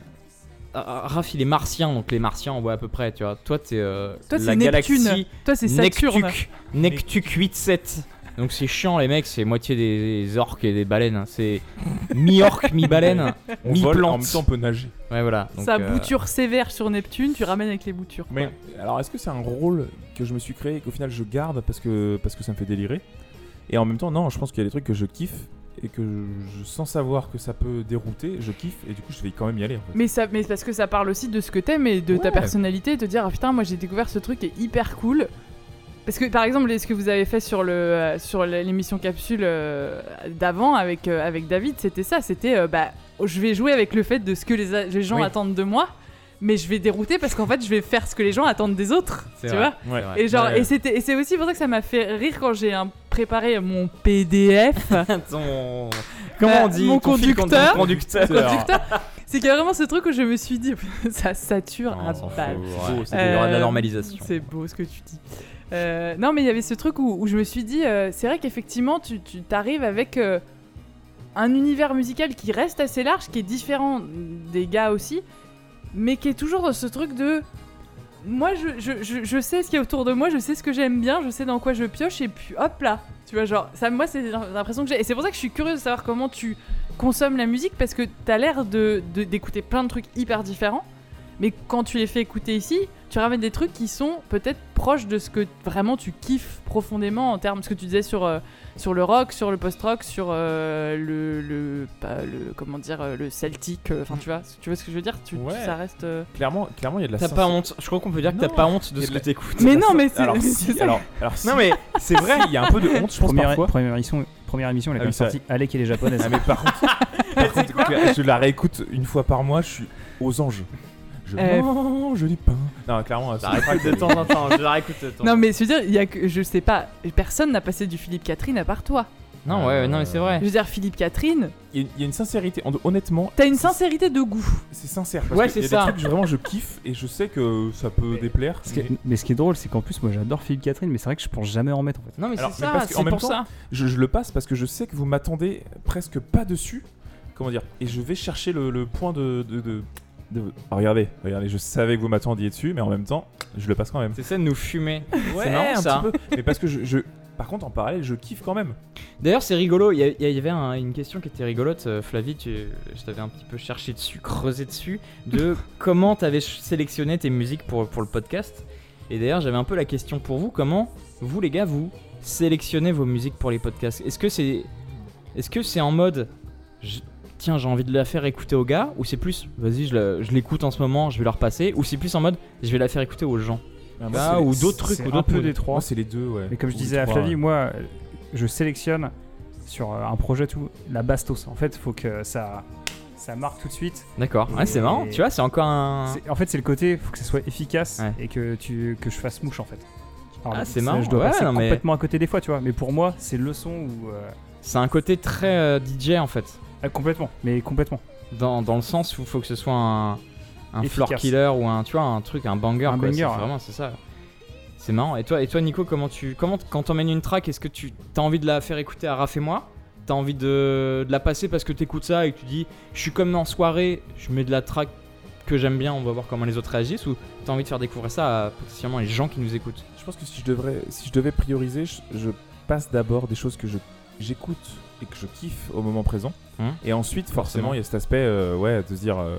euh, Raph, il est martien, donc les martiens, on voit à peu près, tu vois. Toi, t'es euh, Toi, la c'est Neptune. galaxie Toi, c'est Saturne. Nectuc, Nectuc 8-7. Donc c'est chiant, les mecs, c'est moitié des, des orques et des baleines. hein. C'est mi-orque, mi-baleine, On vole, mi-plante. en même temps, on peut nager. Ouais, voilà. Donc, Sa euh, bouture sévère sur Neptune, tu ramènes avec les boutures. Mais alors, est-ce que c'est un rôle que je me suis créé et qu'au final je garde parce que, parce que ça me fait délirer? Et en même temps, non, je pense qu'il y a des trucs que je kiffe et que je, sans savoir que ça peut dérouter, je kiffe et du coup, je vais quand même y aller. En fait. Mais, ça, mais parce que ça parle aussi de ce que t'aimes et de ta Ouais. personnalité, de dire ah putain moi j'ai découvert ce truc qui est hyper cool. Parce que par exemple ce que vous avez fait sur le euh, sur l'émission capsule euh, d'avant avec euh, avec David c'était ça c'était euh, bah je vais jouer avec le fait de ce que les, les gens Oui. attendent de moi mais je vais dérouter parce qu'en fait je vais faire ce que les gens attendent des autres tu c'est vrai, vois c'est vrai. et genre Ouais. et c'était et c'est aussi pour ça que ça m'a fait rire quand j'ai hein, préparé mon PDF Ton- Comment Bah, on dit mon Ton conducteur. conducteur. conducteur c'est qu'il y a vraiment ce truc où je me suis dit ça sature s'en balle fout, ouais. C'est Il y aura de la Euh, normalisation. C'est beau ce que tu dis. Euh, non, mais il y avait ce truc où, je me suis dit, euh, c'est vrai qu'effectivement, tu t'arrives avec euh, un univers musical qui reste assez large, qui est différent des gars aussi, mais qui est toujours dans ce truc de. Moi, je, sais ce qu'il y a autour de moi, je sais ce que j'aime bien, je sais dans quoi je pioche, et puis hop là. Tu vois, genre, ça, moi, c'est l'impression que j'ai. Et c'est pour ça que je suis curieuse de savoir comment tu consommes la musique, parce que t'as l'air de- d'écouter plein de trucs hyper différents. Mais quand tu les fais écouter ici, tu ramènes des trucs qui sont peut-être proches de ce que vraiment tu kiffes profondément en termes de ce que tu disais sur, euh, sur le rock, sur le post-rock, sur euh, le, le, pas le comment dire euh, le celtique. euh, Enfin, tu vois, tu vois ce que je veux dire? Tu, tu- Ouais. Ça reste. euh, Clairement, clairement, il y a de la T'as pas honte. Je crois qu'on peut dire que t'as pas honte de ce de que t'écoutes. Mais non, mais c'est Alors, si, alors, alors si, Non mais c'est vrai. il y a un peu de honte, je pense, Première, parfois. première émission, première émission, elle est Ah quand oui, sortie Alec et les japonaises. Ah, mais par contre, par contre, je la réécoute une fois par mois, je suis aux anges. Je Euh, mange du pain. Non, clairement, Ça c'est réécoute pas de temps en temps. Je la réécoute de temps. Non, mais je veux dire, il y a que je sais pas, personne n'a passé du Philippe Catherine à part toi. Non, ouais, non, mais c'est vrai. Je veux dire, Philippe Catherine, Il y a- il y a une sincérité. hon- Honnêtement, t'as une sincérité de goût. c'est sincère. Parce Ouais, que c'est ça. Des trucs que vraiment je kiffe et je sais que ça peut déplaire. Mais mais ce qui est drôle, c'est qu'en plus, moi j'adore Philippe Catherine, mais c'est vrai que je pense jamais en mettre en fait. Non, mais c'est ça, c'est pour temps, ça. je, je le passe parce que je sais que vous m'attendez presque pas dessus. Comment dire? Et je vais chercher le, le point de. de, de- de- Ah, regardez, regardez, je savais que vous m'attendiez dessus, mais en même temps, je le passe quand même. C'est ça de nous fumer. Ouais, c'est marrant un ça. petit peu. Mais parce que je, je- Par contre, en parallèle, je kiffe quand même. D'ailleurs, c'est rigolo. Il y, a- il y avait un- une question qui était rigolote, euh, Flavie. Tu, je t'avais un petit peu cherché dessus, creusé dessus, de comment t'avais ch- sélectionné tes musiques pour, pour le podcast. Et d'ailleurs, j'avais un peu la question pour vous. Comment vous, les gars, vous sélectionnez vos musiques pour les podcasts? Est-ce que c'est, est-ce que c'est en mode, je- tiens, j'ai envie de la faire écouter aux gars, ou c'est plus, vas-y, je l'écoute en ce moment, je vais la repasser, ou c'est plus en mode, je vais la faire écouter aux gens, Ah, Ah, c'est- ou d'autres trucs, C'est ou un d'autres peu des trois. Moi, c'est les deux, ouais. Mais comme je Ou disais à Flavie, ouais. moi, je sélectionne sur euh, un projet tout la bastos. En fait, faut que ça, ça marque tout de suite. D'accord. Ouais, c'est marrant. Tu vois, c'est encore un. En fait, c'est le côté, faut que ça soit efficace Ouais. et que, tu, que je fasse mouche en fait. Alors, Ah, c'est marrant. Je dois Ouais, passer non, mais- complètement à côté des fois, tu vois. Mais pour moi, c'est le son où. euh, C'est un côté très euh, DJ en fait. Ah, complètement, mais complètement. Dans, dans le sens où il faut que ce soit un, un Efficace. floor killer ou un, tu vois, un truc, un banger. Un quoi. banger, C'est ouais. Vraiment, c'est ça. C'est marrant. Et toi, et toi, Nico, comment tu, comment quand t'emmènes une track, est-ce que tu as envie de la faire écouter à Raph et moi? T'as envie de, de la passer parce que t'écoutes ça et que tu dis, je suis comme en soirée, je mets de la track que j'aime bien, on va voir comment les autres réagissent, ou t'as envie de faire découvrir ça à potentiellement les gens qui nous écoutent? Je pense que si je devrais, si je devais prioriser, je, je passe d'abord des choses que je j'écoute et que je kiffe au moment présent. Hum. Et ensuite, Forcément. il y a cet aspect, euh, ouais, de se dire, euh,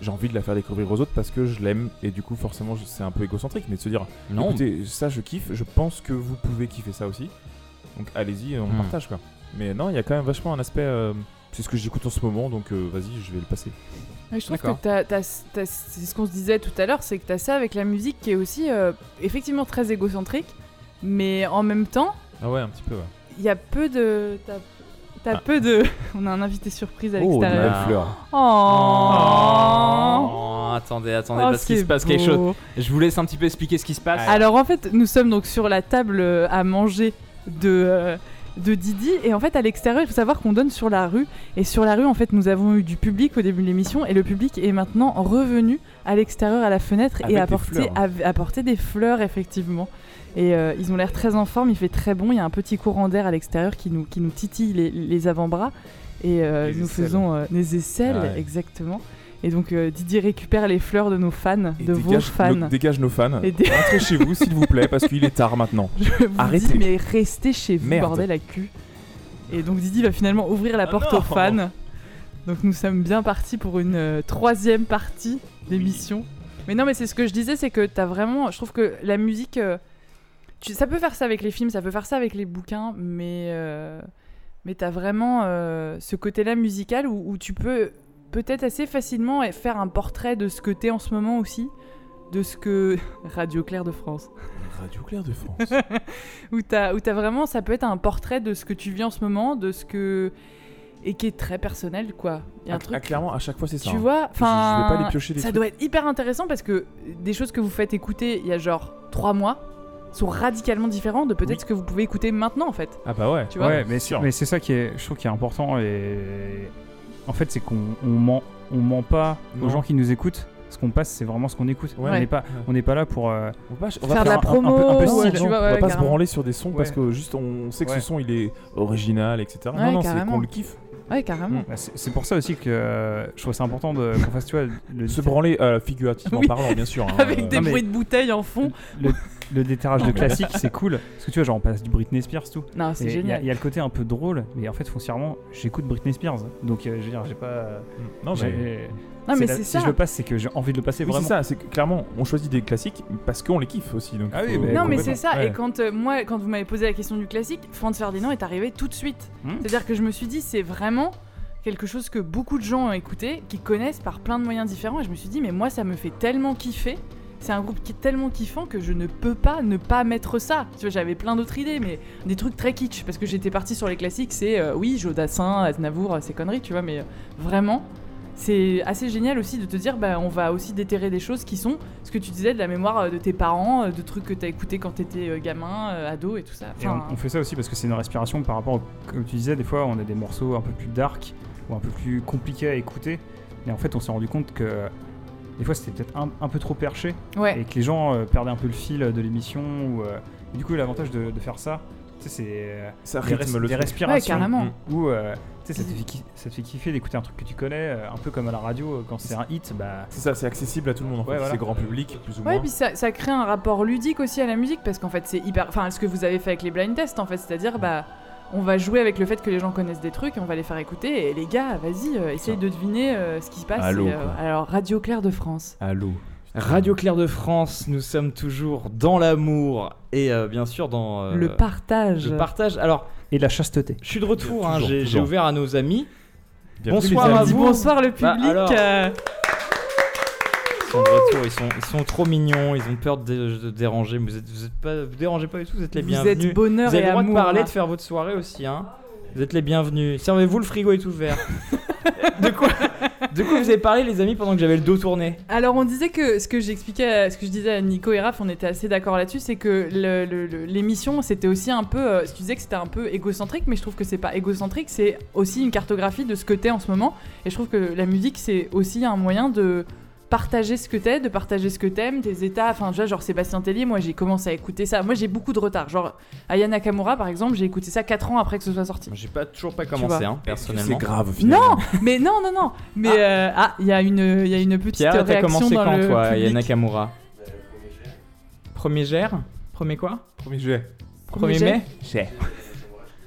j'ai envie de la faire découvrir aux autres parce que je l'aime. Et du coup, forcément, c'est un peu égocentrique, mais de se dire, Non, écoutez, ça, je kiffe. Je pense que vous pouvez kiffer ça aussi. Donc, allez-y, on Hum. partage quoi. Mais non, il y a quand même vachement un aspect. euh, c'est ce que j'écoute en ce moment, donc euh, vas-y, je vais le passer. Ouais, je trouve que c'est ce qu'on se disait tout à l'heure, c'est que t'as ça avec la musique qui est aussi euh, effectivement très égocentrique, mais en même temps, Ah ouais, un petit peu. Ouais. Il y a peu de. T'as Ah. peu de. On a un invité surprise à Oh, l'extérieur. belle fleur. Oh, Oh, attendez, attendez, Oh, parce qu'il se passe quelque beau. chose. Je vous laisse un petit peu expliquer ce qui se passe. Alors en fait, nous sommes donc sur la table euh, à manger de, euh, de Didi. Et en fait, à l'extérieur, il faut savoir qu'on donne sur la rue. Et sur la rue, en fait, nous avons eu du public au début de l'émission. Et le public est maintenant revenu à l'extérieur, à la fenêtre, Avec et des fleurs. av- apporter des fleurs, effectivement. Et euh, ils ont l'air très en forme, il fait très bon. Il y a un petit courant d'air à l'extérieur qui nous, qui nous titille les, les avant-bras. Et euh, Les nous aisselles. faisons euh, des aisselles, Ah ouais. exactement. Et donc euh, Didier récupère les fleurs de nos fans, Et de vos fans. dégage nos fans. Et Rentrez chez vous, s'il vous plaît, parce qu'il est tard maintenant. Je vous Arrêtez. dis, mais restez chez vous, Merde. bordel à cul. Et donc Didi va finalement ouvrir la Ah porte non. aux fans. Donc nous sommes bien partis pour une euh, troisième partie d'émission. Mais non, mais c'est ce que je disais, c'est que t'as vraiment. Je trouve que la musique. euh, tu- ça peut faire ça avec les films, ça peut faire ça avec les bouquins, mais. euh, mais t'as vraiment euh, ce côté-là musical où, où tu peux peut-être assez facilement faire un portrait de ce que t'es en ce moment aussi. De ce que. Radio Claire de France Radio Claire de France. où t'as t'as vraiment ça peut être un portrait de ce que tu vis en ce moment de ce que et qui est très personnel quoi il y a un Ah, truc ah, clairement, à chaque fois, c'est ça. tu hein. vois enfin je vais pas aller piocher des ça trucs. doit être hyper intéressant parce que des choses que vous faites écouter il y a genre trois mois sont radicalement différents de peut-être Oui. ce que vous pouvez écouter maintenant en fait Ah bah ouais. Tu vois ouais, mais c'est, mais c'est ça qui est, je trouve qui est important et en fait c'est qu'on on ment, on ment pas Non. aux gens qui nous écoutent. Ce qu'on passe, c'est vraiment ce qu'on écoute. Ouais. On n'est pas, on n'est pas là pour. euh, On va, on va faire de la un- un peu- promo un peu ou, style, tu vois on va ouais, pas se carrément. branler sur des sons parce Ouais. que juste on sait que Ouais. ce son il est original, etc. Ouais, non, non, c'est qu'on le kiffe. Ouais carrément Mm. bah, c'est, c'est pour ça aussi que euh, je trouve ça important de qu'on fasse, tu vois, le, Se branler euh, figurativement Oui. parlant, bien sûr. hein, avec euh, des bruits de bouteilles en fond le, le déterrage de classique, c'est cool. Parce que tu vois, genre on passe du Britney Spears tout. non c'est Il y, a- génial il y a le côté un peu drôle, mais en fait foncièrement, j'écoute Britney Spears. Donc euh, je veux dire, j'ai pas. Non, j'ai- mais. Non mais la- c'est si ça je le passe, c'est que j'ai envie de le passer Oui, c'est vraiment. ça, c'est que clairement, on choisit des classiques parce qu'on les kiffe aussi. Donc Ah oui, faut- mais non mais c'est ça Ouais. et quand euh, moi quand vous m'avez posé la question du classique Franz Ferdinand est arrivé tout de suite Hmm. C'est-à-dire que je me suis dit, c'est vraiment quelque chose que beaucoup de gens ont écouté, qui connaissent par plein de moyens différents. Et je me suis dit, mais moi, ça me fait tellement kiffer. C'est un groupe qui est tellement kiffant que je ne peux pas ne pas mettre ça. Tu vois, j'avais plein d'autres idées, mais des trucs très kitsch. Parce que j'étais partie sur les classiques, c'est euh, oui, Jodassin, Aznavour, euh, ces conneries, tu vois, mais euh, vraiment. C'est assez génial aussi de te dire, bah, on va aussi déterrer des choses qui sont ce que tu disais de la mémoire euh, de tes parents, euh, de trucs que t'as écouté quand t'étais euh, gamin, ado et tout ça. Et on, fait ça aussi parce que c'est une respiration par rapport, au- comme tu disais, des fois on a des morceaux un peu plus dark ou un peu plus compliqués à écouter. Mais en fait, on s'est rendu compte que des fois c'était peut-être un, un peu trop perché ouais. et que les gens euh, perdaient un peu le fil de l'émission. Ou, euh, et du coup, l'avantage de, de faire ça, tu c'est euh, Ça des, rythme res- le des respirations Ouais, carrément. où euh, tu sais, ça, te fait ça te fait kiffer d'écouter un truc que tu connais, euh, un peu comme à la radio quand c'est un hit. Bah, C'est ça, c'est accessible à tout le monde en fait. Ouais, voilà. C'est grand public, plus ou Ouais, moins. puis ça, ça crée un rapport ludique aussi à la musique parce qu'en fait c'est hyper. Enfin, ce que vous avez fait avec les blind tests en fait, c'est-à-dire bah. On va jouer avec le fait que les gens connaissent des trucs et on va les faire écouter. Et les gars, vas-y, euh, essaye de deviner euh, ce qui se passe. Allô, Et, euh, quoi. alors, Radio Claire de France. Allô. Radio Claire de France, nous sommes toujours dans l'amour et euh, bien sûr dans euh, le partage. le partage. Alors, et la chasteté. je suis de retour, hein, j'ai ouvert à nos amis. Bienvenue, Bonsoir à vous. bonsoir le Bah, public. alors. euh, Ils sont de retour, ils sont, ils sont trop mignons, ils ont peur de, de déranger, mais vous êtes, vous êtes pas, vous dérangez pas du tout, vous êtes les vous bienvenus. êtes bonheur vous avez et le droit amour. de parler, là. de faire votre soirée aussi, hein. Vous êtes les bienvenus. Servez-vous, le frigo est ouvert. de quoi De quoi vous avez parlé, les amis, pendant que j'avais le dos tourné. Alors on disait que ce que j'expliquais, ce que je disais à Nico et Raph, on était assez d'accord là-dessus, c'est que l'émission c'était aussi un peu, euh, tu disais que c'était un peu égocentrique, mais je trouve que c'est pas égocentrique, c'est aussi une cartographie de ce que t'es en ce moment, et je trouve que la musique c'est aussi un moyen de partager ce que t'es, de partager ce que t'aimes, tes états, enfin tu vois, genre Sébastien Tellier, moi j'ai commencé à écouter ça, moi j'ai beaucoup de retard, genre Aya Nakamura par exemple, j'ai écouté ça 4 ans après que ce soit sorti. J'ai pas toujours pas commencé, hein, C'est personnellement. grave, Non, finalement. mais non, non, non, mais euh, ah, il y a une, il y a une petite Pierre, t'as réaction commencé dans quand, le toi. Yana Nakamura? Premier gère Premier quoi? Premier jet. Premier mai?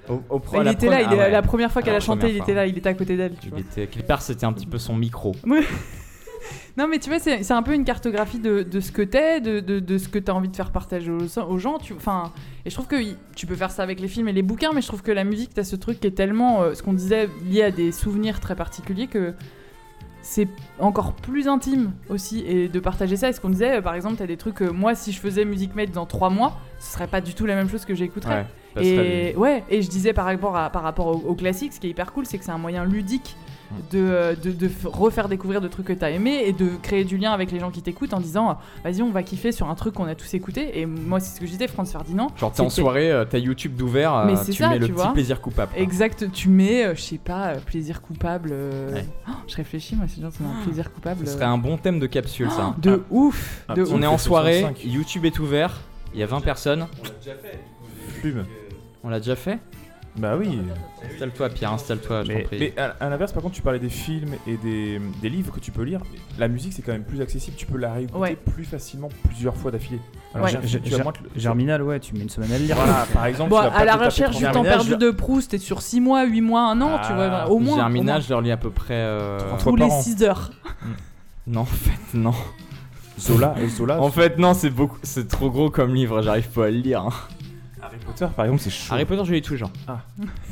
Au, au pro- il la était là, première- il est- ah ouais. la première fois qu'elle a chanté, il fois. était là, il était à côté d'elle. tu Il était, quelque part, c'était un petit peu son micro. Non, mais tu vois, c'est un peu une cartographie de, de ce que t'es, de, de, de ce que t'as envie de faire partager aux, aux gens. Tu, et je trouve que tu peux faire ça avec les films et les bouquins, mais je trouve que la musique, t'as ce truc qui est tellement, euh, ce qu'on disait, lié à des souvenirs très particuliers que c'est encore plus intime aussi et de partager ça. Et ce qu'on disait, euh, par exemple, t'as des trucs, euh, moi, si je faisais Music Made dans trois mois, ce serait pas du tout la même chose que j'écouterais. Ouais, Et ouais, et je disais par rapport à par rapport au, au classique, ce qui est hyper cool, c'est que c'est un moyen ludique de, euh, de, de f- refaire découvrir de trucs que t'as aimé et de créer du lien avec les gens qui t'écoutent en disant vas-y on va kiffer sur un truc qu'on a tous écouté et moi c'est ce que je disais Franz Ferdinand Genre, t'es en soirée, euh, t'as YouTube d'ouvert, euh, Mais c'est tu ça, mets le tu petit vois. plaisir coupable. quoi. exact tu mets je sais pas plaisir coupable euh, Ouais. oh, je réfléchis moi c'est genre c'est un plaisir coupable Ce serait un bon thème de capsule, ça. de ouf Ah, de petit On ouf. est en soirée, 65. YouTube est ouvert, il y a 20 personnes. Plume. On l'a déjà fait? Bah oui. Installe-toi, Pierre, installe-toi, Mais, prie. mais à, à l'inverse, par contre, tu parlais des films et des, des livres que tu peux lire. La musique, c'est quand même plus accessible. Tu peux la réécouter Ouais. plus facilement plusieurs fois d'affilée. Alors, Ouais. le- Germinal, ouais, tu mets une semaine à le lire. Voilà, par exemple. Bon, tu vas à la recherche du 30 temps Germinal, perdu je- de Proust, t'es sur 6 mois, 8 mois, un an, tu vois, Ah, au moins. au Germinal, moins. je leur lis à peu près. euh, Trois fois Tous les an. 6 heures. Non, en fait, non. Zola et Zola. En fait, non, c'est beaucoup, c'est trop gros comme livre, j'arrive pas à le lire. hein. Harry Potter, par exemple, c'est chaud. Harry Potter, je lis tous les gens. D'accord.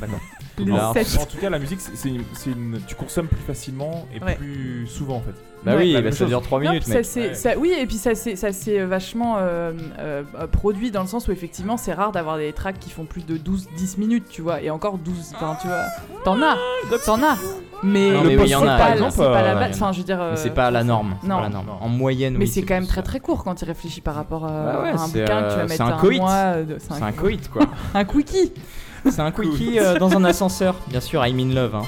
Les Non. sept. En tout cas, la musique, c'est c'est une, c'est une- tu consommes plus facilement et Ouais. plus souvent en fait. Bah Ouais. oui, bah, ça chose. dure 3 Non, minutes, puis mec. ça, c'est- Ouais. ça- oui, et puis ça c'est ça c'est vachement euh, euh, produit dans le sens où effectivement c'est rare d'avoir des tracks qui font plus de 12-10 minutes, tu vois, et encore 12, enfin tu vois, t'en as, t'en as, mais, Non, mais oui, il y en c'est pas, il c'est pas la Euh, base, enfin je veux dire. Mais euh, c'est pas la norme. c'est non. pas la norme. Non. En moyenne, Mais oui. c'est quand même très très court quand tu réfléchis par rapport euh, ouais, à un c'est, bouquin que tu vas c'est mettre un un, coït. mois. C'est un quit, quoi. un quickie. C'est un quickie euh, dans un ascenseur. Bien sûr, I'm in love. hein.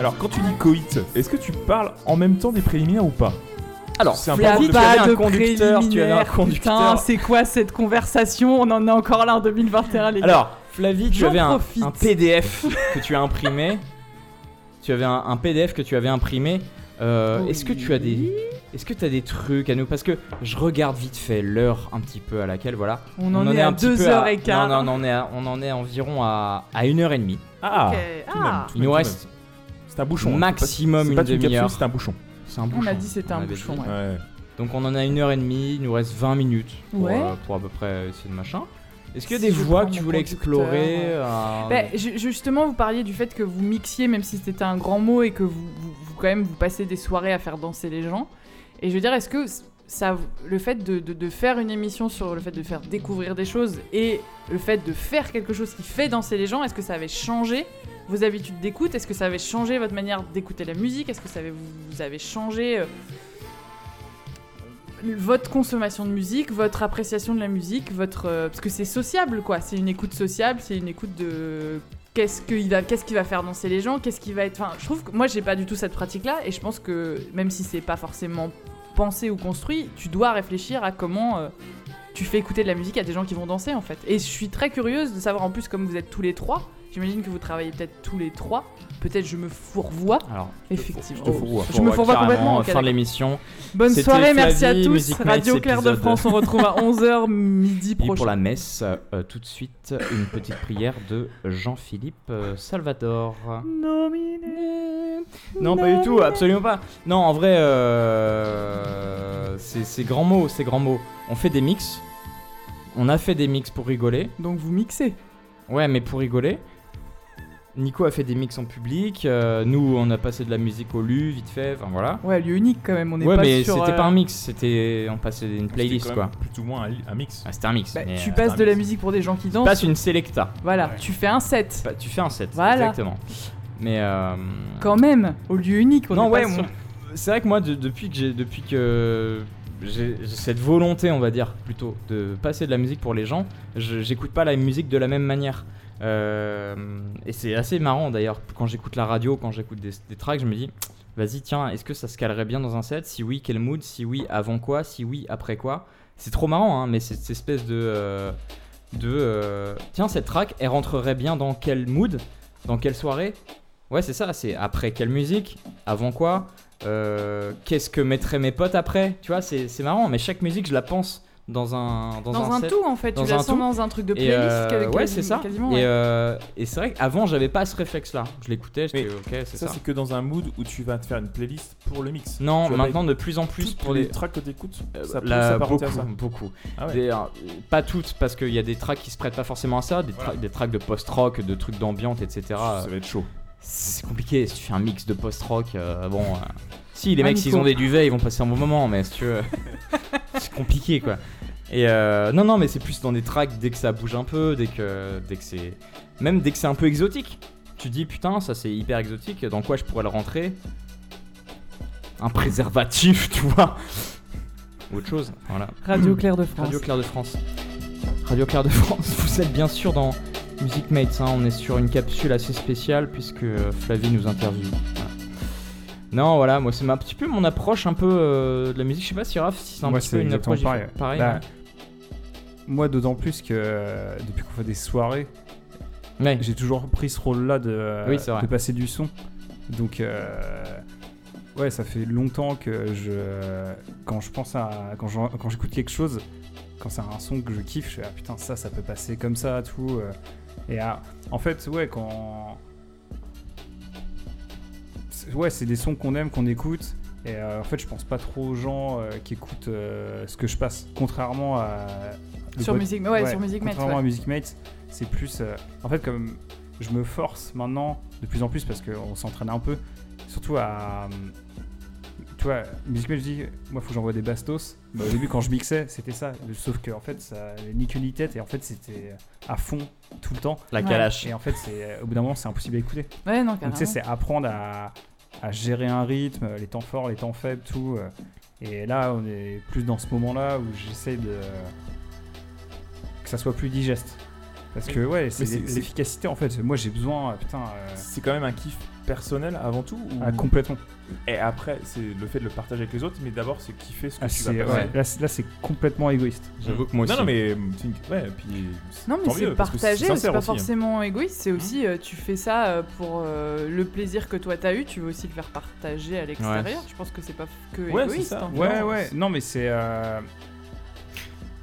Alors, quand tu dis coït, est-ce que tu parles en même temps des préliminaires ou pas Alors, C'est un Il y a peu Flavie, tu avais pas un de conducteur. Tu avais un préliminaire. Putain, conducteur. c'est quoi cette conversation? On en est encore là en 2021, les gars. Alors, Flavie, tu J'en avais un, profite. un PDF que tu as imprimé. Tu avais un, un PDF que tu avais imprimé. Euh, Oui. Est-ce que tu as des, est-ce que tu as des trucs à nous? Parce que je regarde vite fait l'heure un petit peu à laquelle voilà. on en est à petit peu 2h15. Non, non, on en est, à- on en est environ à, à une heure et demie. Ah Ok. tout de même, Ah. Il nous reste. C'est un bouchon. hein. maximum une pas une capsule, demi-heure. c'est un bouchon. c'est un bouchon. On a dit c'était un bouchon, dit. ouais. Ouais. Donc on en a une heure et demie. Il nous reste 20 minutes pour, Ouais. euh, pour à peu près essayer de machin. Est-ce qu'il y a des voix que tu voulais explorer euh, Bah, ju- justement, vous parliez du fait que vous mixiez, même si c'était un grand mot, et que vous, vous, quand même vous passez des soirées à faire danser les gens. Et je veux dire, est-ce que ça, le fait de faire une émission sur le fait de faire découvrir des choses et le fait de faire quelque chose qui fait danser les gens, est-ce que ça avait changé vos habitudes d'écoute? Est-ce que ça avait changé votre manière d'écouter la musique? Est-ce que ça avait, vous avez changé euh, votre consommation de musique, votre appréciation de la musique, votre euh, parce que c'est sociable quoi, c'est une écoute sociable, c'est une écoute de qu'est-ce qu'il va qu'est-ce qui va faire danser les gens, qu'est-ce qui va être enfin, je trouve que moi j'ai pas du tout cette pratique là et je pense que même si c'est pas forcément pensé ou construit, tu dois réfléchir à comment euh, tu fais écouter de la musique à des gens qui vont danser en fait. Et je suis très curieuse de savoir en plus comme vous êtes tous les trois, j'imagine que vous travaillez peut-être tous les trois, peut-être je me fourvoie Alors, effectivement. je te fourvoie. Je me fourvoie complètement, fin de l'émission. Bonne soirée, merci à tous. Radio Claire de France, on retrouve à 11h midi Et pour prochain. la messe, euh, tout de suite, une petite prière de Jean-Philippe euh, Salvador. Non, pas du tout, absolument pas. Non, en vrai, euh, c'est grand mot, c'est grand mot. On fait des mix. On a fait des mix pour rigoler. Donc vous mixez. Ouais, mais pour rigoler. Nico a fait des mix en public. euh, nous, on a passé de la musique au lu, vite fait. Enfin voilà. Ouais, lieu unique quand même, on est Ouais, pas mais sur... c'était euh, pas un mix, c'était on passait une playlist quoi. quand même Plus ou moins un, mix. Ah, c'était un mix. bah, mais, tu euh, passes de la musique pour des gens qui dansent. passe une selecta. Voilà, Ouais. tu fais un set. Bah, tu fais un set, Voilà. exactement. Mais euh, Quand même, au lieu unique, on non est pas ouais, sur- c'est vrai que moi de- depuis que j'ai depuis que j'ai j'ai cette volonté, on va dire plutôt, de passer de la musique pour les gens, je- j'écoute pas la musique de la même manière. Euh, et c'est assez marrant d'ailleurs quand j'écoute la radio, quand j'écoute des, tracks, je me dis vas-y tiens, est-ce que ça se calerait bien dans un set? Si oui, quel mood? Si oui, avant quoi? Si oui, après quoi? C'est trop marrant, hein, mais cette espèce de euh, de euh, tiens cette track, elle rentrerait bien dans quel mood? Dans quelle soirée? Ouais, c'est ça, c'est après quelle musique? Avant quoi? Qu'est-ce que mettraient mes potes après? Tu vois, c'est marrant, mais chaque musique, je la pense dans un dans, Dans un set. tout en fait, dans tu la un sens dans un truc de playlist. euh, quasi- ouais, c'est ça. Quasiment, Et, ouais. euh, et c'est vrai qu'avant, j'avais pas ce réflexe-là. Je l'écoutais, j'étais Mais ok, c'est Ça, ça. c'est que dans un mood où tu vas te faire une playlist pour le mix. Non, Tu maintenant de plus en plus pour les les. tracks que t'écoutes, euh, ça peut là, s'apparenter beaucoup, à ça. beaucoup. Ah ouais. Des- euh, pas toutes, parce qu'il y a des tracks qui se prêtent pas forcément à ça, des, tra- Voilà. des tracks de post-rock, de trucs d'ambiance, etc. Ça va être chaud. C'est compliqué si tu fais un mix de post-rock. euh, bon, euh, si les mecs, s'ils ont des duvets, ils vont passer un bon moment, mais si tu veux, c'est compliqué quoi. Et euh, non, non, mais c'est plus dans des tracks dès que ça bouge un peu, dès que, dès que c'est. Même dès que c'est un peu exotique. Tu dis putain, ça c'est hyper exotique, dans quoi je pourrais le rentrer? Un préservatif, tu vois Ou Autre chose, voilà. Radio Claire de France. Radio Claire de France. Radio Claire de France, vous êtes bien sûr dans Music Mates, hein, on est sur une capsule assez spéciale puisque Flavie nous interviewe. Voilà. Non, voilà, moi c'est un petit peu mon approche un peu euh, de la musique. Je sais pas si Raph, si c'est un Moi, petit peu une approche pareil. Bah, hein. Moi, d'autant plus que euh, depuis qu'on fait des soirées, Ouais. j'ai toujours pris ce rôle-là de, Oui, de passer du son. Donc, euh, ouais, ça fait longtemps que je, quand je pense à, quand j'écoute quelque chose, quand c'est un son que je kiffe, je fais ah putain ça, ça peut passer comme ça, tout. euh. et ah, en fait, ouais, quand, ouais, c'est des sons qu'on aime, qu'on écoute. Et euh, en fait, je pense pas trop aux gens euh, qui écoutent euh, ce que je passe, contrairement à Sur Music, ouais, sur Music Mates, contrairement ouais. à Music Mates, c'est plus. euh, en fait, comme je me force maintenant de plus en plus parce qu'on s'entraîne un peu, surtout à. Tu vois, Music Mates, je dis, moi, faut que j'envoie des bastos. Bah, au début, quand je mixais, c'était ça. Sauf que, en fait, ça ni queue ni tête et en fait, c'était à fond tout le temps. La Ouais. calache. Et en fait, c'est au bout d'un moment, c'est impossible à écouter. Ouais, non, Donc, tu sais, c'est apprendre à, à gérer un rythme, les temps forts, les temps faibles, tout. euh. Et là, on est plus dans ce moment-là où j'essaie de. que ça soit plus digeste. Parce que, ouais, c'est c'est- l'e- c'est- l'efficacité en fait. Moi, j'ai besoin, euh, putain. euh, C'est quand même un kiff personnel avant tout ou... ah, complètement. Et après, c'est le fait de le partager avec les autres, mais d'abord, c'est kiffer ce que Ah, tu vas ouais, là, c'est- complètement égoïste. J'avoue que moi aussi. Non, non, mais euh, une- ouais, puis Non, mais c'est partagé, c'est pas aussi, hein. forcément égoïste, c'est aussi euh, tu fais ça euh, pour euh, le plaisir que toi t'as eu, tu veux aussi le faire partager à l'extérieur. Je pense que c'est pas que Ouais, égoïste. ça. en fait. Ouais, Non, ouais. Non, mais c'est. euh,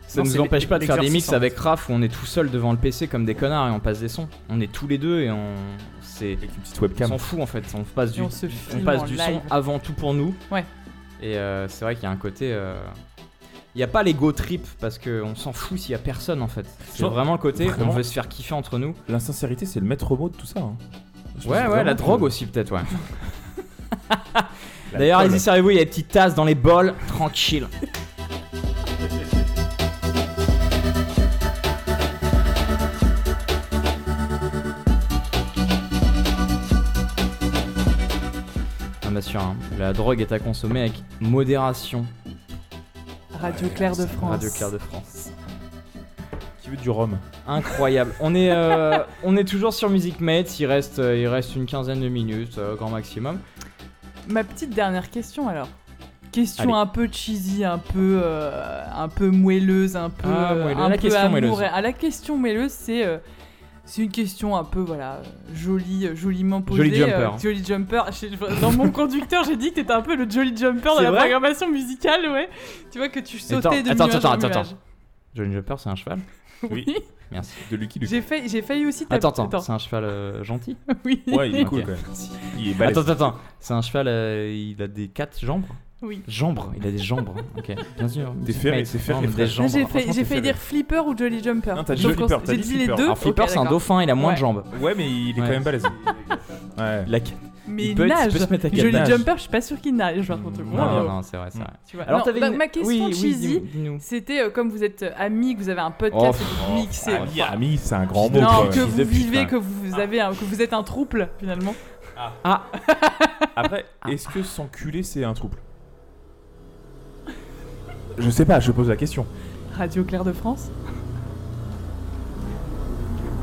Ça non, nous empêche pas de faire des mix fait. avec Raph où on est tout seul devant le PC comme des connards et on passe des sons. On est tous les deux et on. C'est. avec une petite On s'en fout en fait. On passe du, on se on filme passe du son avant tout pour nous. Ouais. Et euh, c'est vrai qu'il y a un côté. euh, Il n'y a pas l'ego trip parce qu'on s'en fout s'il y a personne en fait. C'est Genre, vraiment le côté vraiment. on veut se faire kiffer entre nous. L'insincérité, c'est le maître mot de tout ça. hein. Ouais, ouais, la drogue aussi peut-être, ouais. D'ailleurs, allez-y, servez-vous, il y a des petites tasses dans les bols, tranquille. hein. La drogue est à consommer avec modération. Radio Claire de France. Radio Claire de France. Qui veut du rhum? Incroyable. On est, euh, on est toujours sur Music Mate. Il reste, euh, il reste une quinzaine de minutes, euh, grand maximum. Ma petite dernière question alors. Question Allez. un peu cheesy, un peu, euh, un peu moelleuse, un peu, Ah, moelleuse. un La peu question amour. moelleuse. À la question moelleuse, c'est euh, c'est une question un peu voilà jolie, joliment posée. Jolly jumper. euh, jolly jumper. Dans mon conducteur, j'ai dit que t'étais un peu le jolly jumper de la programmation musicale, ouais. Tu vois que tu sautais Attends, de attends, nuage attends, en attends, nuage. attends. Johnny Jumper, c'est un cheval? Oui. Merci. De Lucky Luke. J'ai failli, j'ai failli aussi Attends, attends, c'est un cheval euh, gentil? Oui. Ouais, il est cool quand même. Il est. Attends, attends, c'est un cheval, euh, il a des quatre jambes Oui. Jambes, il a des jambes. Ok, bien sûr. T'es ferré, c'est ferré, Non, mais frère. Des jambes. J'ai failli fait. dire flipper ou jolly jumper. Non, t'as dit Donc, flipper, t'as J'ai dit dit les deux. Alors, Flipper, c'est un dauphin, il a moins Ouais. de jambes. Ouais, mais il est Ouais. quand même balèze. Ouais. La... Mais Il peut être- il nage. peut se mettre à quatre Jolly nages. jumper, je suis pas sûr qu'il nage. contre. Non, Wow. non, c'est vrai, c'est vrai. Tu vois. Alors, Non, t'avais bah, une- ma question oui, cheesy, c'était euh, comme vous êtes amis, que vous avez un Oh, podcast et que pff, vous mixez. Ami, ami, c'est un grand mot. non, que vous de vivez, ouais. que vous avez, un- que vous êtes un trouble finalement. Après, est-ce que s'enculer, c'est un trouble? Je sais pas, je pose la question. Radio Claire de France.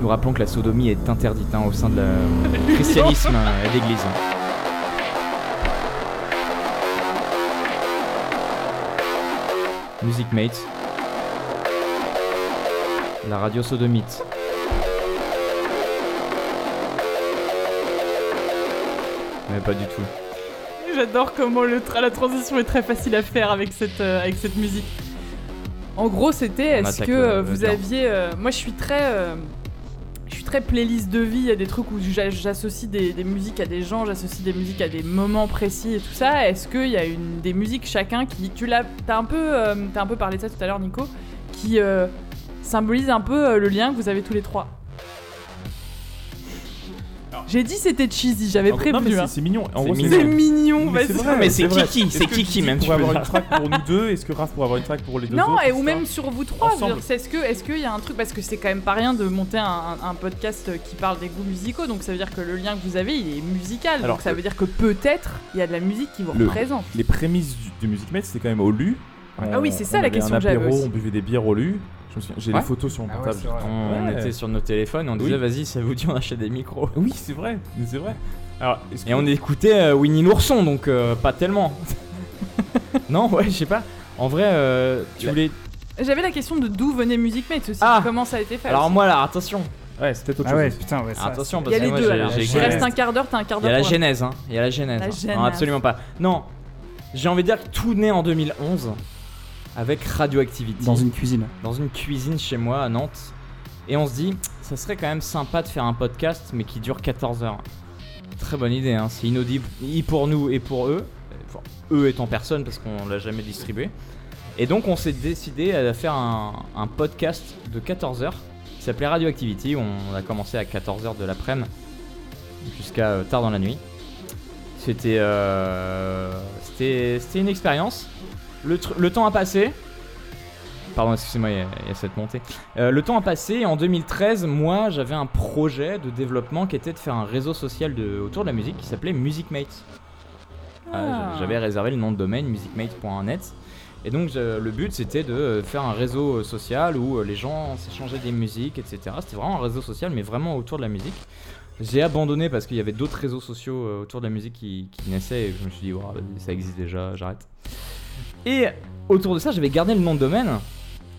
Nous rappelons que la sodomie est interdite hein, au sein de la christianisme et de l'église. Music Mate. La radio sodomite. Mais pas du tout. J'adore comment le tra- la transition est très facile à faire avec cette, euh, avec cette musique. En gros, c'était est-ce que euh, le vous bien. aviez. euh, moi, je suis très. euh, je suis très playlist de vie. Il y a des trucs où j'a- j'associe des, des musiques à des gens, j'associe des musiques à des moments précis et tout ça. Est-ce qu'il y a une, des musiques chacun qui. Tu l'as. T'as un, peu, euh, t'as un peu parlé de ça tout à l'heure, Nico, qui euh, symbolise un peu euh, le lien que vous avez tous les trois? J'ai dit c'était cheesy, j'avais En- prévenu. non, mais c'est- mignon. C'est mignon. Vas-y. mais c'est kiki, Est-ce c'est que kiki même, tu avoir une track pour nous deux Est-ce que Raph pourrait avoir une track pour les deux Non, et, ou même sur vous trois. Est-ce que, est-ce qu'il y a un truc parce que c'est quand même pas rien de monter un, un podcast qui parle des goûts musicaux, donc ça veut dire que le lien que vous avez, il est musical. Alors, donc ça veut dire que peut-être il y a de la musique qui vous Le- représente. Les prémices du, du Music Mate, c'était quand même au lu. Ah oui, c'est ça la question que j'avais. On buvait des bières au lu. Je me souviens- J'ai Ouais. les photos sur mon Ah portable. On Ouais. était sur nos téléphones et on Oui. disait vas-y, ça vous dit on achète des micros. oui, c'est vrai. mais C'est vrai. Alors, Et que- on écoutait euh, Winnie l'ourson, donc euh, pas tellement. non, ouais, je sais pas. En vrai, euh, tu La- voulais. J'avais la question de d'où venait Music Mate aussi, Ah. comment ça a été fait. Alors aussi. moi là, attention. Ouais, c'était autre Ah chose. ouais, putain, ouais, ça. attention il parce y a que les moi deux j'ai- Il reste un quart d'heure, t'as un quart Il y a d'heure. la genèse, hein. Il y a la genèse. La hein. genèse. Non, absolument pas. Non, j'ai envie de dire que tout naît en 2011 avec Radioactivity Dans une cuisine. dans une cuisine chez moi à Nantes. Et on se dit, ça serait quand même sympa de faire un podcast, mais qui dure 14 heures. Très bonne idée, hein. c'est inaudible et pour nous et pour eux. Enfin, eux étant personne parce qu'on l'a jamais distribué. Et donc on s'est décidé à faire un, un podcast de 14 heures qui s'appelait Radioactivity. On a commencé à 14 heures de l'après-midi jusqu'à euh, tard dans la nuit. C'était euh, c'était c'était une expérience. Le, temps a passé. Pardon, excusez-moi, il y, a- il y a cette montée. Euh, le temps a passé et en 2013, moi j'avais un projet de développement qui était de faire un réseau social de, autour de la musique qui s'appelait MusicMate. Euh, Ah. J'avais réservé le nom de domaine musicmate.net. Et donc je- le but c'était de faire un réseau social où euh, les gens s'échangeaient des musiques, etc. C'était vraiment un réseau social, mais vraiment autour de la musique. J'ai abandonné parce qu'il y avait d'autres réseaux sociaux autour de la musique qui, qui naissaient et je me suis dit, Oh, ça existe déjà, j'arrête. Et autour de ça, j'avais gardé le nom de domaine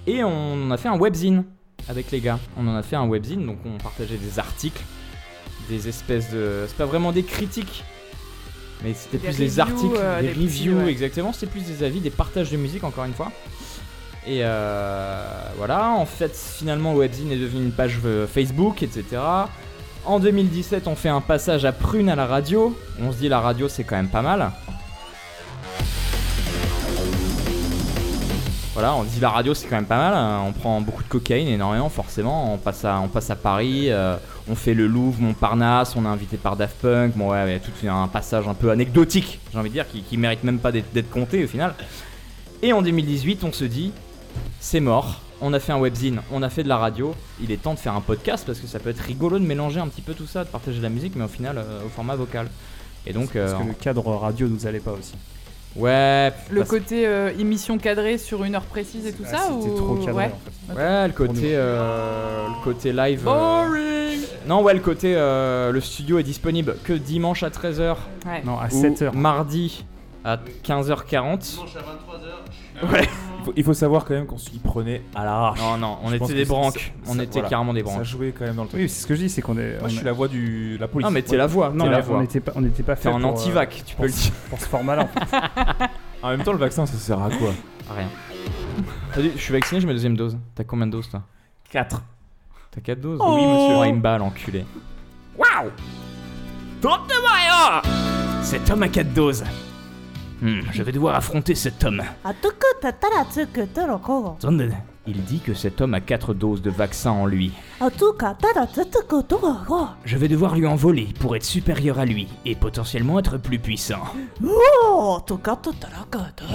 et on en a fait un webzine avec les gars. On en a fait un webzine, donc on partageait des articles, des espèces de. C'est pas vraiment des critiques, mais c'était plus des articles, euh, des des petits, reviews, ouais. exactement. C'était plus des avis, des partages de musique, encore une fois. Et euh, voilà, en fait, finalement, le webzine est devenu une page euh, Facebook, etc. En 2017, on fait un passage à Prune à la radio. On se dit, la radio, c'est quand même pas mal. Voilà, on dit la radio c'est quand même pas mal, hein. on prend beaucoup de cocaïne énormément forcément, on passe à, on passe à Paris, euh, on fait le Louvre, Montparnasse, on est invité par Daft Punk, bon ouais, il y a tout un passage un peu anecdotique, j'ai envie de dire, qui, qui mérite même pas d'être compté au final. Et en 2018 on se dit, c'est mort, on a fait un webzine, on a fait de la radio, il est temps de faire un podcast parce que ça peut être rigolo de mélanger un petit peu tout ça, de partager de la musique mais au final euh, au format vocal. Et donc, euh, Parce que le cadre radio nous allait pas aussi. Ouais, Le côté euh, émission cadrée sur une heure précise et tout Ah, ça C'était ou... trop cadré ouais. en fait. ouais, le côté, euh, le côté live. euh, Boring Non, ouais, le côté, euh, le studio est disponible que dimanche à 13h Ouais. Non, à ou 7h. mardi à 15h40. Ouais. Il faut, il faut savoir quand même qu'on s'y prenait à l'arrache. Non, non, on Je pense était des branques. ça- On ça- était voilà. carrément des Ça branques. jouait quand même dans le truc. Oui, c'est ce que je dis, c'est qu'on est. Moi, on je suis la voix du la police. Non, mais t'es la voix. Non, t'es la mais on voix. n'était pas, on n'était pas T'es fait en pour, euh, anti-vac, tu peux le dire. Pour ce format-là. en fait. En même temps, le vaccin, ça sert à quoi? Rien. T'as dit, Je suis vacciné, j'ai ma deuxième dose. T'as combien de doses, toi? 4. T'as 4 doses? Oh Oui, monsieur. Oh, il me bat, l'enculé. Waouh Tonte-moi Cet homme a 4 doses. Hmm, je vais devoir affronter cet homme. Il dit que cet homme a quatre doses de vaccin en lui. Je vais devoir lui en voler pour être supérieur à lui et potentiellement être plus puissant.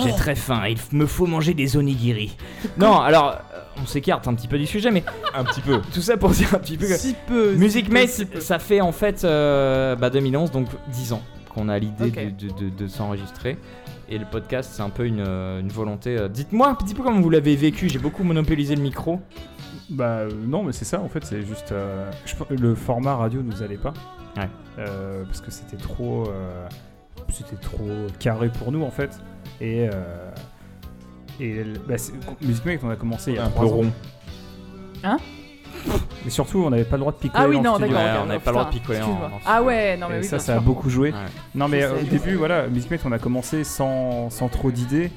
J'ai très faim, il me faut manger des onigiri. Non, alors euh, on s'écarte un petit peu du sujet, mais un petit peu. Tout ça pour dire un petit peu. Que... Si peu. Music Mate, ça fait en fait euh, bah 2011, donc 10 ans qu'on a l'idée de, de- de- de s'enregistrer. Et le podcast, c'est un peu une, une volonté. euh, Dites-moi un petit peu comment vous l'avez vécu. J'ai beaucoup monopolisé le micro. Bah euh, non, mais c'est ça en fait, c'est juste. euh, je le format radio nous allait pas. Ouais. Euh, parce que c'était trop. euh, c'était trop carré pour nous en fait. Et. euh, et bah, c'est- Music Mate, on a commencé il y a Un trois peu ans. rond. Mais surtout, on n'avait pas le droit de picoler. Ah oui, non, d'accord. Ouais, on n'avait pas le droit de picoler en- excuse-moi. en Ah ouais, non, mais Et oui, ça, ça a beaucoup joué. Ouais. Non, mais euh, sais, au début, sais. voilà, Music Mate, on a commencé sans, sans trop d'idées.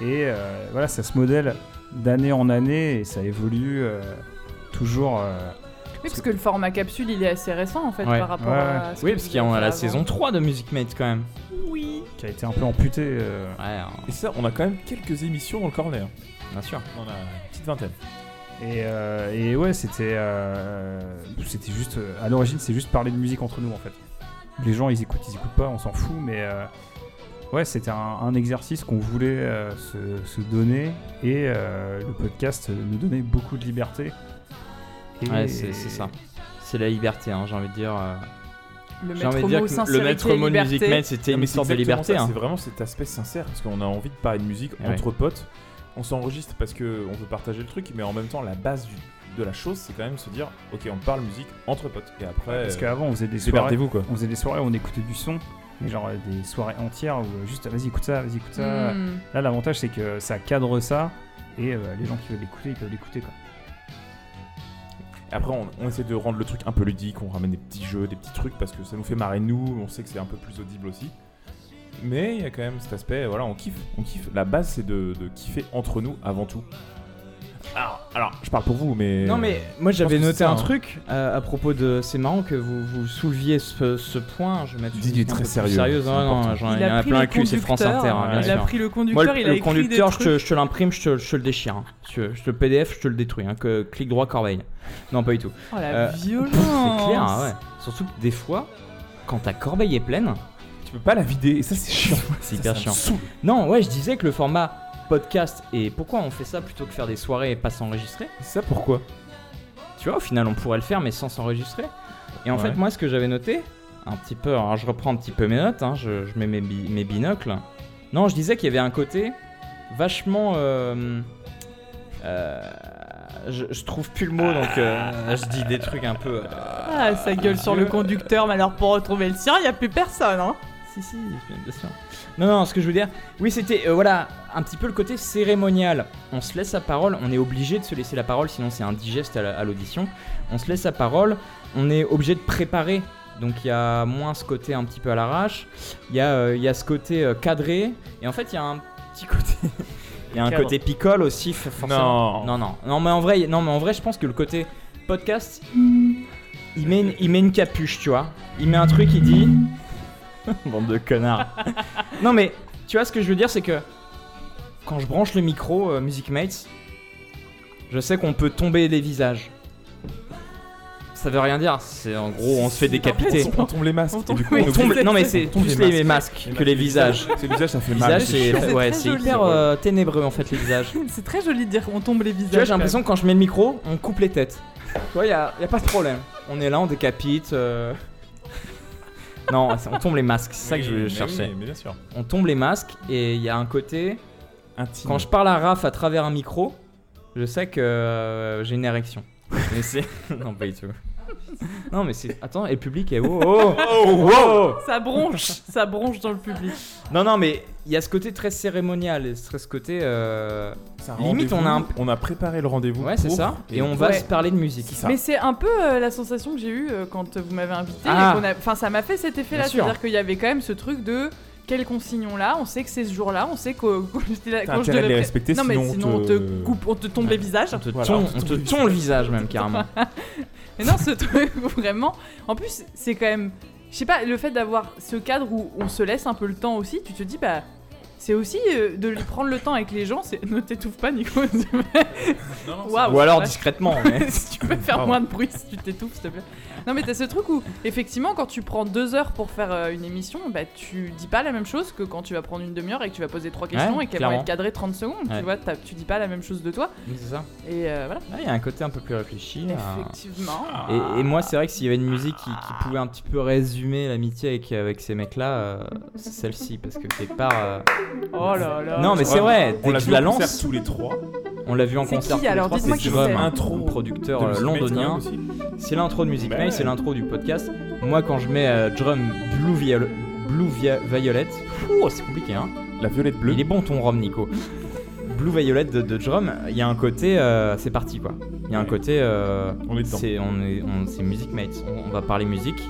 Et euh, voilà, ça se modèle d'année en année et ça évolue euh, toujours. euh, Oui, parce que le format capsule, il est assez récent en fait Ouais. par rapport Ouais, à. ce Oui, que parce qu'il y a la avant. saison 3 de Music Mate quand même. qui a été un peu amputé. euh, Ouais, hein, Et ça, on a quand même quelques émissions dans le corner. bien sûr. On a une petite vingtaine. Et, euh, et ouais, c'était euh, c'était juste à l'origine, c'est juste parler de musique entre nous en fait. Les gens, ils écoutent, ils écoutent pas, on s'en fout, mais euh, ouais, c'était un, un exercice qu'on voulait euh, se, se donner et euh, le podcast nous donnait beaucoup de liberté. Et- Ouais, c'est c'est ça. C'est la liberté, hein, j'ai envie de dire. euh, Le J'ai envie maître de dire mot, que le maître mot de liberté. Music Mate, c'était une sorte de liberté. ça, hein. C'est vraiment cet aspect sincère parce qu'on a envie de parler de musique Ouais. entre potes. On s'enregistre parce que on veut partager le truc, mais en même temps, la base du- de la chose, c'est quand même se dire, ok, on parle musique entre potes. Et après, Parce euh, qu'avant, on faisait des soirées, quoi. on faisait des soirées où on écoutait du son, mais genre euh, des soirées entières où euh, juste vas-y écoute ça, vas-y écoute ça. Hmm. Là, l'avantage c'est que ça cadre ça et euh, les gens qui veulent l'écouter, ils peuvent l'écouter quoi. Après, on, on essaie de rendre le truc un peu ludique, on ramène des petits jeux, des petits trucs parce que ça nous fait marrer nous, on sait que c'est un peu plus audible aussi. Mais il y a quand même cet aspect, voilà, on kiffe, on kiffe. La base, c'est de, de kiffer entre nous avant tout. Alors, alors, je parle pour vous, mais. Non mais moi j'avais noté ça, un hein. truc euh, à propos de. C'est marrant que vous, vous souleviez ce, ce point. Je vais mettre une Dis-du musique un très sérieuse, non, ai Il il y en a a pris plein le cul, c'est France conducteur, Inter, hein, bien Il a pris le Moi, conducteur, le, il a le écrit conducteur, des je te, trucs. je te l'imprime, je te, je te le déchire. hein. Je, je te le PDF, je te le détruis. Hein, que clic droit, corbeille. Non, pas du tout. Oh la Euh, violence C'est clair, hein, ouais. Surtout que des fois, quand ta corbeille est pleine, peux pas la vider, et ça, c'est chiant. c'est hyper chiant. Non, ouais, je disais que le format podcast et pourquoi on fait ça plutôt que faire des soirées et pas s'enregistrer? Ça, pourquoi? Tu vois, au final, on pourrait le faire mais sans s'enregistrer. Et en Ouais. fait, moi, ce que j'avais noté, un petit peu, alors je reprends un petit peu mes notes, hein, je, je mets mes, bi- mes binocles. Non, je disais qu'il y avait un côté vachement. euh, euh, je, je trouve plus le mot, donc euh, je dis des trucs un peu. euh, Ah, ça gueule sur le conducteur, mais alors pour retrouver le sien, il n'y a plus personne, hein Si, si, bien sûr. Non, non, ce que je veux dire, oui, c'était, euh, voilà, un petit peu le côté cérémonial. On se laisse la parole, on est obligé de se laisser la parole, sinon c'est indigeste à la- à l'audition. On se laisse la parole, on est obligé de préparer. Donc il y a moins ce côté un petit peu à l'arrache. Il y, a, euh, il y a ce côté euh, cadré. Et en fait, il y a un petit côté. Il y a un Cadre. côté picole aussi, forcément. Non. non, non. Non, mais en vrai, non, mais en vrai, je pense que le côté podcast, il met, une, il met une capuche, tu vois. Il met un truc, il dit. Bande de connards. non, mais tu vois ce que je veux dire, c'est que quand je branche le micro euh, Music Mates, je sais qu'on peut tomber les visages. Ça veut rien dire, c'est en gros on se fait décapiter. On tombe les masques. On tombe- du coup, on tombe- non mais c'est plus les les masques. que les visages. C'est le visage, ça fait Les mal. visages c'est chiant. ouais, très c'est joli. hyper euh, ténébreux en fait les visages. C'est très joli de dire on tombe les visages. Tu vois, j'ai quand l'impression que quand je mets le micro, on coupe les têtes. Tu vois, y a, y a pas de problème. On est là, on décapite. euh. Non, on tombe les masques, c'est ça que je cherchais. oui, mais bien sûr. On tombe les masques et il y a un côté. Intime. Quand je parle à Raph à travers un micro, je sais que euh, j'ai une érection. Mais c'est. non, pas du tout. Non, mais c'est. Attends, et le public est. Oh, oh, oh, oh. Ça bronche, ça bronche dans le public. Non, non, mais il y a ce côté très cérémonial et ce côté. euh, Limite, on a un- on a préparé le rendez-vous. Ouais, c'est ça. Et on va Ouais. se parler de musique. C'est ça. Mais c'est un peu euh, la sensation que j'ai eue euh, quand vous m'avez invité. Ah. et qu'on a- Enfin, ça m'a fait cet effet-là. C'est-à-dire qu'il y avait quand même ce truc de quelle consigne on là, on sait que c'est ce jour-là, on sait que quand je intérêt de les devais- respecter, non mais sinon on sinon on te- te coupe, on te tombe les visages. On te Voilà, on on te tombe le visage, même carrément. Mais non, ce truc vraiment. En plus, c'est quand même. Je sais pas, le fait d'avoir ce cadre où on se laisse un peu le temps aussi, tu te dis, bah. C'est aussi euh, de prendre le temps avec les gens, c'est ne t'étouffe pas Nico. Ou alors discrètement. mais- si tu peux faire moins de bruit si tu t'étouffes s'il te plaît. Non mais t'as ce truc où effectivement quand tu prends deux heures pour faire euh, une émission, bah tu dis pas la même chose que quand tu vas prendre une demi-heure et que tu vas poser trois questions Ouais, et qu'elles vont clairement. être cadrées 30 secondes, Ouais. tu vois, t'as- tu dis pas la même chose de toi c'est ça. et euh, voilà. Ouais, Il y a un côté un peu plus réfléchi. euh, Effectivement. Et, et moi, c'est vrai que s'il y avait une musique qui, qui pouvait un petit peu résumer l'amitié avec, avec ces mecs-là, euh, c'est celle-ci. Parce que quelque part. euh, Oh là là. Non, mais c'est vrai, On dès l'a que je vu la en concert tous les trois. on l'a vu en C'est concert. qui, tous les alors? trois, Dites-moi c'est qui Drum, c'est. un Intro producteur de euh, londonien. aussi. C'est l'intro de Music Bah. C'est l'intro du podcast. Moi, quand je mets euh, drum Blue, Viol- Blue Via- Violet, Ouh, c'est compliqué, hein. La violette bleue. Il est bon ton rhum, Nico. Blue Violet de, de drum, il y a un côté, euh, c'est parti quoi. Il y a un côté, euh, On est dedans. c'est on est, on- c'est Music Mates. On, on va parler musique.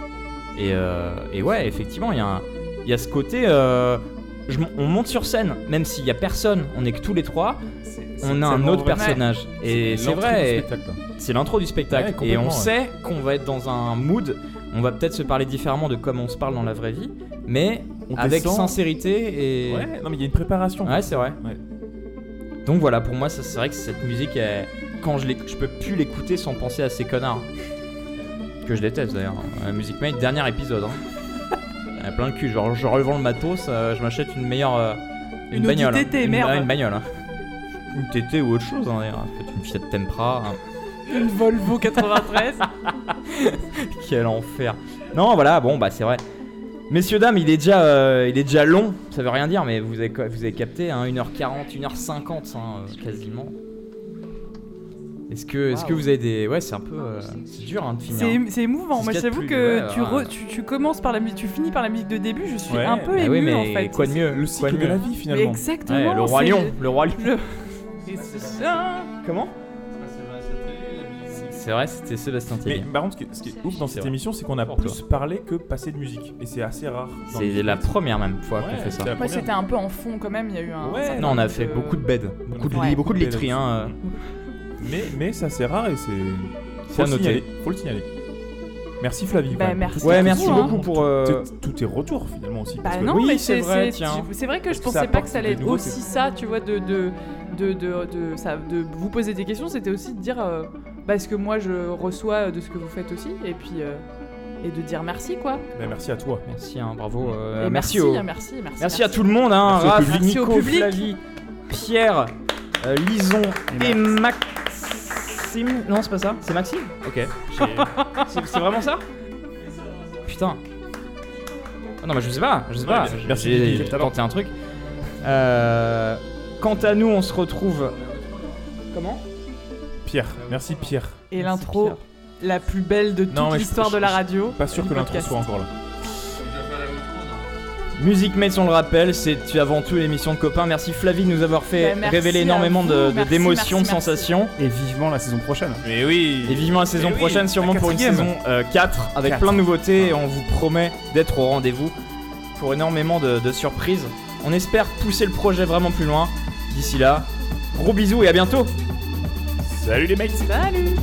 Et, euh, et ouais, effectivement, il y a, un- il y a ce côté. euh, je on monte sur scène, même s'il y a personne, on est que tous les trois. On a un autre personnage. Et c'est vrai. et-. C'est l'intro du spectacle. Ouais, et on ouais. sait qu'on va être dans un mood. On va peut-être se parler différemment de comme on se parle dans la vraie vie, mais On avec descend. sincérité et. Ouais, non mais il y a une préparation. Ouais, c'est vrai. Ouais. Donc voilà, pour moi, c'est vrai que cette musique, elle- quand je, je peux plus l'écouter sans penser à ces connards. Que je déteste d'ailleurs. La Music Mate, dernier épisode. Hein. Elle a plein le cul. Genre, je revends le matos, euh, je m'achète une meilleure. euh, une, Une bagnole. hein. TT, une, merde. ah, une bagnole. hein. Une TT ou autre chose, hein, d'ailleurs. Peut-être une Fiat Tempra. hein. Une Volvo 93. Quel enfer. Non, voilà, bon, bah c'est vrai. Messieurs, dames, il est déjà, euh, il est déjà long, ça veut rien dire, mais vous avez, vous avez capté, hein, 1h40, 1h50 hein, euh, quasiment. Est-ce que, est-ce que vous avez des. Ouais, c'est un peu. euh, c'est dur hein, de finir. C'est c'est émouvant. Moi, j'avoue que ouais, tu, ouais. re- tu, tu commences par la musique, tu finis par la musique de début. Je suis Ouais. un peu Bah ému oui, mais en fait. quoi de mieux Le cycle de la vie Mais finalement. exactement. Ouais, le roi lion, le roi lion. le- Et c'est ça. Comment? C'est vrai, c'était Sébastien Mais Tellier. par contre, ce qui- ce qui est ouf dans cette vrai. émission, c'est qu'on a Pour plus parlé que passé de musique. Et c'est assez rare. C'est la première même fois qu'on fait ça. première. c'était un peu en fond quand même. Il y a eu un. Ouais. Non, on a fait de- beaucoup de beds, beaucoup de Ouais. lits, beaucoup de literies. Hein, euh. Mais, mais ça c'est rare et c'est. C'est Faut à le noter. signaler. Faut le signaler. Merci Flavie. Bah, merci. Ouais, à merci vous, hein. beaucoup pour. euh, Tous tes retours finalement aussi. Bah non, Oui, mais c'est vrai, vrai que je pensais pas que ça allait être aussi ça, tu vois, de de de de, de, ça, de vous poser des questions. C'était aussi de dire euh, bah, ce que moi je reçois de ce que vous faites aussi, et puis euh, et de dire merci quoi. Bah, merci à toi. Merci, hein, bravo. euh, merci, merci, au- merci, merci, Merci à tout le monde, hein, Merci au Raph, public. Au Nico, public. Flavie, Pierre, euh, Lison et, Maxime. Non, c'est pas ça, c'est Maxime Ok. c'est vraiment ça Putain. Ah non, mais je sais pas, je sais Ouais, pas. merci, J'ai tenté un truc. Euh, quant à nous, on se retrouve. Comment? Pierre. Merci Pierre. Et l'intro la plus belle de toute l'histoire de la radio. Pas sûr que l'intro soit encore là. Musique Mates, on le rappelle, c'est avant tout l'émission de copains. Merci Flavie de nous avoir fait Bah, merci révéler énormément de- de- d'émotions, de, sensations. Et vivement la saison prochaine. Mais oui. Et vivement la saison oui, prochaine, sûrement pour une saison euh, 4, avec Quatre. plein de nouveautés. Et on vous promet d'être au rendez-vous pour énormément de, de surprises. On espère pousser le projet vraiment plus loin. D'ici là, gros bisous et à bientôt Salut les mecs. Salut